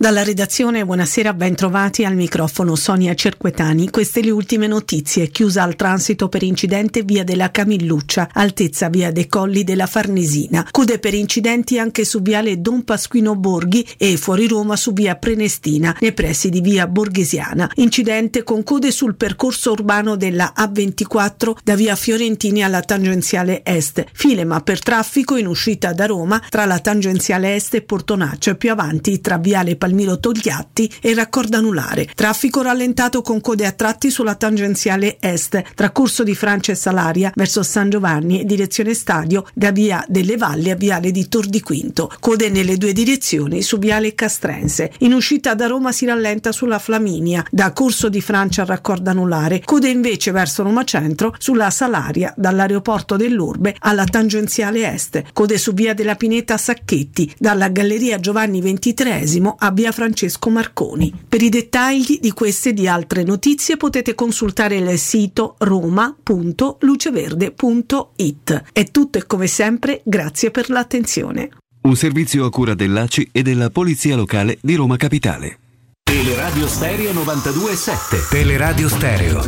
Dalla redazione, buonasera, ben trovati al microfono Sonia Cerquetani. Queste le ultime notizie. Chiusa al transito per incidente via della Camilluccia, altezza via dei Colli della Farnesina. Code per incidenti anche su viale Don Pasquino Borghi e fuori Roma su via Prenestina, nei pressi di via Borghesiana. Incidente con code sul percorso urbano della A24 da via Fiorentini alla tangenziale est. Filema per traffico in uscita da Roma tra la tangenziale est e Portonaccio e più avanti tra viale Palmiro Togliatti e raccordo anulare. Traffico rallentato con code a tratti sulla tangenziale est tra Corso di Francia e Salaria verso San Giovanni e direzione stadio da via delle Valli a viale di Tor di Quinto. Code nelle due direzioni su viale Castrense. In uscita da Roma si rallenta sulla Flaminia da Corso di Francia al raccordo anulare. Code invece verso Roma Centro sulla Salaria dall'aeroporto dell'Urbe alla tangenziale est. Code su via della Pineta a Sacchetti dalla Galleria Giovanni XXIII a via Francesco Marconi. Per i dettagli di queste e di altre notizie potete consultare il sito roma.luceverde.it. È tutto e come sempre grazie per l'attenzione. Un servizio a cura dell'ACI e della Polizia Locale di Roma Capitale. Teleradio Stereo 92.7. Teleradio Stereo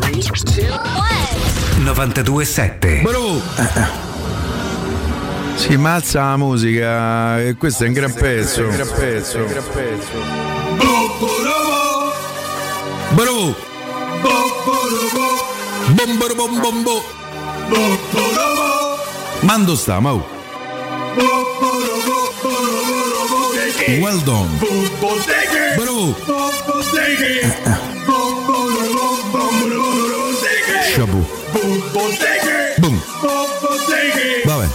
92.7 Si mazza la musica e questo è un gran pezzo. Un gran pezzo. Bro! Bomboro bom bombo! Mando sta, mau! Well done! Bro! Shabu! Boom! Vabbè!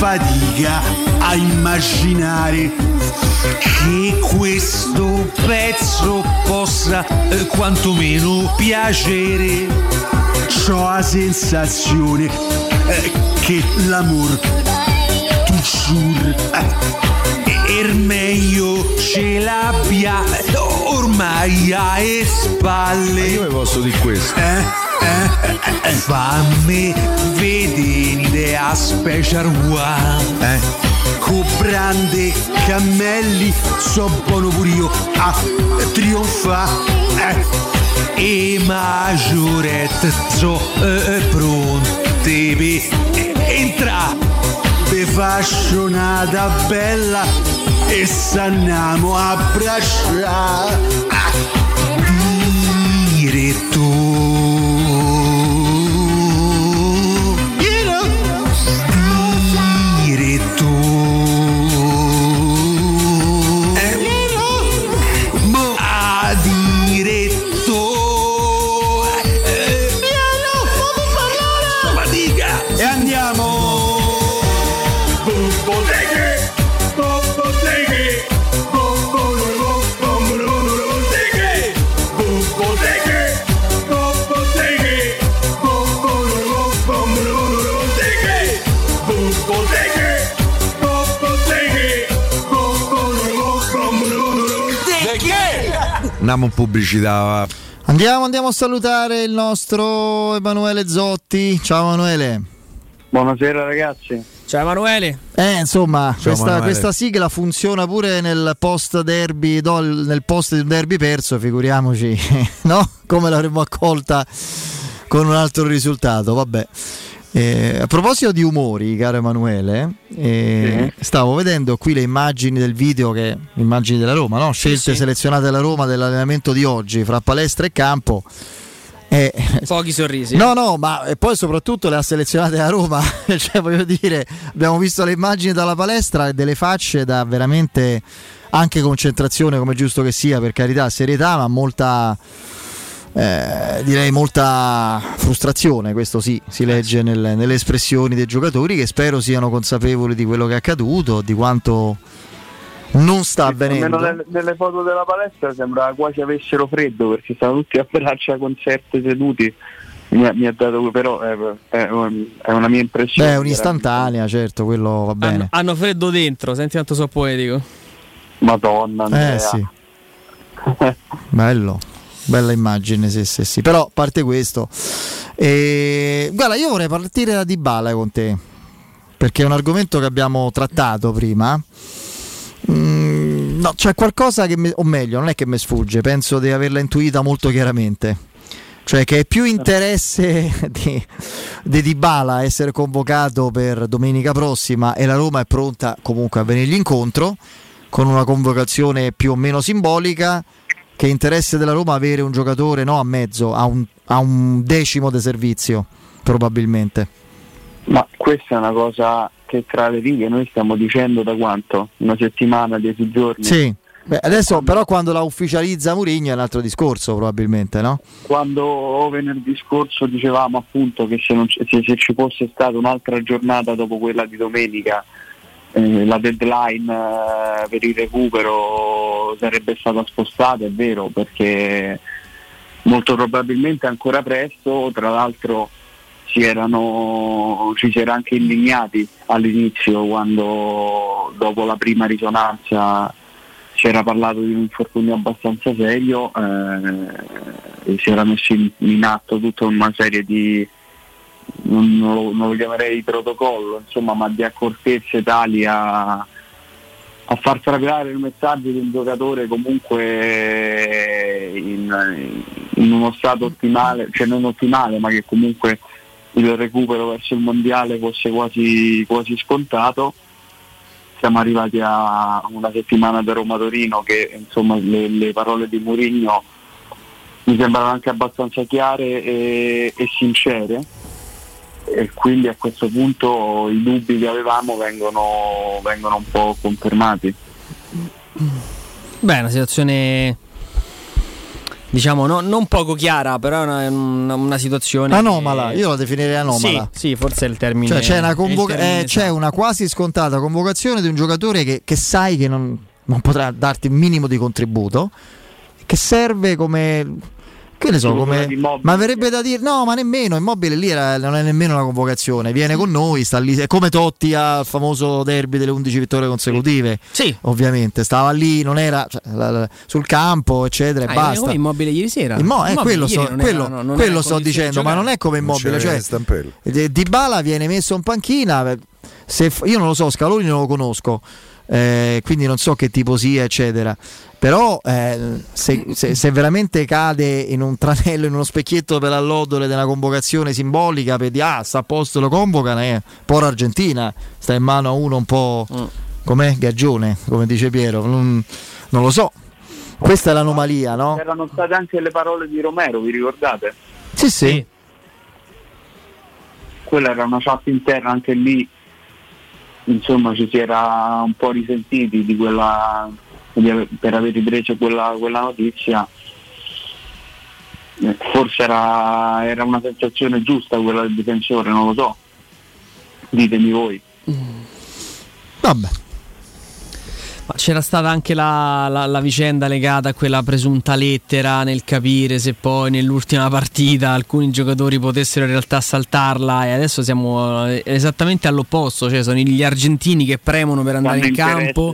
Fatica a immaginare che questo pezzo possa eh, quantomeno piacere. Ho la sensazione eh, che l'amore toujours eh, il meglio ce l'abbia ormai alle spalle. Io vi posso dire questo. Eh? Eh, eh, fammi vedere a special one eh? con brande cammelli so buono pure io a trionfare eh? e maggiorette so eh, pronte per entrare vi faccio una bella e s'andiamo a abbracciare diretto Andiamo in pubblicità. Andiamo, andiamo a salutare il nostro Emanuele Zotti. Ciao Emanuele. Buonasera ragazzi. Ciao Emanuele. Eh, insomma, Ciao, questa, Emanuele. questa sigla funziona pure nel post derby, no, nel post di un derby perso, figuriamoci, (laughs) no? Come l'avremmo accolta con un altro risultato, vabbè. Eh, a proposito di umori, caro Emanuele, eh, stavo vedendo qui le immagini del video, che, immagini della Roma, no? scelte sì. selezionate dalla Roma dell'allenamento di oggi fra palestra e campo. Eh, Pochi sorrisi. No, no, ma e poi soprattutto le ha selezionate a Roma. (laughs) cioè, voglio dire, abbiamo visto le immagini dalla palestra e delle facce da veramente anche concentrazione, come è giusto che sia, per carità, serietà, ma molta, eh, direi molta frustrazione, questo sì, si legge nel- nelle espressioni dei giocatori che spero siano consapevoli di quello che è accaduto, di quanto non sta avvenendo. nelle, nelle foto della palestra sembrava quasi avessero freddo perché stavano tutti a braccia concerte seduti. Mi, ha- mi ha dato però è, è- è una mia impressione. Beh, è un'istantanea, certo, quello va bene. Hanno, hanno freddo dentro, senti quanto so poetico. Madonna, Andrea. Eh sì. Bello, (laughs) bella immagine, sì, sì, sì. Però a parte questo, eh, guarda, io vorrei partire da Dybala con te, perché è un argomento che abbiamo trattato prima. Mm, no, c'è qualcosa che, mi- o meglio, non è che mi sfugge, penso di averla intuita molto chiaramente. Cioè che è più interesse (laughs) di, di Dybala essere convocato per domenica prossima e la Roma è pronta comunque a venirgli incontro con una convocazione più o meno simbolica che interesse della Roma avere un giocatore no, a mezzo, a un, a un decimo di servizio probabilmente. Ma questa è una cosa che tra le righe noi stiamo dicendo da quanto? Una settimana, dieci giorni? Sì. Beh, adesso però quando la ufficializza Mourinho è un altro discorso probabilmente, no? Quando venerdì scorso dicevamo appunto che se, non se- se ci fosse stata un'altra giornata dopo quella di domenica, eh, la deadline eh, per il recupero sarebbe stata spostata, è vero, perché molto probabilmente ancora presto, tra l'altro si erano, ci si era anche indignati all'inizio quando dopo la prima risonanza si era parlato di un infortunio abbastanza serio eh, e si era messo in, in atto tutta una serie di non, non lo, non lo chiamerei protocollo insomma ma di accortezze tali a, a far trapelare il messaggio di un giocatore comunque in, in uno stato ottimale, cioè non ottimale ma che comunque il recupero verso il mondiale fosse quasi, quasi scontato. Siamo arrivati a una settimana da Roma Torino che insomma le, le parole di Mourinho mi sembrano anche abbastanza chiare e, e sincere e quindi a questo punto i dubbi che avevamo vengono, vengono un po' confermati. Beh, è una situazione diciamo no- non poco chiara, però è una, una- una situazione Anomala, che- io la definirei anomala. Sì, sì, forse è il termine. Cioè c'è una, il convoca- termine eh, c'è esatto. una quasi scontata convocazione di un giocatore che, che sai che non, non potrà darti un minimo di contributo, che serve come... Che ne so, come... di. Ma verrebbe da dire... No, ma nemmeno, Immobile lì era- non è nemmeno una convocazione, viene con noi, sta lì, è come Totti al famoso derby delle 11 vittorie consecutive. Sì. Ovviamente, stava lì, non era cioè, la- la- sul campo, eccetera, e Ah, basta. come immobile ieri sera. Immo- eh, quello, ieri sto, quello- era- no, non quello sto di dicendo, ma non è come immobile. Cioè, Stampello. eh, Dybala viene messo in panchina. Se io non lo so, Scaloni non lo conosco, eh, quindi non so che tipo sia, eccetera. Però eh, se, se- se veramente cade in un tranello, in uno specchietto per allodole della convocazione simbolica, per dire ah, sta a posto, lo convocano, eh, poi l'Argentina sta in mano a uno un po' com'è? Gaggione, come dice Piero. Non, non lo so. Questa è l'anomalia, no? C'erano state anche le parole di Romero, vi ricordate? Sì, sì. Quella era una chat interna anche lì, insomma ci si era un po' risentiti di quella, di ave- per aver ripreso quella, quella notizia. Eh, Forse era, era una sensazione giusta quella del difensore, non lo so. Ditemi voi. Vabbè. Ma c'era stata anche la, la- la vicenda legata a quella presunta lettera nel capire se poi nell'ultima partita alcuni giocatori potessero in realtà saltarla e adesso siamo eh, esattamente all'opposto, cioè sono gli argentini che premono per andare in campo.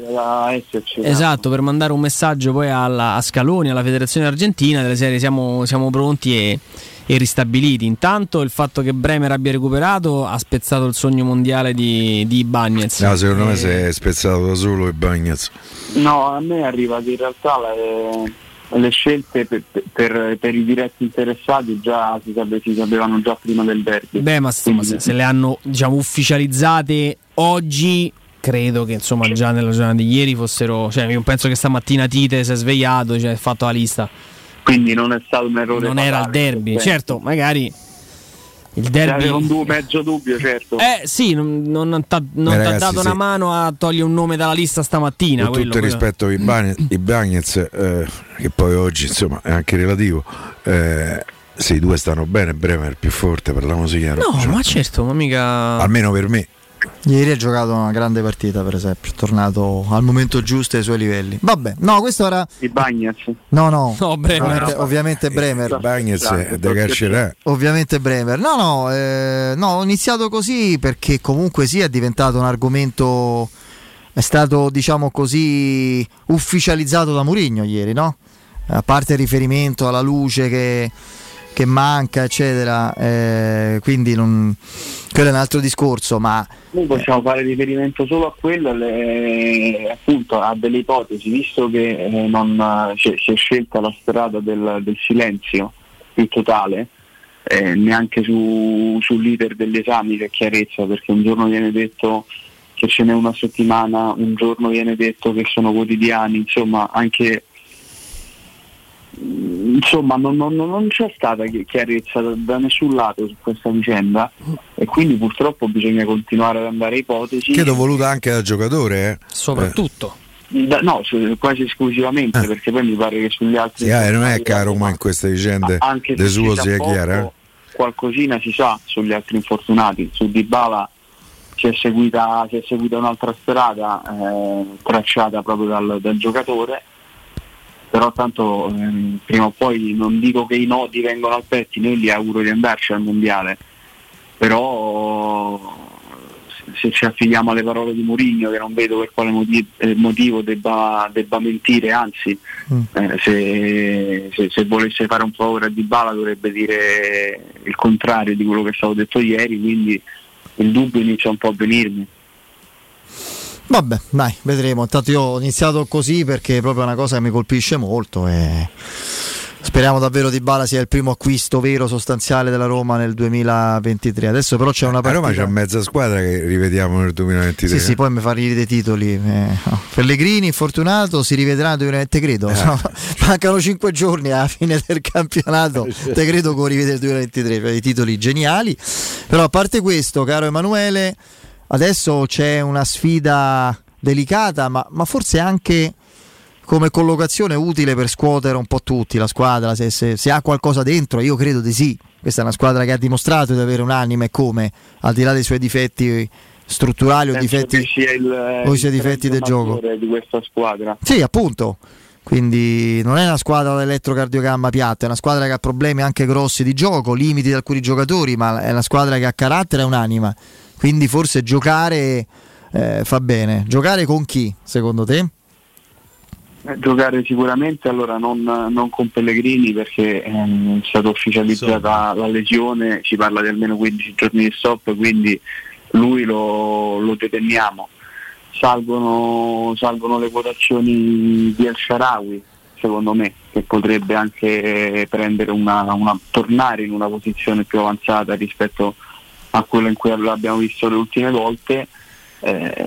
Esatto, per mandare un messaggio poi alla- a Scaloni, alla federazione argentina, delle serie siamo, siamo pronti e, e ristabiliti. Intanto il fatto che Bremer abbia recuperato ha spezzato il sogno mondiale di, di Bagnez. No, secondo me Eh, si è spezzato da solo e Bagnez. No, a me arriva che in realtà le, le scelte per, per- per i diretti interessati già si, sape- si sapevano già prima del derby. Beh, ma insomma, se, se le hanno diciamo, ufficializzate oggi, credo che insomma già nella giornata di ieri fossero. Cioè, io penso che stamattina Tite si è svegliato, cioè, ha fatto la lista. Quindi non è stato un errore. Non era il derby, nel senso. certo, magari. Il derby- C'era un du- mezzo dubbio, certo. Eh sì, non, non t'ha non Eh, t'ha ragazzi, dato sì. una mano a togliere un nome dalla lista stamattina. Con quello, tutto il quello. rispetto ai Bane- i Bagnets, eh, che poi oggi insomma è anche relativo. Eh, sì, i due stanno bene, Bremer è più forte, parliamoci chiaro. No, Cioè, ma certo, ma mica. almeno per me. Ieri ha giocato una grande partita, per esempio, è tornato al momento giusto ai suoi livelli. Vabbè, no, questo era. I Bagnets. No, no, No, Bremer. ovviamente, ovviamente Bremer. Bagnets è da carcerà. Ovviamente Bremer. No, no, eh, no, ho iniziato così perché comunque sì è diventato un argomento è stato, diciamo così, ufficializzato da Mourinho ieri, no? A parte il riferimento alla luce che, che manca, eccetera, eh, quindi non, quello è un altro discorso, ma Noi possiamo fare riferimento solo a quello, alle- appunto a delle ipotesi, visto che eh, non, eh, si è scelta la strada del, del silenzio più totale, eh, neanche su, sull'iter degli esami c'è chiarezza, perché un giorno viene detto che ce n'è una settimana, un giorno viene detto che sono quotidiani, insomma anche insomma non, non- non c'è stata chi- chiarezza da, da nessun lato su questa vicenda e quindi purtroppo bisogna continuare ad andare a ipotesi Credo voluta anche dal giocatore. Eh. Soprattutto. Da- no, su- quasi esclusivamente perché poi mi pare che sugli altri Sì, eh, non è che a Roma in queste vicende anche se de si suo sia poco, chiara. eh. qualcosina si sa sugli altri infortunati su Dybala si è seguita, si è seguita un'altra strada eh, tracciata proprio dal, dal giocatore però tanto ehm, prima o poi non dico che i nodi vengono al pettine io gli auguro di andarci al mondiale. Però se ci affidiamo alle parole di Mourinho che non vedo per quale motivo, motivo debba, debba mentire anzi eh, se, se- se volesse fare un favore a Dybala dovrebbe dire il contrario di quello che è stato detto ieri quindi il dubbio inizia un po' a venirmi Vabbè, dai, vedremo. Intanto io ho iniziato così perché è proprio una cosa che mi colpisce molto e speriamo davvero di Bala sia il primo acquisto vero sostanziale della Roma nel 2023. Adesso però c'è una partita. Roma c'è mezza squadra che rivediamo nel 2023. Sì, sì, poi mi fa ridere i titoli. eh, no. Pellegrini, fortunato, si rivedrà nel 2020, credo. (laughs) no? Mancano 5 giorni alla fine del campionato. Te credo che rivedere il 2023, cioè, i titoli geniali. Però a parte questo, caro Emanuele, adesso c'è una sfida delicata, ma, ma forse anche come collocazione utile per scuotere un po' tutti la squadra, se, se- se ha qualcosa dentro, io credo di sì. Questa è una squadra che ha dimostrato di avere un'anima e come, al di là dei suoi difetti strutturali o difetti, il, o i suoi difetti del gioco. di questa squadra Sì, appunto. Quindi non è una squadra da elettrocardiogramma piatta, è una squadra che ha problemi anche grossi di gioco, limiti di alcuni giocatori, ma è una squadra che ha carattere e un'anima. Quindi forse giocare eh, fa bene. Giocare con chi, secondo te? Eh, giocare sicuramente allora non, non con Pellegrini perché ehm, è stata ufficializzata la lesione, si parla di almeno 15 giorni di stop, quindi lui lo, lo deteniamo. Salgono, salgono le quotazioni di El Sharawi, secondo me, che potrebbe anche prendere una, una- tornare in una posizione più avanzata rispetto a quella in cui l'abbiamo visto le ultime volte. Eh,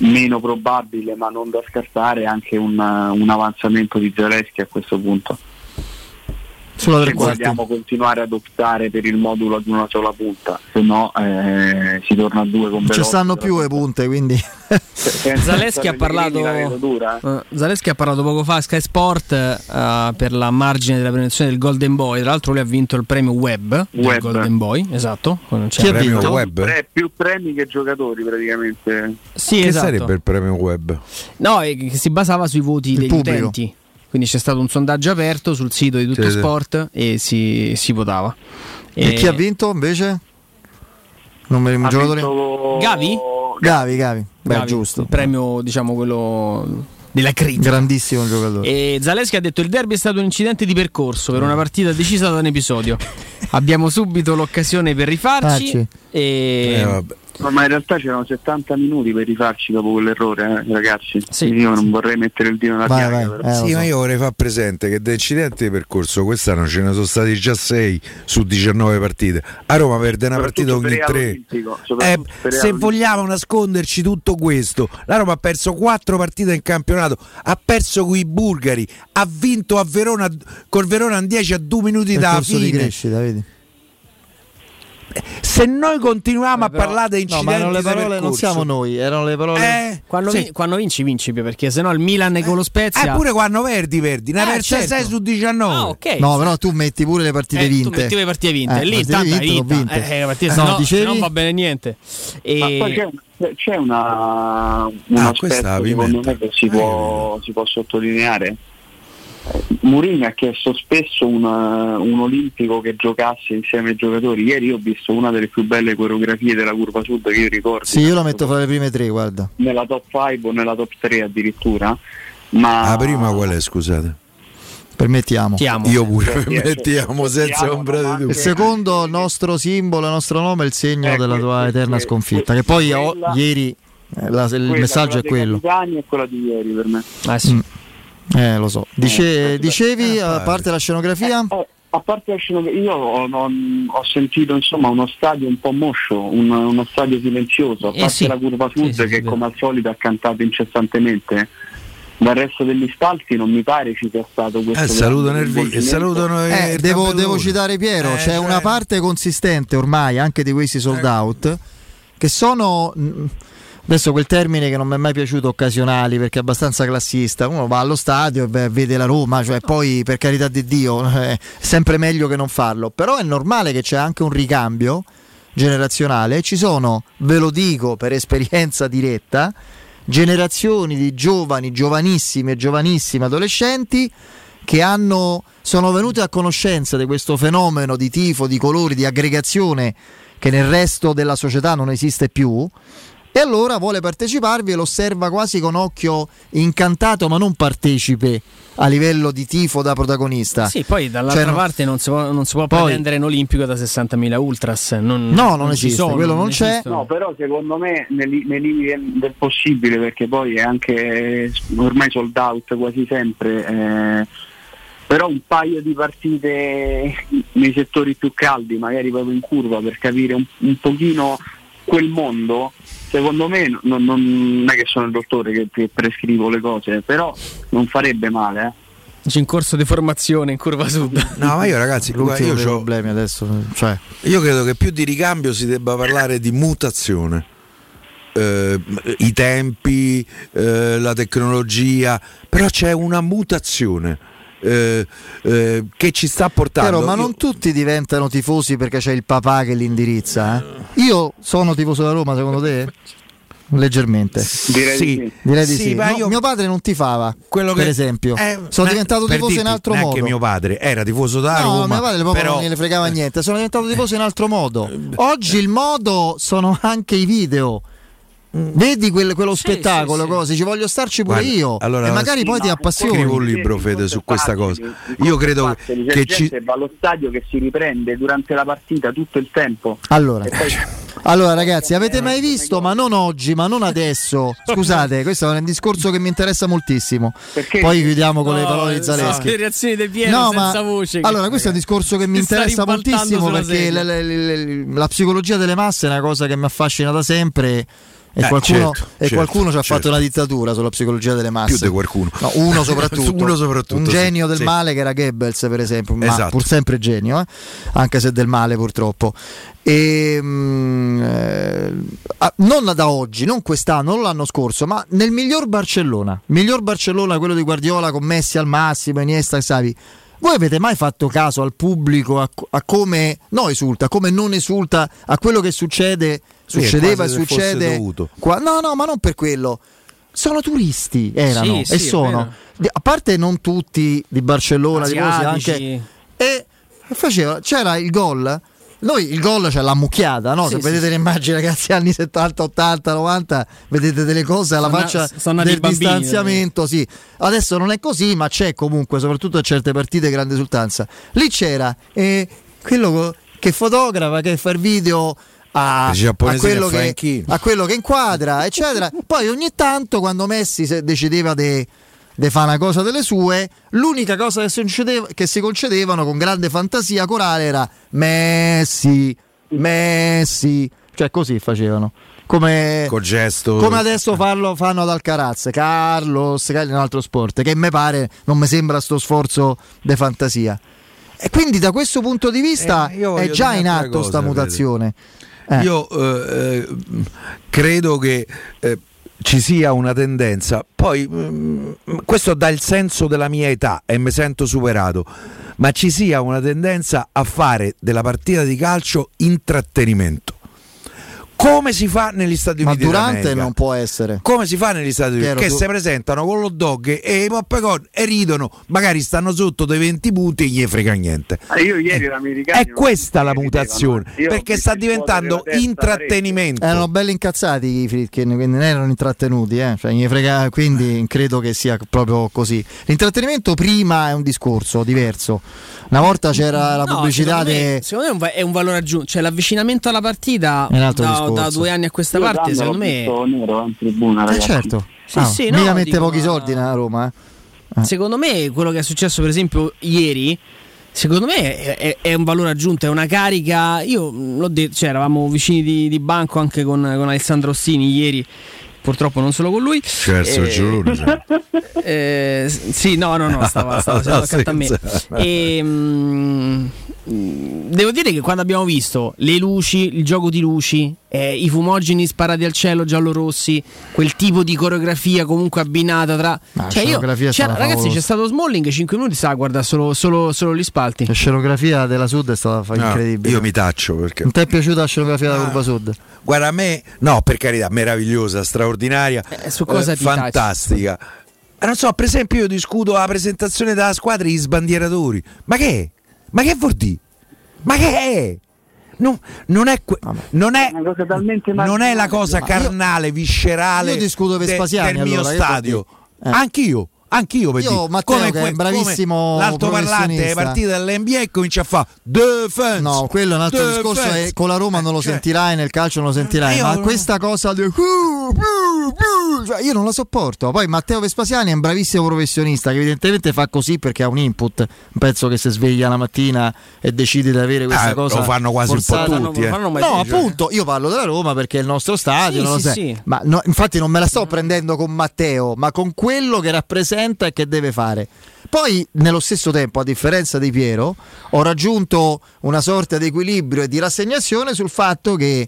meno probabile ma non da scartare anche un, un avanzamento di Zaleschi a questo punto Sulla se tre quarti. vogliamo continuare ad optare per il modulo ad una sola punta se no eh, si torna a due con Non ci stanno più le punte, quindi Zaleschi ha parlato, eh. eh, Zaleschi ha parlato poco fa a Sky Sport eh, per la margine della premiazione del Golden Boy. Tra l'altro, lui ha vinto il premio Web, del Web. Golden Boy. Esatto. con- c'è Chi il ha premio vinto? Web. Pre- più premi che giocatori praticamente Sì, che esatto. sarebbe il premio web? No, e che si basava sui voti degli pubblico. utenti. Quindi c'è stato un sondaggio aperto sul sito di Tutto Sì, sì. Sport e si, si votava. E chi ha vinto invece? Non mi giocatore? vinto- Gavi? Gavi, Gavi. Beh, Gavi, giusto. Il premio, diciamo, quello della critica. Grandissimo giocatore. E Zaleschi ha detto il derby è stato un incidente di percorso per una partita decisa da un episodio. (laughs) Abbiamo subito l'occasione per rifarci. Farci. E... Eh, vabbè. No, ma in realtà c'erano 70 minuti per rifarci dopo quell'errore eh, ragazzi Sì. io non vorrei mettere il dito nella Vai, piaga vai, eh, sì, so. ma io vorrei far presente che da incidenti di percorso quest'anno ce ne sono stati già 6 su 19 partite. A Roma perde una partita ogni per 3. Olimpico, Eh, se vogliamo nasconderci tutto questo, la Roma ha perso 4 partite in campionato, ha perso con i bulgari, ha vinto a Verona col Verona in 10 a 2 minuti dalla Percorso di fine. crescita, vedi? Se noi continuiamo a parlare di No, incidenti ma erano le parole, non siamo noi, erano le parole. Eh, Quando, sì. vin- quando vinci, vinci più perché sennò il Milan con lo Spezia. Eh, pure quando perdi, perdi. Ne Eh, certo. 6 su 19. Ah, ok. No, però tu metti pure le partite Eh, tu vinte. metti le partite vinte. Eh, Lì intanto hai. Eh, le partite, No, se no- dicevi? se no va bene niente. E... Ma poi c'è, c'è una, un Ah, aspetto secondo me che si può, si può sottolineare. Mourinho ha chiesto spesso un, un olimpico che giocasse insieme ai giocatori. Ieri ho visto una delle più belle coreografie della curva sud che io ricordo. Sì, io lo metto fra le prime tre, guarda. Nella top 5 o nella top 3 addirittura. Ma La prima qual è, scusate? Permettiamo. Io pure Cioè, permettiamo senza Mettiamo, ombra di ma Il dubbio. secondo nostro simbolo, il nostro nome è il segno Eh, della tua eterna sconfitta. Che poi quella- ieri eh, la- il quella, messaggio è quello. capitani e quella di ieri per me. Ah, sì. Mm. Eh, lo so. Dice- Eh, dicevi, eh, a parte la scenografia? Eh, a parte la scenografia, io ho, ho- ho sentito insomma uno stadio un po' moscio, un- uno stadio silenzioso, a Eh, parte sì. la curva sud Sì, sì, che sì, come al solito ha cantato incessantemente. Dal resto degli spalti non mi pare ci sia stato questo Eh, saluto Nervi, salutano Eh, devo, devo citare Piero, Eh, c'è cioè- una parte consistente ormai anche di questi sold out che sono mh, adesso quel termine che non mi è mai piaciuto occasionali perché è abbastanza classista, uno va allo stadio e beh, vede la Roma, cioè poi per carità di Dio (laughs) è sempre meglio che non farlo, però è normale che c'è anche un ricambio generazionale. Ci sono, ve lo dico per esperienza diretta, generazioni di giovani, giovanissimi e giovanissimi adolescenti che hanno, sono venute a conoscenza di questo fenomeno di tifo, di colori, di aggregazione che nel resto della società non esiste più. E allora vuole parteciparvi e lo osserva quasi con occhio incantato, ma non partecipe a livello di tifo da protagonista. Sì, poi dall'altra Cioè, parte non si può, non si può Poi- pretendere in Olimpico da 60.000 ultras. Non, No, non ci esiste, sono, quello non c'è. esistono. No, però secondo me nei, nei limiti del possibile, perché poi è anche ormai sold out quasi sempre, eh, però un paio di partite nei settori più caldi, magari proprio in curva, per capire un, un pochino quel mondo, secondo me non, non è che sono il dottore che, che prescrivo le cose, però non farebbe male. Eh. C'è in corso di formazione in curva sud. No, ma io ragazzi, L'ultimo io, c'ho- problemi adesso, cioè, io credo che più di ricambio si debba parlare di mutazione. Eh, I tempi, eh, la tecnologia, però c'è una mutazione eh, eh, che ci sta portando. Chiaro, ma Io- non tutti diventano tifosi perché c'è il papà che li indirizza. eh? Io sono tifoso da Roma, secondo te? Leggermente. Direi Sì. di sì. Direi di Sì, sì. No, io- Mio padre non tifava, quello per che- esempio. eh, sono ne- diventato per tifoso in dirti, altro neanche modo. mio padre era tifoso da No, Roma. mio padre proprio però, non gliene fregava (laughs) niente. Sono diventato tifoso in altro modo. Oggi il modo sono anche i video. Vedi quel- quello spettacolo, cose, ci voglio starci pure Guarda, io. allora, e magari sì, poi ti ma appassioni. scrivo un libro, Fede, su questa cosa. Io credo C'è che ci va allo stadio che si riprende durante la partita tutto il tempo. Allora, poi- allora, ragazzi, avete mai visto, ma non oggi, ma non adesso? (laughs) Scusate, questo è un discorso che mi interessa moltissimo. Perché- Poi chiudiamo con le No, parole di Zaleschi. Le reazioni del Piero No, senza ma voce. allora questo è un discorso che mi Ti interessa moltissimo perché sedia. la, la- la- la psicologia delle masse è una cosa che mi affascina da sempre e Eh, qualcuno, certo, e certo, qualcuno ci ha certo. fatto una dittatura sulla psicologia delle masse. più di qualcuno. No, uno (laughs) soprattutto, Uno soprattutto, un sì, genio del sì. male che era Goebbels per esempio, ma Esatto. pur sempre genio, eh? anche se del male purtroppo. E, mm, eh, ah, non da oggi, non quest'anno, non l'anno scorso, ma nel miglior Barcellona, miglior Barcellona quello di Guardiola con Messi al massimo, Iniesta, Xavi. Voi avete mai fatto caso al pubblico a, a come no esulta, a come non esulta a quello che succede, succedeva e succede qua- no, no, ma non per quello. Sono turisti, erano Sì, e sì, sono. A parte non tutti di Barcellona, di Asiatici. anche e faceva, c'era il gol. Noi il gol c'è la mucchiata, no? Sì, Se sì, vedete sì. le immagini, ragazzi, anni 70, 80, 90, vedete delle cose alla Sono faccia sono del bambini, distanziamento. Sì. Adesso non è così, ma c'è comunque, soprattutto a certe partite, grande esultanza. Lì c'era eh, quello che fotografa, che fa il video a, a quello che a quello che inquadra, (laughs) eccetera. Poi ogni tanto, quando Messi decideva di fare una cosa delle sue, l'unica cosa che si, concedeva- che si concedevano con grande fantasia corale era Messi, Messi, cioè così facevano. Come, col gesto. come adesso farlo, fanno ad Alcaraz, Carlos, che è un altro sport, che mi pare, non mi sembra sto sforzo di fantasia. E quindi da questo punto di vista Eh, è già in atto cosa, sta Fede. Eh. Io eh, eh, credo che eh, ci sia una tendenza, poi mm, questo dà il senso della mia età e mi sento superato, ma ci sia una tendenza a fare della partita di calcio intrattenimento. Come si fa negli Stati Ma Uniti durante d'America? non può essere. Come si fa negli Stati Uniti? Piero, che tu- si presentano con l'hot dog e i popcorn e ridono, magari stanno sotto dei 20 punti e gli frega niente. Ah, io ieri l'americano. È questa la mutazione, perché sta diventando intrattenimento. Erano belli incazzati i Fritkin, quindi non erano intrattenuti, eh. Cioè, gli frega- quindi (laughs) credo che sia proprio così. L'intrattenimento prima è un discorso diverso. Una volta c'era la No, pubblicità secondo me, de- secondo me è un va- è un valore aggiunto, cioè l'avvicinamento alla partita È un altro da, discorso. Da due anni a questa Io parte, secondo me nero in tribuna, Eh certo. Sì, Ah, sì, mica no, mette dico, pochi soldi nella Roma. eh. Secondo me quello che è successo per esempio ieri, secondo me è, è- è un valore aggiunto, è una carica, io mh, l'ho detto, cioè eravamo vicini di, di banco anche con, con Alessandro Ossini ieri, purtroppo non solo con lui. Certo, Eh, giuro. (laughs) eh, sì, no, no, no, stava, stava (laughs) seduto accanto a me. E, mm, devo dire che quando abbiamo visto le luci, il gioco di luci, eh, i fumogeni sparati al cielo giallo-rossi, quel tipo di coreografia comunque abbinata tra. Ah, cioè io, scenografia è c'era- stata ragazzi, c'è stato Smalling 5 minuti, stava a guardare solo, solo, solo gli spalti. La scenografia della Sud è stata No, incredibile. io mi taccio perché. Non ti è piaciuta la scenografia della Ah. Curva Sud? Guarda, a me, no, per carità, meravigliosa, straordinaria, Eh, su cosa eh, ti tacci? fantastica. Eh, non so, per esempio, io discuto la presentazione della squadra e gli sbandieratori. Ma che è? Ma che vuol dire? Ma che è? Non, non è, que- non è, non è la cosa carnale, viscerale io discuto de- Vespasiani, del mio allora, stadio. Eh. Anch'io. Anch'io per Io, dire. Matteo, che è que- bravissimo l'altoparlante professionista. partite dell'NBA e comincia a fare defense. No, quello è un altro discorso. defense. E con la Roma non lo Cioè, sentirai, nel calcio non lo sentirai. io ma non- questa cosa di. cioè, io non la sopporto. Poi Matteo Vespasiani è un bravissimo professionista che evidentemente fa così perché ha un input. Un pezzo che si sveglia la mattina e decide di avere questa Ah, cosa. lo fanno quasi un po' tutti, eh. No, tutti, appunto, io parlo della Roma perché è il nostro stadio, Sì, non lo sì, sai. sì. Ma no, infatti non me la sto prendendo con Matteo, ma con quello che rappresenta e che deve fare. Poi, nello stesso tempo, a differenza di Piero, ho raggiunto una sorta di equilibrio e di rassegnazione sul fatto che.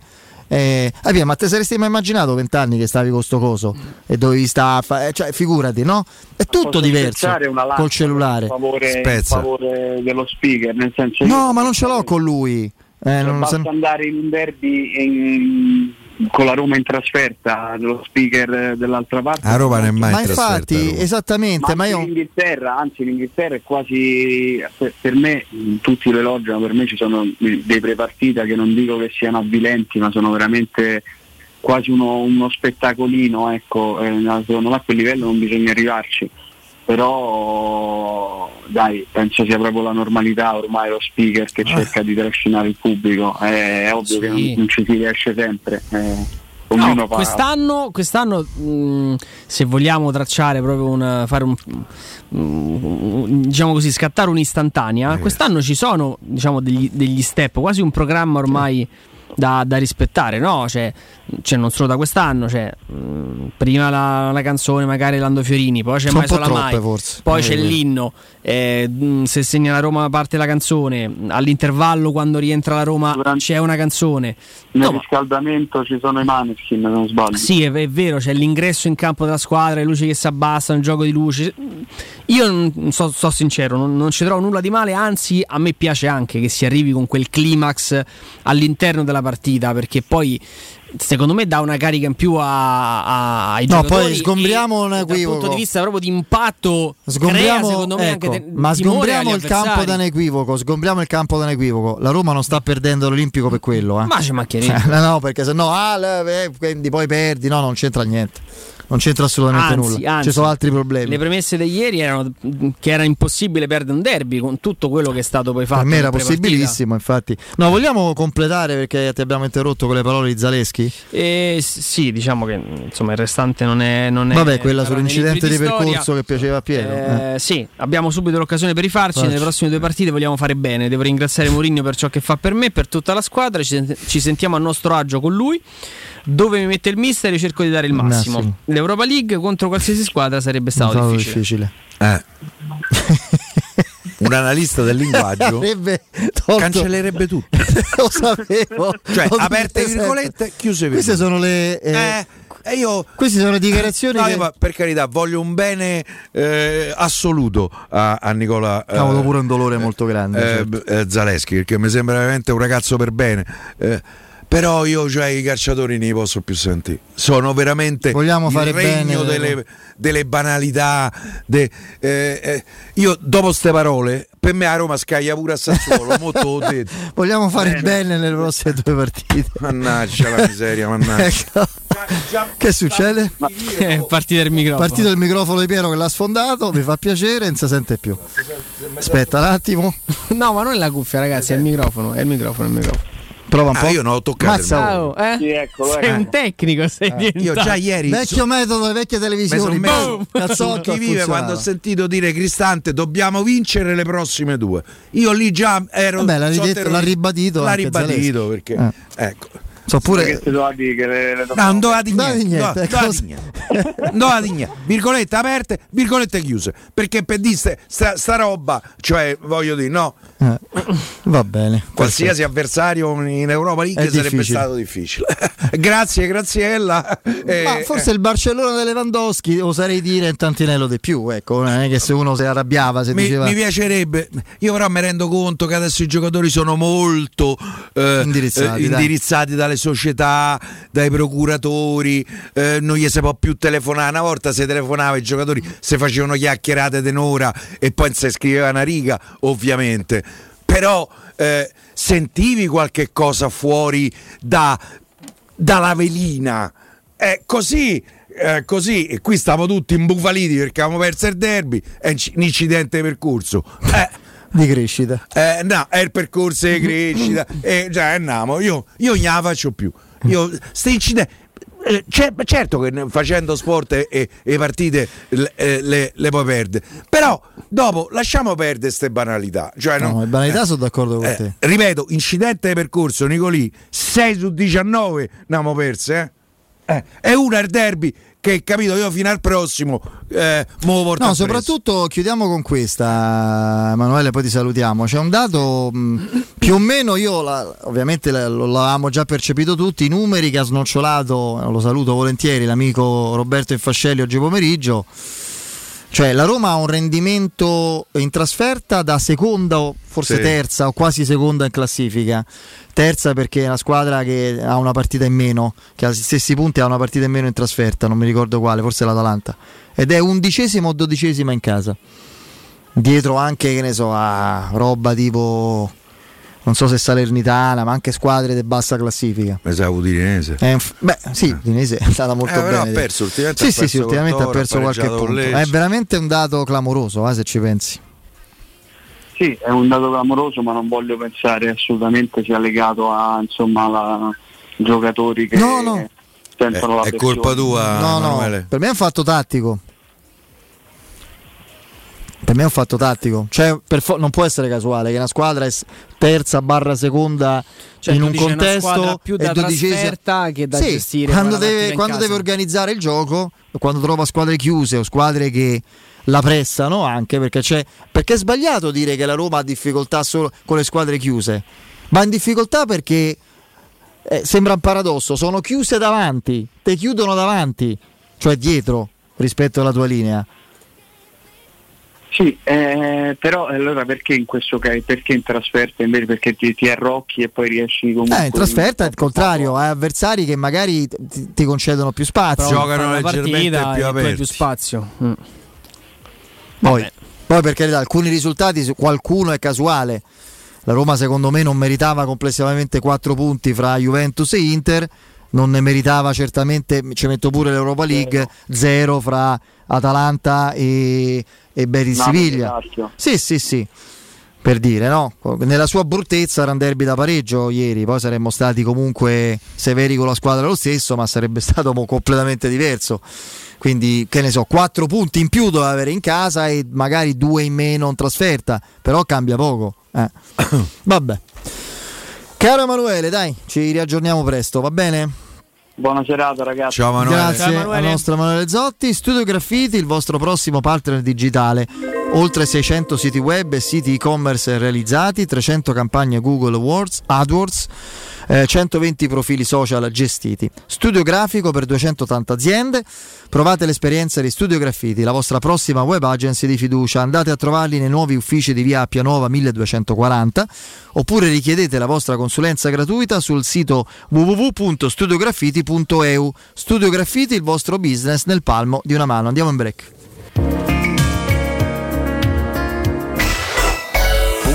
Eh, ah, via, ma te saresti mai immaginato vent'anni che stavi con sto coso e dovevi stare fa- eh, cioè, figurati, no? È tutto diverso col cellulare. In favore, in favore dello speaker, nel senso No, ma non ce l'ho con lui. Eh, non- basta se- andare in un derby in- con la Roma in trasferta, dello speaker dell'altra parte. A Roma non è mai ma in trasferta, infatti, Roma. esattamente, ma anche io. l'Inghilterra, anzi l'Inghilterra è quasi per, me, tutti l'elogiano, per me ci sono dei prepartita che non dico che siano avvilenti, ma sono veramente quasi uno, uno spettacolino, ecco, eh, secondo me a quel livello non bisogna arrivarci. Però dai, penso sia proprio la normalità ormai lo speaker che cerca di trascinare il pubblico, è, è ovvio Sì. che non, non ci si riesce sempre. eh, No, quest'anno, quest'anno mh, se vogliamo tracciare proprio un fare un mh, diciamo così scattare un'istantanea, quest'anno ci sono diciamo degli, degli step, quasi un programma ormai da, da rispettare, no? Cioè, cioè, non solo da quest'anno, cioè, mh, prima la, la canzone magari Lando Fiorini, poi c'è Sono Mai Sola Mai, forse. poi Eh, c'è quello. l'inno, eh, mh, se segna la Roma parte la canzone, all'intervallo quando rientra la Roma c'è una canzone. Nel No, ma- riscaldamento ci sono i Maneskin, non sbaglio. sì, è, è vero, c'è l'ingresso in campo della squadra, le luci che si abbassano, il gioco di luci. Io non so, so sincero, non, non ci trovo nulla di male, anzi a me piace anche che si arrivi con quel climax all'interno della partita, perché poi secondo me dà una carica in più a- a- ai No, giocatori. poi sgombriamo un Dal equivoco. punto di vista proprio di impatto, crea Sgombriamo, secondo me ecco, anche te- ma sgombriamo il campo da un equivoco. Sgombriamo il campo da un equivoco. La Roma non sta perdendo l'Olimpico per quello. Eh. Ma ci mancherebbe. (laughs) No, no, perché se no, ah, le- eh, quindi poi perdi. No, non c'entra niente. Non c'entra assolutamente Anzi, nulla. anzi, Ci sono altri problemi. Le premesse di ieri erano che era impossibile perdere un derby con tutto quello che è stato poi fatto. Per me era possibilissimo, infatti. No, vogliamo completare perché ti abbiamo interrotto con le parole di Zaleschi? Eh, sì, diciamo che insomma il restante non è. Non è Vabbè, quella sull'incidente di percorso che piaceva a Piero. Eh, eh. Sì, abbiamo subito l'occasione per rifarci. Facci. Nelle prossime due partite vogliamo fare bene. Devo ringraziare Mourinho per ciò che fa per me, per tutta la squadra. Ci, ci sentiamo a nostro agio con lui. Dove mi mette il mister, io cerco di dare il massimo. Massimo. L'Europa League contro qualsiasi squadra sarebbe stato Stato difficile. difficile. Eh. un analista del linguaggio cancellerebbe tutto. (laughs) Lo sapevo. Cioè, Lo aperte sempre. virgolette, chiuse virgolette. Queste sono le. eh, Eh, e io Queste sono le dichiarazioni No, che. io, ma per carità, voglio un bene eh, assoluto a, a Nicola eh, Cavolo, pure un dolore molto grande. eh, certo. eh, Zaleschi, perché mi sembra veramente un ragazzo per bene. Eh, però io cioè, i calciatori non li posso più sentire. Sono veramente Vogliamo il fare regno bene, delle, delle banalità. de- eh, eh, io dopo ste parole, per me a Roma scaglia pure a Sassuolo. molto ho (laughs) detto. Vogliamo fare bene nelle prossime due partite. Mannaggia la miseria, mannaggia. Ecco. Che succede? Eh, partita del microfono. Partito il microfono di Piero che l'ha sfondato, mi fa piacere, non si sente più. Aspetta un attimo. No, ma non è la cuffia, ragazzi, è il microfono. È il microfono, è il microfono. Prova un po'. Ah, io non ho toccato. Mazza, Ciao, eh? Sì, eccolo, Sei ecco. un tecnico, sei io diventato. già ieri Vecchio metodo, le vecchie Mi sono televisioni. su Cazzotto chi vive quando ho sentito dire Cristante dobbiamo vincere le prossime due. Io lì già ero Vabbè, l'ha, so ridetto- l'ha ribadito. L'ha ribadito perché Eh. ecco. So pure. Che ti doveva dire che le, le No, non doveva di Doveva di niente. Virgolette aperte, virgolette chiuse. Perché per dire sta, sta roba, cioè voglio dire, no, Eh, Va bene. qualsiasi avversario in Europa League sarebbe difficile. stato difficile. (laughs) Grazie, Graziella. Eh, Ma forse il Barcellona di Lewandowski oserei dire un tantinello di più, ecco, non è che se uno si arrabbiava se Mi, diceva mi piacerebbe, io però mi rendo conto che adesso i giocatori sono molto eh, Indirizzati, eh, indirizzati dalle società, dai procuratori, eh, non gli si può più telefonare. Una volta si telefonava i giocatori, si facevano chiacchierate d'un'ora e poi non si scriveva una riga, ovviamente. Però eh, sentivi qualche cosa fuori da, dalla velina. È così. eh, così e qui stiamo tutti imbufaliti perché avevamo perso il derby è un incidente di percorso eh, di crescita. eh, no, è il percorso di crescita. (laughs) e già andiamo. Io, io non la faccio più. Io, sti incidenti. Eh, cer- certo che facendo sport e, e- partite le, eh, le- le puoi perdere, però dopo lasciamo perdere queste banalità. Cioè, No, no- le banalità sono d'accordo con eh, te. ripeto, incidente di percorso, Nicolì, 6 su 19 ne abbiamo perse. Eh? Eh, e una il derby che capito io fino al prossimo eh, porto No, soprattutto chiudiamo con questa, Emanuele, poi ti salutiamo. C'è un dato mh, più o meno, io la- ovviamente la- lo l'avevamo già percepito tutti, i numeri che ha snocciolato, lo saluto volentieri, l'amico Roberto Infascelli oggi pomeriggio. Cioè la Roma ha un rendimento in trasferta da seconda o forse Sì. terza o quasi seconda in classifica. Terza perché è una squadra che ha una partita in meno, che ha gli stessi punti ha una partita in meno in trasferta, non mi ricordo quale, forse l'Atalanta. Ed è undicesima o dodicesima in casa. Dietro anche, che ne so, a roba tipo, non so se Salernitana, ma anche squadre di bassa classifica. Sa Udinese. È f- beh, sì, Udinese è andata molto Eh, bene. ha perso, ultimamente Sì, ha sì, perso sì, ultimamente ha perso qualche punto. È veramente un dato clamoroso, eh, se ci pensi. Sì, è un dato clamoroso, ma non voglio pensare assolutamente sia legato a insomma la- giocatori che No, no. sentono la È colpa tua, no, no, per me è un fatto tattico. Per me è un fatto tattico, cioè per fo- non può essere casuale che una squadra è terza barra seconda Cioè, in un contesto più da trasferta che da Sì, gestire quando, deve, quando deve organizzare il gioco, quando trova squadre chiuse o squadre che la pressano anche perché c'è perché è sbagliato dire che la Roma ha difficoltà solo con le squadre chiuse, ma in difficoltà perché eh, sembra un paradosso, sono chiuse davanti, te chiudono davanti, cioè dietro rispetto alla tua linea. Sì, eh, però allora perché in questo caso, perché in trasferta invece perché ti, ti arrocchi e poi riesci comunque Eh, in trasferta è il contrario, hai avversari che magari ti, ti concedono più spazio. Giocano leggermente partita più e aperti. più spazio. Mm. Poi, poi per carità, alcuni risultati, su- qualcuno è casuale. La Roma secondo me non meritava complessivamente 4 punti fra Juventus e Inter, non ne meritava certamente, ci metto pure l'Europa League, 0 fra Atalanta e, e Betis Siviglia. Sì, sì, sì. Per dire, no? Nella sua bruttezza era un derby da pareggio ieri, poi saremmo stati comunque severi con la squadra lo stesso, ma sarebbe (laughs) stato completamente diverso. Quindi, che ne so, 4 punti in più doveva avere in casa e magari 2 in meno in trasferta, però cambia poco. eh. (coughs) Vabbè. Caro Emanuele, dai, ci riaggiorniamo presto, va bene? Buona serata ragazzi. Grazie al nostro Emanuele Zotti, Studio Graffiti, il vostro prossimo partner digitale. Oltre 600 siti web e siti e-commerce realizzati, 300 campagne Google Awards, AdWords, eh, 120 profili social gestiti. Studio grafico per 280 aziende. Provate l'esperienza di Studio Graffiti, la vostra prossima web agency di fiducia. Andate a trovarli nei nuovi uffici di via Appia Nuova 1240 oppure richiedete la vostra consulenza gratuita sul sito www.studiograffiti.eu. Studio Graffiti, il vostro business nel palmo di una mano. Andiamo in break.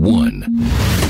1.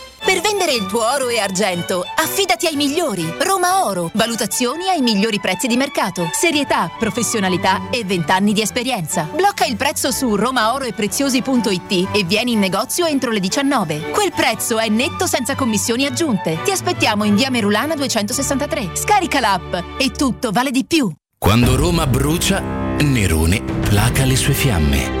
Vendere il tuo oro e argento, affidati ai migliori. Roma Oro. Valutazioni ai migliori prezzi di mercato. Serietà, professionalità e 20 anni di esperienza. Blocca il prezzo su romaoroepreziosi.it e vieni in negozio entro le 19. Quel prezzo è netto senza commissioni aggiunte. Ti aspettiamo in via Merulana 263. Scarica l'app e tutto vale di più. Quando Roma brucia, Nerone placa le sue fiamme.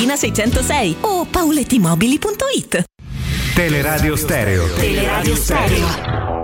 606 o paulettimobili.it. Teleradio Stereo. Teleradio Stereo.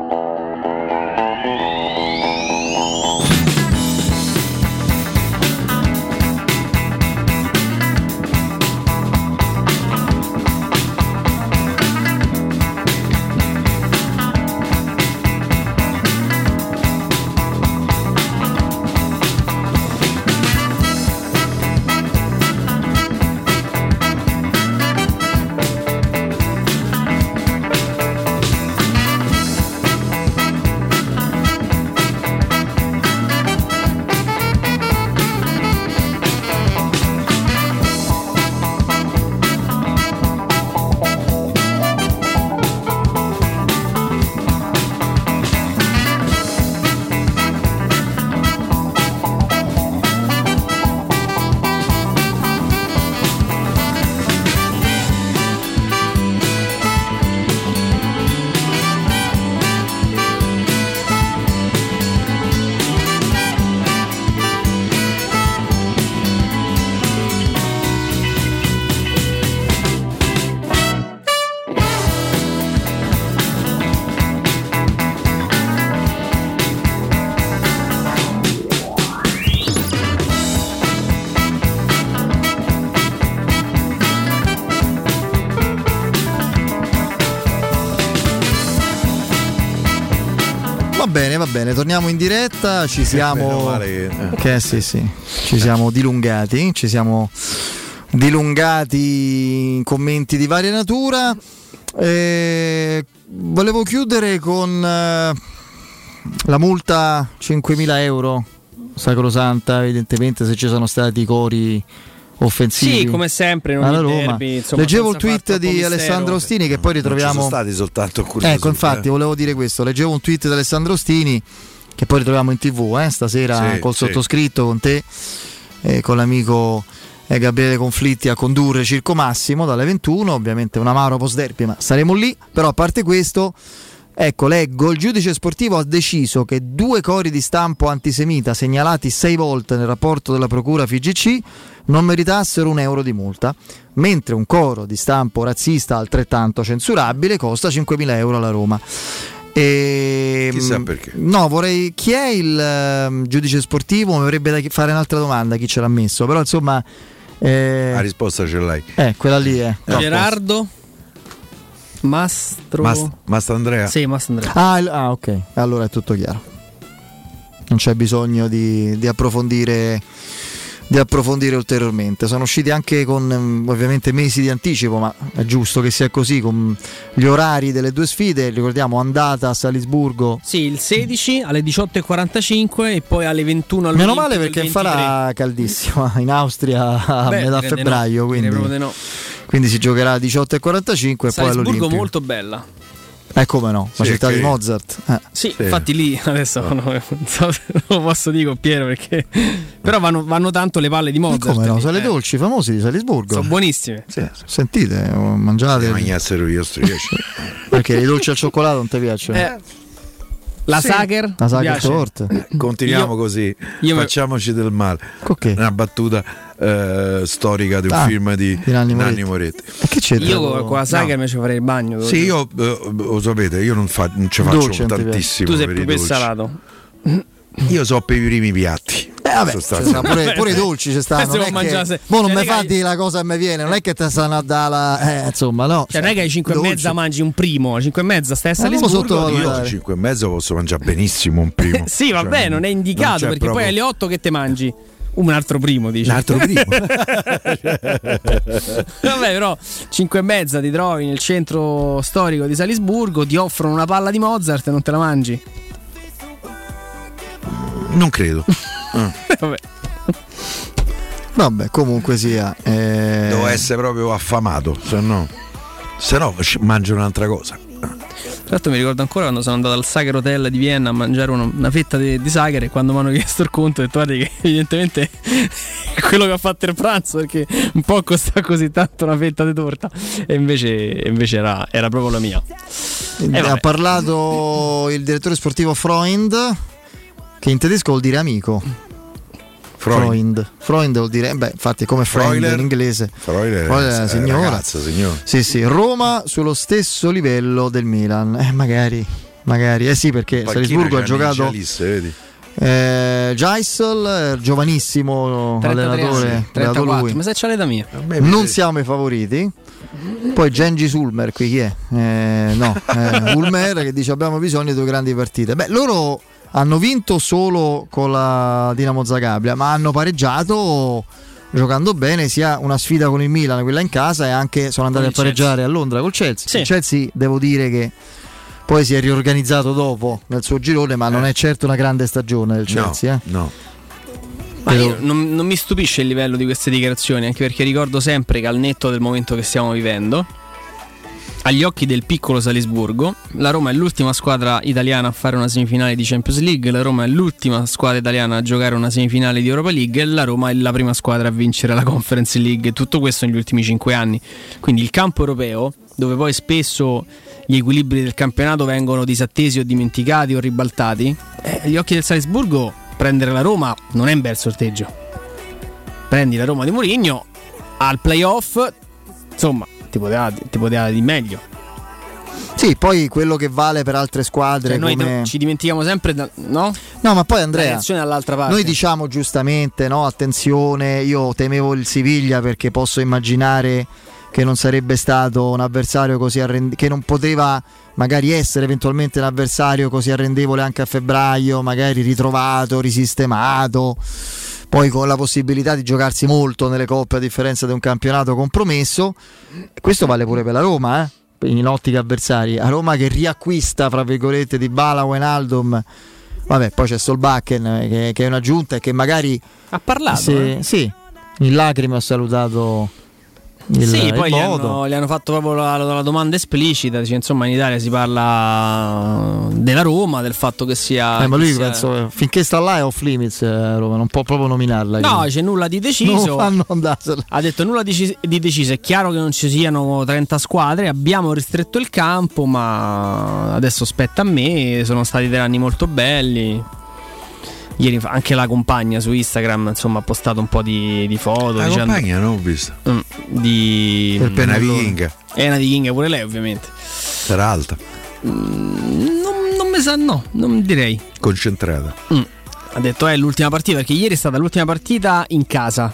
Bene, torniamo in diretta, ci siamo che- che sì, sì, ci siamo dilungati, ci siamo dilungati in commenti di varia natura. Eh, volevo chiudere con eh, la multa 5.000 euro sacrosanta, evidentemente se ci sono stati cori offensivi. Sì, come sempre in alla Roma. derby, insomma, Leggevo il tweet di. Alessandro Ostini che poi Non ci ritroviamo sono stati soltanto curiosi. Ecco, infatti, volevo dire questo. Leggevo un tweet di Alessandro Ostini che poi ritroviamo in tv eh, stasera Sì, col sì. sottoscritto, con te e con l'amico eh, Gabriele Conflitti a condurre Circo Massimo dalle 21. Ovviamente un amaro post derby, ma saremo lì. Però a parte questo. Ecco, leggo, il giudice sportivo ha deciso che due cori di stampo antisemita segnalati sei volte nel rapporto della procura FIGC non meritassero un euro di multa, mentre un coro di stampo razzista altrettanto censurabile costa 5.000 euro alla Roma. E, Chissà perché. No, vorrei. Chi è il ehm, giudice sportivo? Mi avrebbe da fare un'altra domanda, chi ce l'ha messo, però insomma. eh, La risposta ce l'hai. eh, quella lì è. Gerardo Mastro Mast- Mastandrea? Sì, Mastandrea. Ah, il- ah, ok, allora è tutto chiaro. Non c'è bisogno di, di approfondire, di approfondire ulteriormente. Sono usciti anche con ehm, ovviamente mesi di anticipo, ma è giusto che sia così con gli orari delle due sfide. Ricordiamo andata a Salisburgo. Sì, il 16 alle 18.45 e poi alle 21 Meno all'Olimpico male il perché 23. farà caldissima (laughs) in Austria a Beh, metà febbraio, no, quindi, direi proprio di no. Quindi si giocherà alle 18.45 e poi Salisburgo all'Olimpico. molto bella. Eh come no, la Sì, città che- di Mozart. Eh. Sì, infatti lì adesso non, non so se lo posso dire con Piero perché (laughs) però vanno, vanno tanto le palle di Mozart. come no? lì, Sono le eh. dolci famosi di Salisburgo. Sono buonissime. Sentite, oh, mangiate. Se mangiassero io striesci. (laughs) Perché i dolci al cioccolato non ti piacciono? Eh, La Sì. Sacher? La Sacher piace? Torte. Continuiamo Io- così, io me- facciamoci del male. Ok. Una battuta eh, storica di un Ah, film di, di Nanni Nanni Moretti. Moretti. E che c'entra? Io con con la Sacher mi ci farei il bagno. Sì, io eh, lo sapete, io non, fa- non ci faccio Dolce non ti tantissimo. Tu sei per più per salato. Io so per i primi piatti. Eh, vabbè, sta, pure, pure i dolci ci stanno. (laughs) Se Non è che, non cioè, mi raga, fa di la cosa che mi viene, non è che te stanno a dare la. Eh, insomma, no. Cioè, non è che alle 5 e mezza mangi un primo, alle 5 e mezza stai a Eh, non Salisburgo. sottovalutare. Io alle 5 e mezzo posso mangiare benissimo un primo. (laughs) sì, vabbè, Cioè, non è indicato c'è perché proprio- poi alle 8 che te mangi? Un altro primo, dici. Un altro primo. (laughs) Vabbè, però 5 e mezza ti trovi nel centro storico di Salisburgo, ti offrono una palla di Mozart e non te la mangi. Non credo. (laughs) Vabbè. Vabbè, comunque sia. eh, Devo essere proprio affamato, se no, se no mangio un'altra cosa. Tra l'altro mi ricordo ancora quando sono andato al Sager Hotel di Vienna a mangiare una, una fetta di, di Sager e quando mi hanno chiesto il conto ho detto guardi che evidentemente (laughs) è quello che ha fatto il pranzo perché un po' costa così tanto una fetta di torta e invece, invece era, era proprio la mia. Eh, ha parlato il direttore sportivo Freund, che in tedesco vuol dire amico. Freund. Freund. Freund vuol dire, beh, infatti, come friend Freuler. in inglese. Freuler è la eh, signora. ragazza, signora. Sì, sì, Roma sullo stesso livello del Milan. Eh, magari, magari. Eh sì, perché Panchina Salisburgo ha giocato Lisse, vedi? eh, Geisel, eh, giovanissimo 33 allenatore, anni, allenatore 34, lui. ma se c'ha l'età mia. Non siamo i favoriti. Poi Gengi Ulmer, qui chi è? Eh, no, eh, (laughs) Ulmer che dice abbiamo bisogno di due grandi partite. Beh, loro hanno vinto solo con la Dinamo Zagabria, ma hanno pareggiato giocando bene sia una sfida con il Milan, quella in casa, e anche sono andati a pareggiare a Londra col Chelsea. Sì. Il Chelsea devo dire che poi si è riorganizzato dopo nel suo girone, ma non è certo una grande stagione del Chelsea. eh. No. Ma io non, non mi stupisce il livello di queste dichiarazioni, anche perché ricordo sempre che al netto del momento che stiamo vivendo, agli occhi del piccolo Salisburgo, la Roma è l'ultima squadra italiana a fare una semifinale di Champions League, la Roma è l'ultima squadra italiana a giocare una semifinale di Europa League e la Roma è la prima squadra a vincere la Conference League, tutto questo negli ultimi cinque anni. Quindi il campo europeo, dove poi spesso gli equilibri del campionato vengono disattesi o dimenticati o ribaltati, eh, agli occhi del Salisburgo prendere la Roma non è un bel sorteggio. Prendi la Roma di Mourinho al playoff, insomma, ti poteva, ti poteva di meglio. Sì, poi quello che vale per altre squadre Cioè, noi come... ci dimentichiamo sempre, da- no? No, ma poi Andrea, noi diciamo giustamente, no, attenzione, io temevo il Siviglia perché posso immaginare che non sarebbe stato un avversario così arrendevole, che non poteva magari essere eventualmente un avversario così arrendevole anche a febbraio, magari ritrovato, risistemato, poi con la possibilità di giocarsi molto nelle coppe a differenza di un campionato compromesso. Questo vale pure per la Roma, eh? in ottica avversari. A Roma che riacquista, fra virgolette, di Bala Wijnaldum. Vabbè, poi c'è Solbakken eh, che, che è una giunta e che magari... Ha parlato, Sì, eh? sì, in lacrime ha salutato il, sì, il poi gli hanno, gli hanno fatto proprio la, la domanda esplicita. Dice, insomma, in Italia si parla della Roma, del fatto che sia. Eh, ma lui sia- penso finché sta là è off limits eh, Roma, non può proprio nominarla. No, credo. c'è nulla di deciso. Ha detto nulla di, di deciso. È chiaro che non ci siano 30 squadre. Abbiamo ristretto il campo, ma adesso spetta a me. Sono stati dei anni molto belli. Ieri fa- anche la compagna su Instagram insomma, ha postato un po' di, di foto. La dicendo- compagna non ho visto. Mm, di Per È una vichinga. È una vichinga pure lei, ovviamente. Sarà alta, Non, non mi sa, no, non direi. concentrata. Mm. Ha detto è l'ultima partita perché ieri è stata l'ultima partita in casa,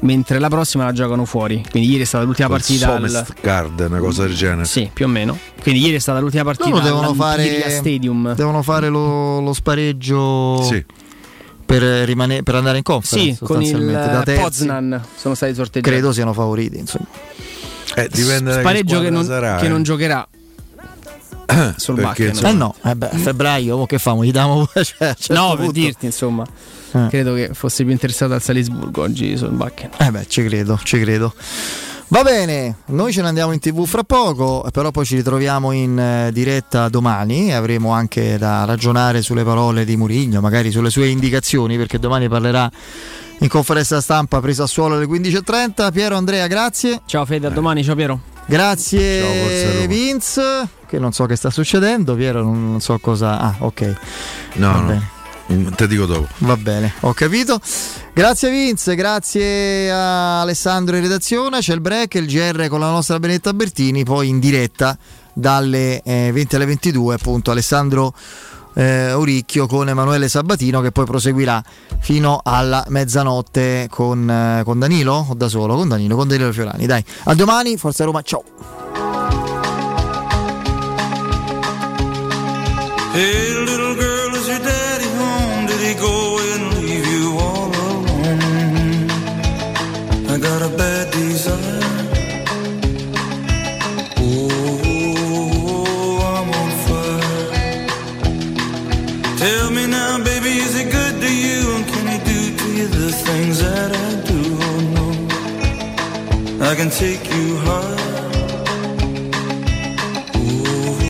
mentre la prossima la giocano fuori. Quindi ieri è stata l'ultima Col partita al... Card, una cosa del genere. Sì, più o meno. Quindi ieri è stata l'ultima partita Loro devono fare, Stadium. devono fare lo, lo spareggio Sì. Per, rimane- per andare in conference. Sì, con il eh, terzi. Poznan sono stati sorteggiati. Credo siano favoriti. Insomma. Eh, dipende Spareggio che non, sarà, che eh. non giocherà (coughs) sul Bakken. Eh no, eh beh, a febbraio, mo che famo? Gli diamo (laughs) cioè, certo No, per dirti, insomma, Eh. credo che fosse più interessato al Salisburgo oggi sul Bakken. Eh beh, ci credo, ci credo. Va bene, noi ce ne andiamo in tv fra poco, però poi ci ritroviamo in eh, diretta domani e avremo anche da ragionare sulle parole di Murigno, magari sulle sue indicazioni, perché domani parlerà in conferenza stampa presa a suolo alle 15.30. Piero Andrea, grazie. Ciao Fede, a domani, ciao Piero. Grazie Ciao. Vince, che non so che sta succedendo, Piero non, non so cosa... Ah, ok. No, Va no. bene. Mm, Te dico dopo. Va bene, ho capito. Grazie Vince, grazie a Alessandro in redazione. C'è il break, il GR con la nostra Benetta Bertini, poi in diretta dalle eh, 20 alle 22, appunto Alessandro eh, Oricchio con Emanuele Sabatino che poi proseguirà fino alla mezzanotte con, eh, con Danilo o da solo? Con Danilo, con Danilo Fiorani. Dai, a domani, Forza Roma, ciao. Hey, I do? Oh, no. I can take you high.